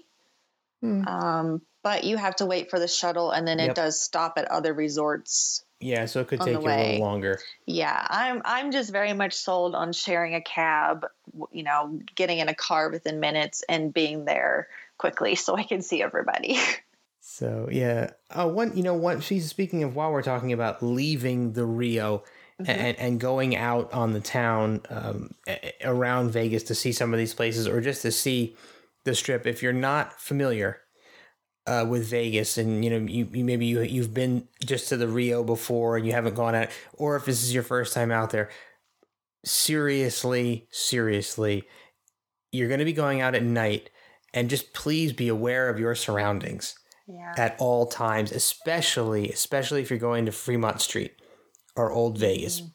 Hmm. Um, but you have to wait for the shuttle, and then yep. it does stop at other resorts. Yeah, so it could take you a little longer. Yeah, I'm I'm just very much sold on sharing a cab. You know, getting in a car within minutes and being there quickly so I can see everybody. So yeah, uh, one you know one. She's speaking of while we're talking about leaving the Rio mm-hmm. and and going out on the town um, around Vegas to see some of these places or just to see the strip. If you're not familiar uh, with Vegas and you know you, you maybe you you've been just to the Rio before and you haven't gone out, or if this is your first time out there, seriously, seriously, you're going to be going out at night and just please be aware of your surroundings yeah. at all times, especially especially if you're going to Fremont Street or Old Vegas. Mm-hmm.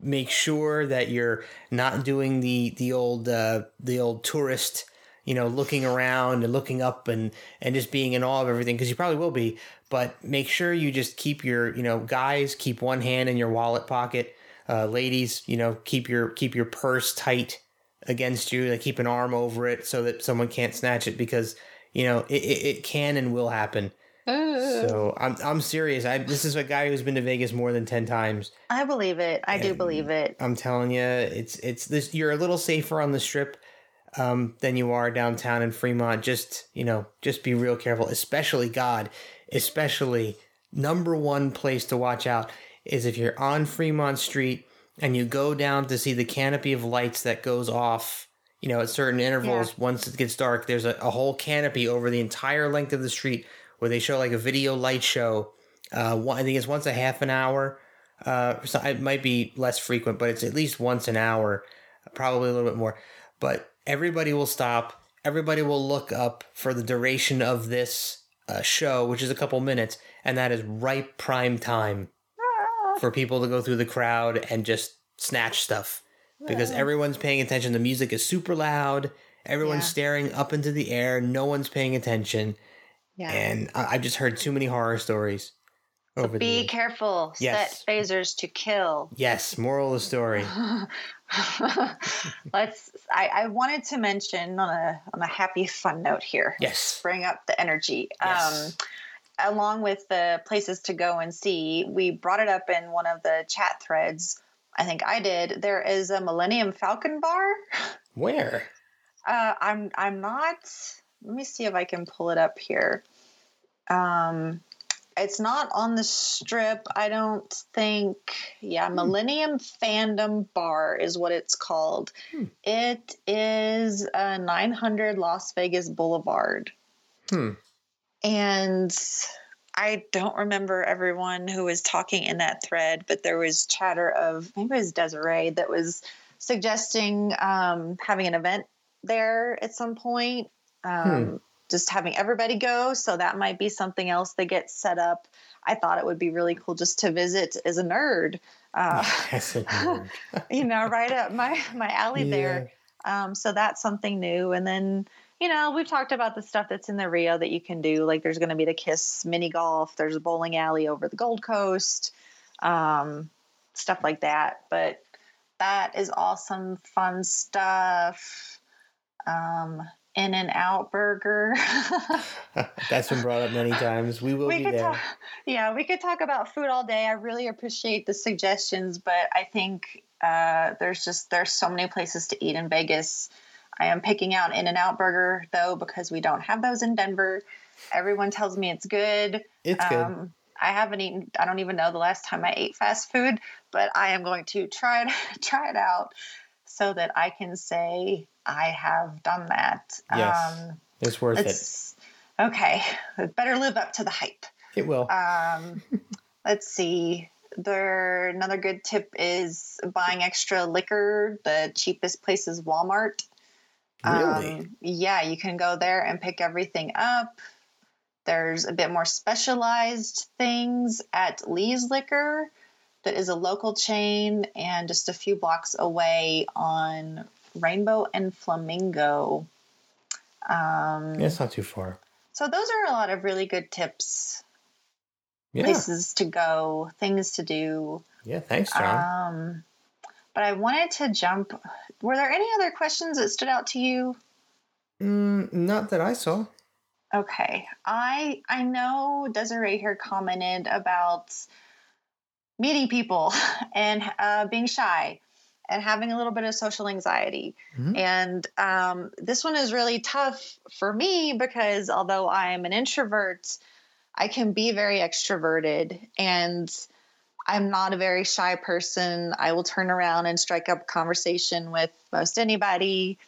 Make sure that you're not doing the the old uh, the old tourist, you know, looking around and looking up and and just being in awe of everything because you probably will be. But make sure you just keep your you know guys keep one hand in your wallet pocket. Uh, ladies, you know, keep your keep your purse tight against you. They keep an arm over it so that someone can't snatch it because you know it, it, it can and will happen. So I'm I'm serious. I this is a guy who's been to Vegas more than ten times. I believe it. I do believe it. I'm telling you, it's it's this. You're a little safer on the strip um, than you are downtown in Fremont. Just you know, just be real careful. Especially God, especially number one place to watch out is if you're on Fremont Street and you go down to see the canopy of lights that goes off you know at certain intervals yeah. once it gets dark there's a, a, whole canopy over the entire length of the street where they show like a video light show uh, one, i think it's once a half an hour uh, so it might be less frequent but it's at least once an hour probably a little bit more but everybody will stop everybody will look up for the duration of this uh, show which is a couple minutes and that is right prime time for people to go through the crowd and just snatch stuff because everyone's paying attention. The music is super loud. Everyone's yeah. staring up into the air. No one's paying attention. Yeah. And I, have just heard too many horror stories. So over be the careful. Yes. Set phasers to kill. Yes. Moral of the story. Let's. I, I, wanted to mention on a on a happy fun note here. Yes. Bring up the energy. Yes. Um, along with the places to go and see, we brought it up in one of the chat threads. I think I did. There is a Millennium Falcon bar. Where? Uh, I'm I'm not. Let me see if I can pull it up here. Um, it's not on the strip. I don't think. Yeah, hmm. Millennium Fandom Bar is what it's called. Hmm. It is a 900 Las Vegas Boulevard. Hmm. And I don't remember everyone who was talking in that thread, but there was chatter of maybe it was Desiree that was suggesting um, having an event there at some point. Um, hmm. Just having everybody go, so that might be something else that gets set up. I thought it would be really cool just to visit as a nerd. Uh, a nerd. you know, right up my my alley yeah. there. Um, so that's something new, and then you know, we've talked about the stuff that's in the Rio that you can do. Like there's going to be the Kiss mini golf, there's a bowling alley over the Gold Coast, um, stuff like that. But that is awesome, fun stuff. Um, In-N-Out Burger. That's been brought up many times. We will we be there. talk, yeah, we could talk about food all day. I really appreciate the suggestions, but I think uh, there's just there's so many places to eat in Vegas. I am picking out In-N-Out Burger though because we don't have those in Denver. Everyone tells me it's good. It's good. Um, I haven't eaten. I don't even know the last time I ate fast food, but I am going to try it try it out so that I can say I have done that. Yes. Um, it's worth it. okay. It better live up to the hype. It will. Um, let's see. There another good tip is buying extra liquor. The cheapest place is Walmart. Really? Um, yeah, you can go there and pick everything up. There's a bit more specialized things at Lee's Liquor, that is a local chain and just a few blocks away on Rainbow and Flamingo. Um, yeah, it's not too far. So those are a lot of really good tips, Yeah. places to go, things to do. Yeah. Thanks, John. Um, but I wanted to jump. Were there any other questions that stood out to you? mm, not that I saw. Okay, I I know Desiree here commented about meeting people and uh, being shy and having a little bit of social anxiety. Mhm. And um, this one is really tough for me because although I am an introvert, I can be very extroverted and I'm not a very shy person. I will turn around and strike up a conversation with most anybody.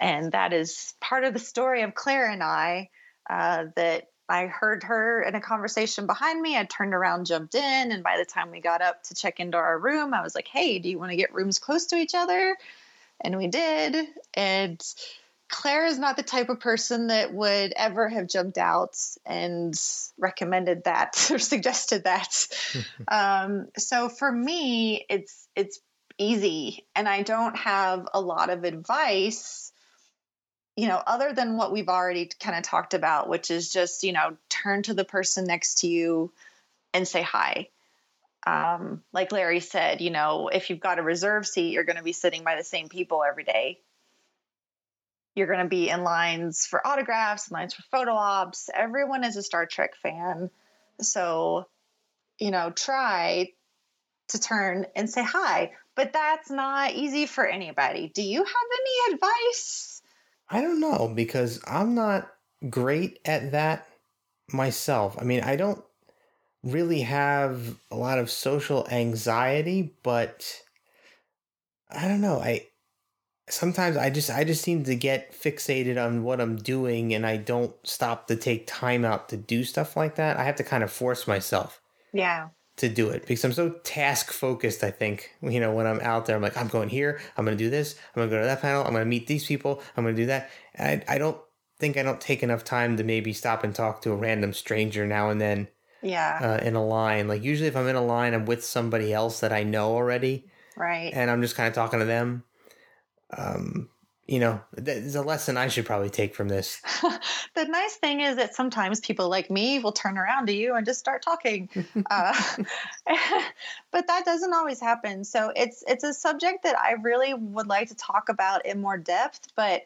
And that is part of the story of Claire and I uh, that I heard her in a conversation behind me. I turned around, jumped in, and by the time we got up to check into our room, I was like, "Hey, do you want to get rooms close to each other?" And we did. And Claire is not the type of person that would ever have jumped out and recommended that or suggested that. um, so for me, it's it's easy, and I don't have a lot of advice you know, other than what we've already kind of talked about, which is just, you know, turn to the person next to you and say hi. Um, like Larry said, you know, if you've got a reserve seat, you're going to be sitting by the same people every day. You're going to be in lines for autographs, lines for photo ops. Everyone is a Star Trek fan. So, you know, try to turn and say hi. But that's not easy for anybody. Do you have any advice? I don't know because I'm not great at that myself. I mean, I don't really have a lot of social anxiety, but I don't know. I sometimes I just I just seem to get fixated on what I'm doing and I don't stop to take time out to do stuff like that. I have to kind of force myself Yeah. to do it because I'm so task focused. I think you know when I'm out there, I'm like, I'm going here, I'm going to do this, I'm going to go to that panel, I'm going to meet these people, I'm going to do that. I I don't think I don't take enough time to maybe stop and talk to a random stranger now and then Yeah. uh, in a line. Like usually, if I'm in a line, I'm with somebody else that I know already, right. and I'm just kind of talking to them. Um, you know, there's a lesson I should probably take from this. the nice thing is that sometimes people like me will turn around to you and just start talking, uh, but that doesn't always happen. So it's it's a subject that I really would like to talk about in more depth, but.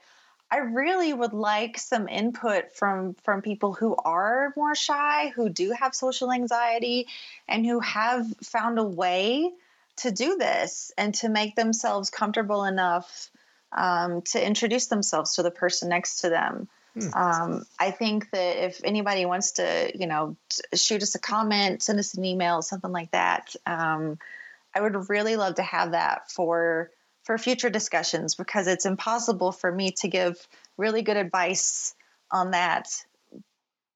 I really would like some input from from people who are more shy, who do have social anxiety, and who have found a way to do this and to make themselves comfortable enough um, to introduce themselves to the person next to them. Um, I think that if anybody wants to, you know, shoot us a comment, send us an email, something like that, um, I would really love to have that for for future discussions because it's impossible for me to give really good advice on that,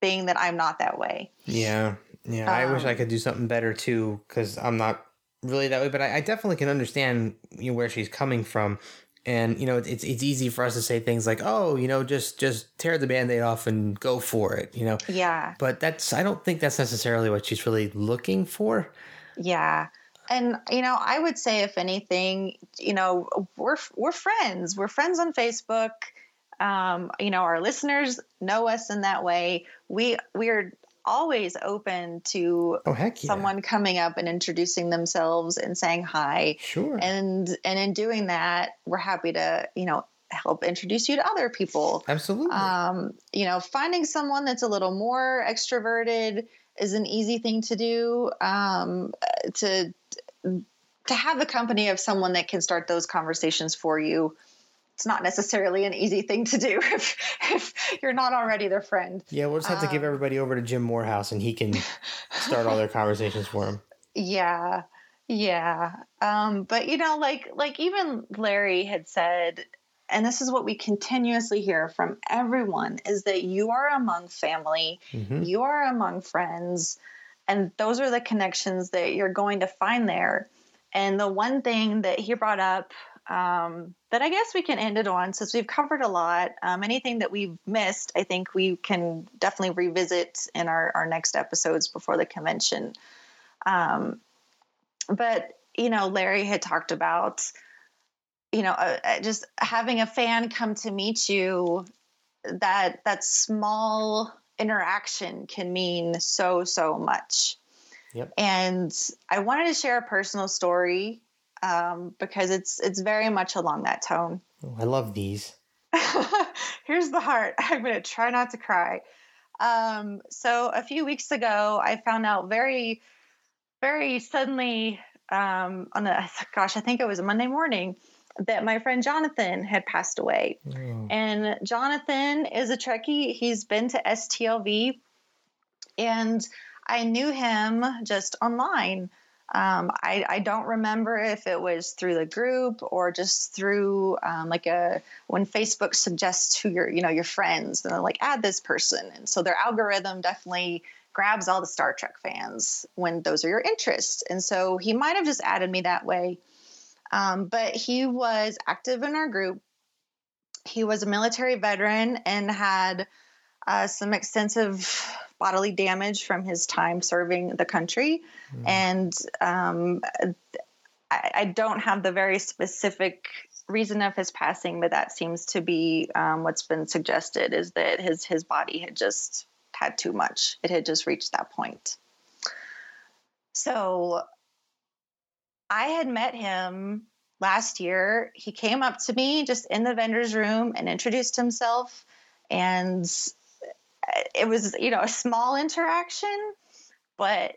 being that I'm not that way. Yeah, yeah. I wish I Um, could do something better too, because I'm not really that way. But I, I definitely can understand you know, where she's coming from, and you know, it's it's easy for us to say things like, "Oh, you know, just just tear the band-aid off and go for it," you know. Yeah. But that's I don't think that's necessarily what she's really looking for. Yeah. And you know, I would say if anything, you know, we're we're friends. We're friends on Facebook. Um, you know, our listeners know us in that way. We we're always open to Oh yeah! someone coming up and introducing themselves and saying hi. Sure. And and in doing that, we're happy to, you know, help introduce you to other people. Absolutely. Um, you know, finding someone that's a little more extroverted is an easy thing to do. Um, to to have the company of someone that can start those conversations for you it's not necessarily an easy thing to do if, if you're not already their friend. Yeah, we'll just have to give um, everybody over to Jim Morehouse and he can start all their conversations for them. Yeah. Yeah. Um, but you know, like like even Larry had said, and this is what we continuously hear from everyone is that you are among family, mm-hmm. you are among friends, and those are the connections that you're going to find there. And the one thing that he brought up um, that I guess we can end it on since we've covered a lot. Um, anything that we've missed, I think we can definitely revisit in our, our next episodes before the convention. Um, but, you know, Larry had talked about, you know, uh, uh just having a fan come to meet you, that that small interaction can mean so, so much. Yep. And I wanted to share a personal story um, because it's it's very much along that tone. Oh, I love these. Here's the heart. I'm going to try not to cry. Um, so a few weeks ago, I found out very, very suddenly um, on a gosh, I think it was a Monday morning that my friend Jonathan had passed away. Oh. And Jonathan is a Trekkie. He's been to STLV, and I knew him just online. Um, I, I, don't remember if it was through the group or just through um, like a when Facebook suggests to your you know your friends and they're like add this person. And so their algorithm definitely grabs all the Star Trek fans when those are your interests. And so he might have just added me that way, um, but he was active in our group. He was a military veteran and had uh, some extensive bodily damage from his time serving the country. Mm. And um, I, I, don't have the very specific reason of his passing, but that seems to be um, what's been suggested is that his his body had just had too much. It had just reached that point. So I had met him last year. He came up to me just in the vendor's room and introduced himself. And it was you know a small interaction but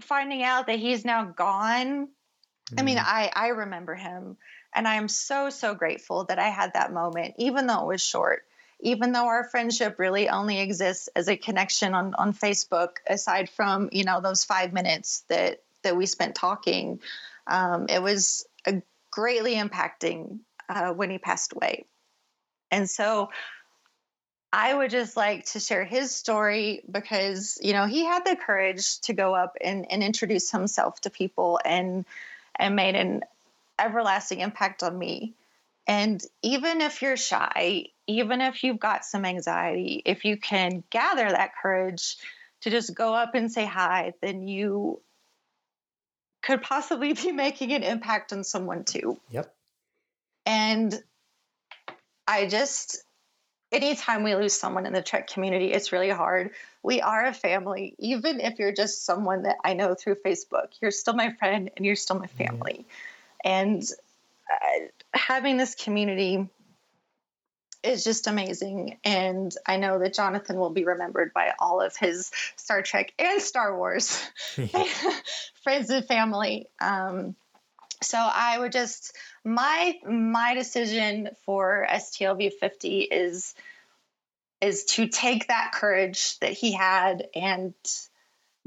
finding out that he's now gone mm. i mean mm-hmm. i i remember him and i am so so grateful that i had that moment even though it was short even though our friendship really only exists as a connection on on facebook aside from you know those five minutes that that we spent talking um, it was a greatly impacting uh, when he passed away and so I would just like to share his story because, you know, he had the courage to go up and, and introduce himself to people and and made an everlasting impact on me. And even if you're shy, even if you've got some anxiety, if you can gather that courage to just go up and say hi, then you could possibly be making an impact on someone too. Yep. And I just anytime we lose someone in the Trek community, it's really hard. We are a family. Even if you're just someone that I know through Facebook, you're still my friend and you're still my mm-hmm. family. Mm-hmm. And uh, having this community is just amazing. And I know that Jonathan will be remembered by all of his Star Trek and Star Wars friends and family. Um, so I would just my my decision for STLV 50 is is to take that courage that he had and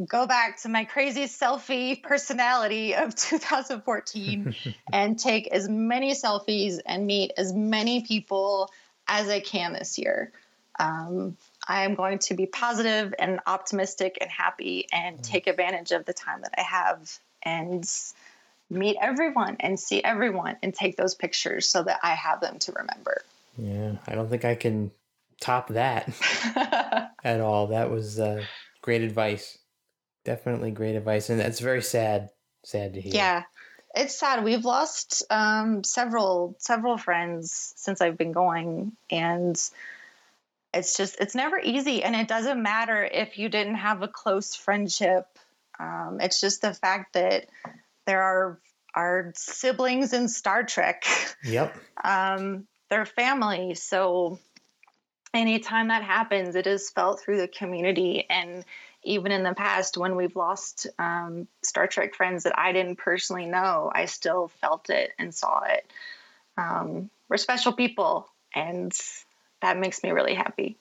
go back to my crazy selfie personality of 2014 and take as many selfies and meet as many people as I can this year. Um, I am going to be positive and optimistic and happy and mm. take advantage of the time that I have and meet everyone and see everyone and take those pictures so that I have them to remember. Yeah, I don't think I can top that at all. That was uh, great advice. Definitely great advice. And that's very sad. Sad to hear. Yeah. It's sad. We've lost um, several several friends since I've been going, and it's just it's never easy. And it doesn't matter if you didn't have a close friendship. Um, it's just the fact that there are our siblings in Star Trek. Yep. Um, they're family. So anytime that happens, it is felt through the community. And even in the past, when we've lost um, Star Trek friends that I didn't personally know, I still felt it and saw it. Um, we're special people, and that makes me really happy.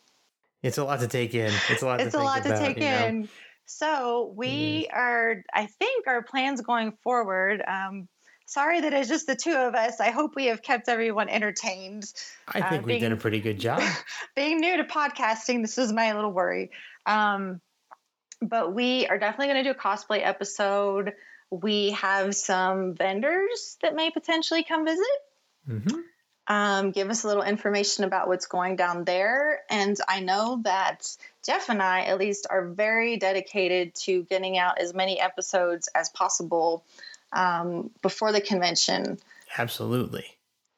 It's a lot to take in. It's a lot. It's to a lot about, to take you know? So we are, I think, our plans going forward. Um, sorry that it's just the two of us. I hope we have kept everyone entertained. I uh, think we've done a pretty good job. Being new to podcasting, this is my little worry. Um, but we are definitely going to do a cosplay episode. We have some vendors that may potentially come visit. hmm um, give us a little information about what's going down there. And I know that Jeff and I, at least, are very dedicated to getting out as many episodes as possible um, before the convention. Absolutely.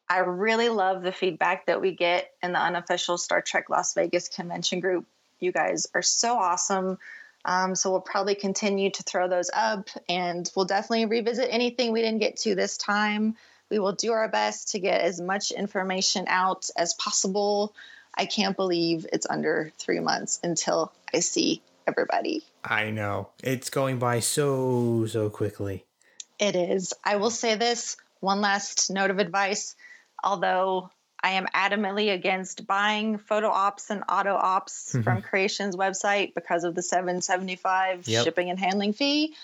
I really love the feedback that we get in the unofficial Star Trek Las Vegas convention group. You guys are so awesome. Um, so we'll probably continue to throw those up and we'll definitely revisit anything we didn't get to this time. We will do our best to get as much information out as possible. I can't believe it's under three months until I see everybody. I know it's going by so so quickly. It is. I will say this one last note of advice. Although I am adamantly against buying photo ops and auto ops mm-hmm. from Creation's website because of the 775 Yep. shipping and handling fee,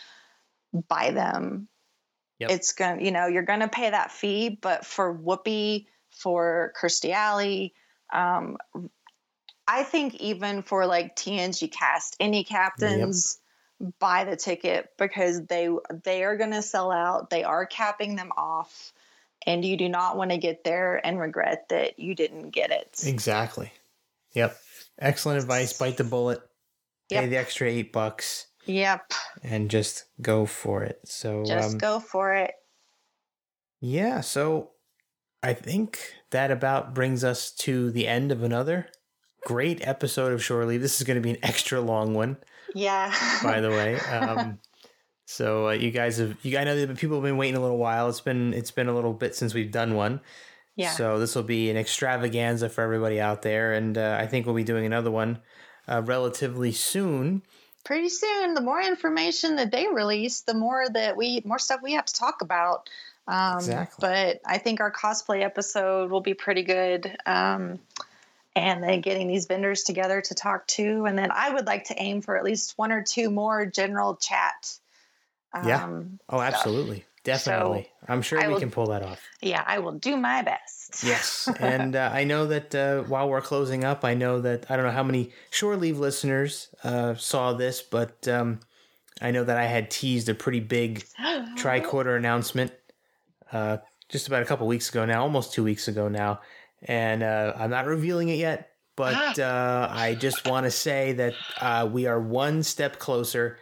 buy them. Yep. It's going to, you know, you're going to pay that fee, but for Whoopi, for Kirstie Alley, um, I think even for like TNG cast, any captains, buy the ticket because they they are going to sell out. They are capping them off, and you do not want to get there and regret that you didn't get it. Exactly. Yep. Excellent advice. Bite the bullet. Pay the extra eight bucks Yep, and just go for it. So just um, go for it. Yeah, so I think that about brings us to the end of another great episode of Shore Leave. This is going to be an extra long one, Yeah. by the way. Um, so uh, you guys have you I know that people have been waiting a little while. It's been it's been a little bit since we've done one. yeah. So this will be an extravaganza for everybody out there, and uh, I think we'll be doing another one uh, relatively soon. Pretty soon, the more information that they release, the more that we more stuff we have to talk about. Um, Exactly. But I think our cosplay episode will be pretty good. Um, and then getting these vendors together to talk to, and then I would like to aim for at least one or two more general chat. Yeah. Um, Oh, absolutely, definitely. I'm sure I we will- can pull that off. yeah, I will do my best. Yes, and uh, I know that uh, while we're closing up, I know that I don't know how many shore leave listeners uh, saw this, but um, I know that I had teased a pretty big tricorder announcement uh, just about a couple weeks ago now, almost two weeks ago now, and uh, I'm not revealing it yet. But uh, I just want to say that uh, we are one step closer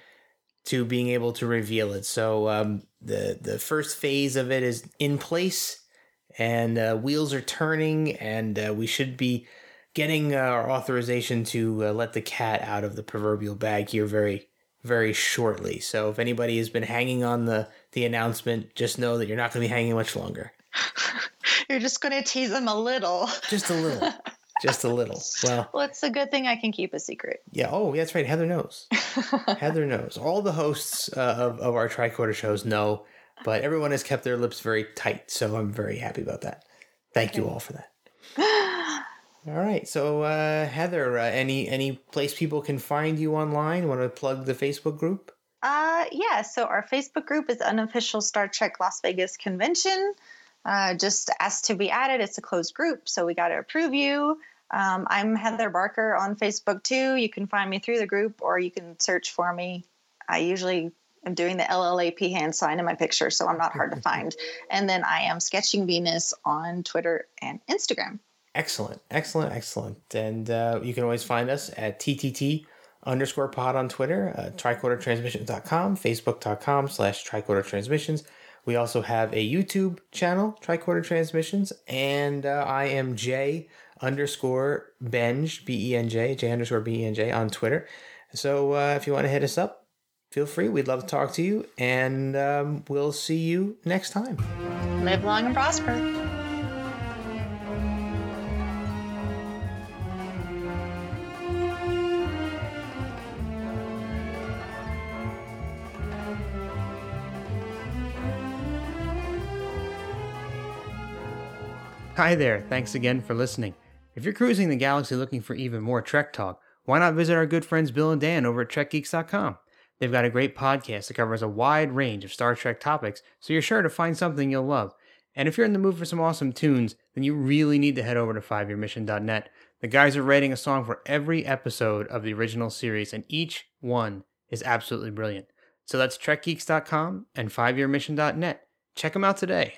to being able to reveal it. So um, the the first phase of it is in place and uh, wheels are turning, and uh, we should be getting uh, our authorization to uh, let the cat out of the proverbial bag here very, very shortly. So if anybody has been hanging on the the announcement, just know that you're not going to be hanging much longer. You're just going to tease them a little. Just a little, just a little. Well, Well, it's a good thing I can keep a secret. yeah. Oh, that's right. Heather knows. Heather knows. All the hosts uh, of of our tricorder shows know, but everyone has kept their lips very tight. So I'm very happy about that. Thank you all for that. All right. So, uh, Heather, uh, any any place people can find you online? Want to plug the Facebook group? Uh, yeah, so our Facebook group is Unofficial Star Trek Las Vegas Convention. Uh, just asked to be added. It's a closed group, so we got to approve you. Um, I'm Heather Barker on Facebook too. You can find me through the group or you can search for me. I usually am doing the LLAP hand sign in my picture, so I'm not hard to find. And then I am Sketching Venus on Twitter and Instagram. Excellent, excellent, excellent. And uh, you can always find us at TTT underscore pod on Twitter, uh, tricordertransmissions.com, facebook.com slash tricorder transmissions. We also have a YouTube channel, Tricorder Transmissions, and uh, I am J underscore Benj, B E N J, J underscore B E N J on Twitter. So uh, if you want to hit us up, feel free. We'd love to talk to you, and um, we'll see you next time. Live long and prosper. Hi there, thanks again for listening. If you're cruising the galaxy looking for even more Trek talk, why not visit our good friends Bill and Dan over at TrekGeeks.com? They've got a great podcast that covers a wide range of Star Trek topics, so you're sure to find something you'll love. And if you're in the mood for some awesome tunes, then you really need to head over to 5yearmission.net. The guys are writing a song for every episode of the original series, and each one is absolutely brilliant. So that's TrekGeeks.com and 5yearmission.net. Check them out today.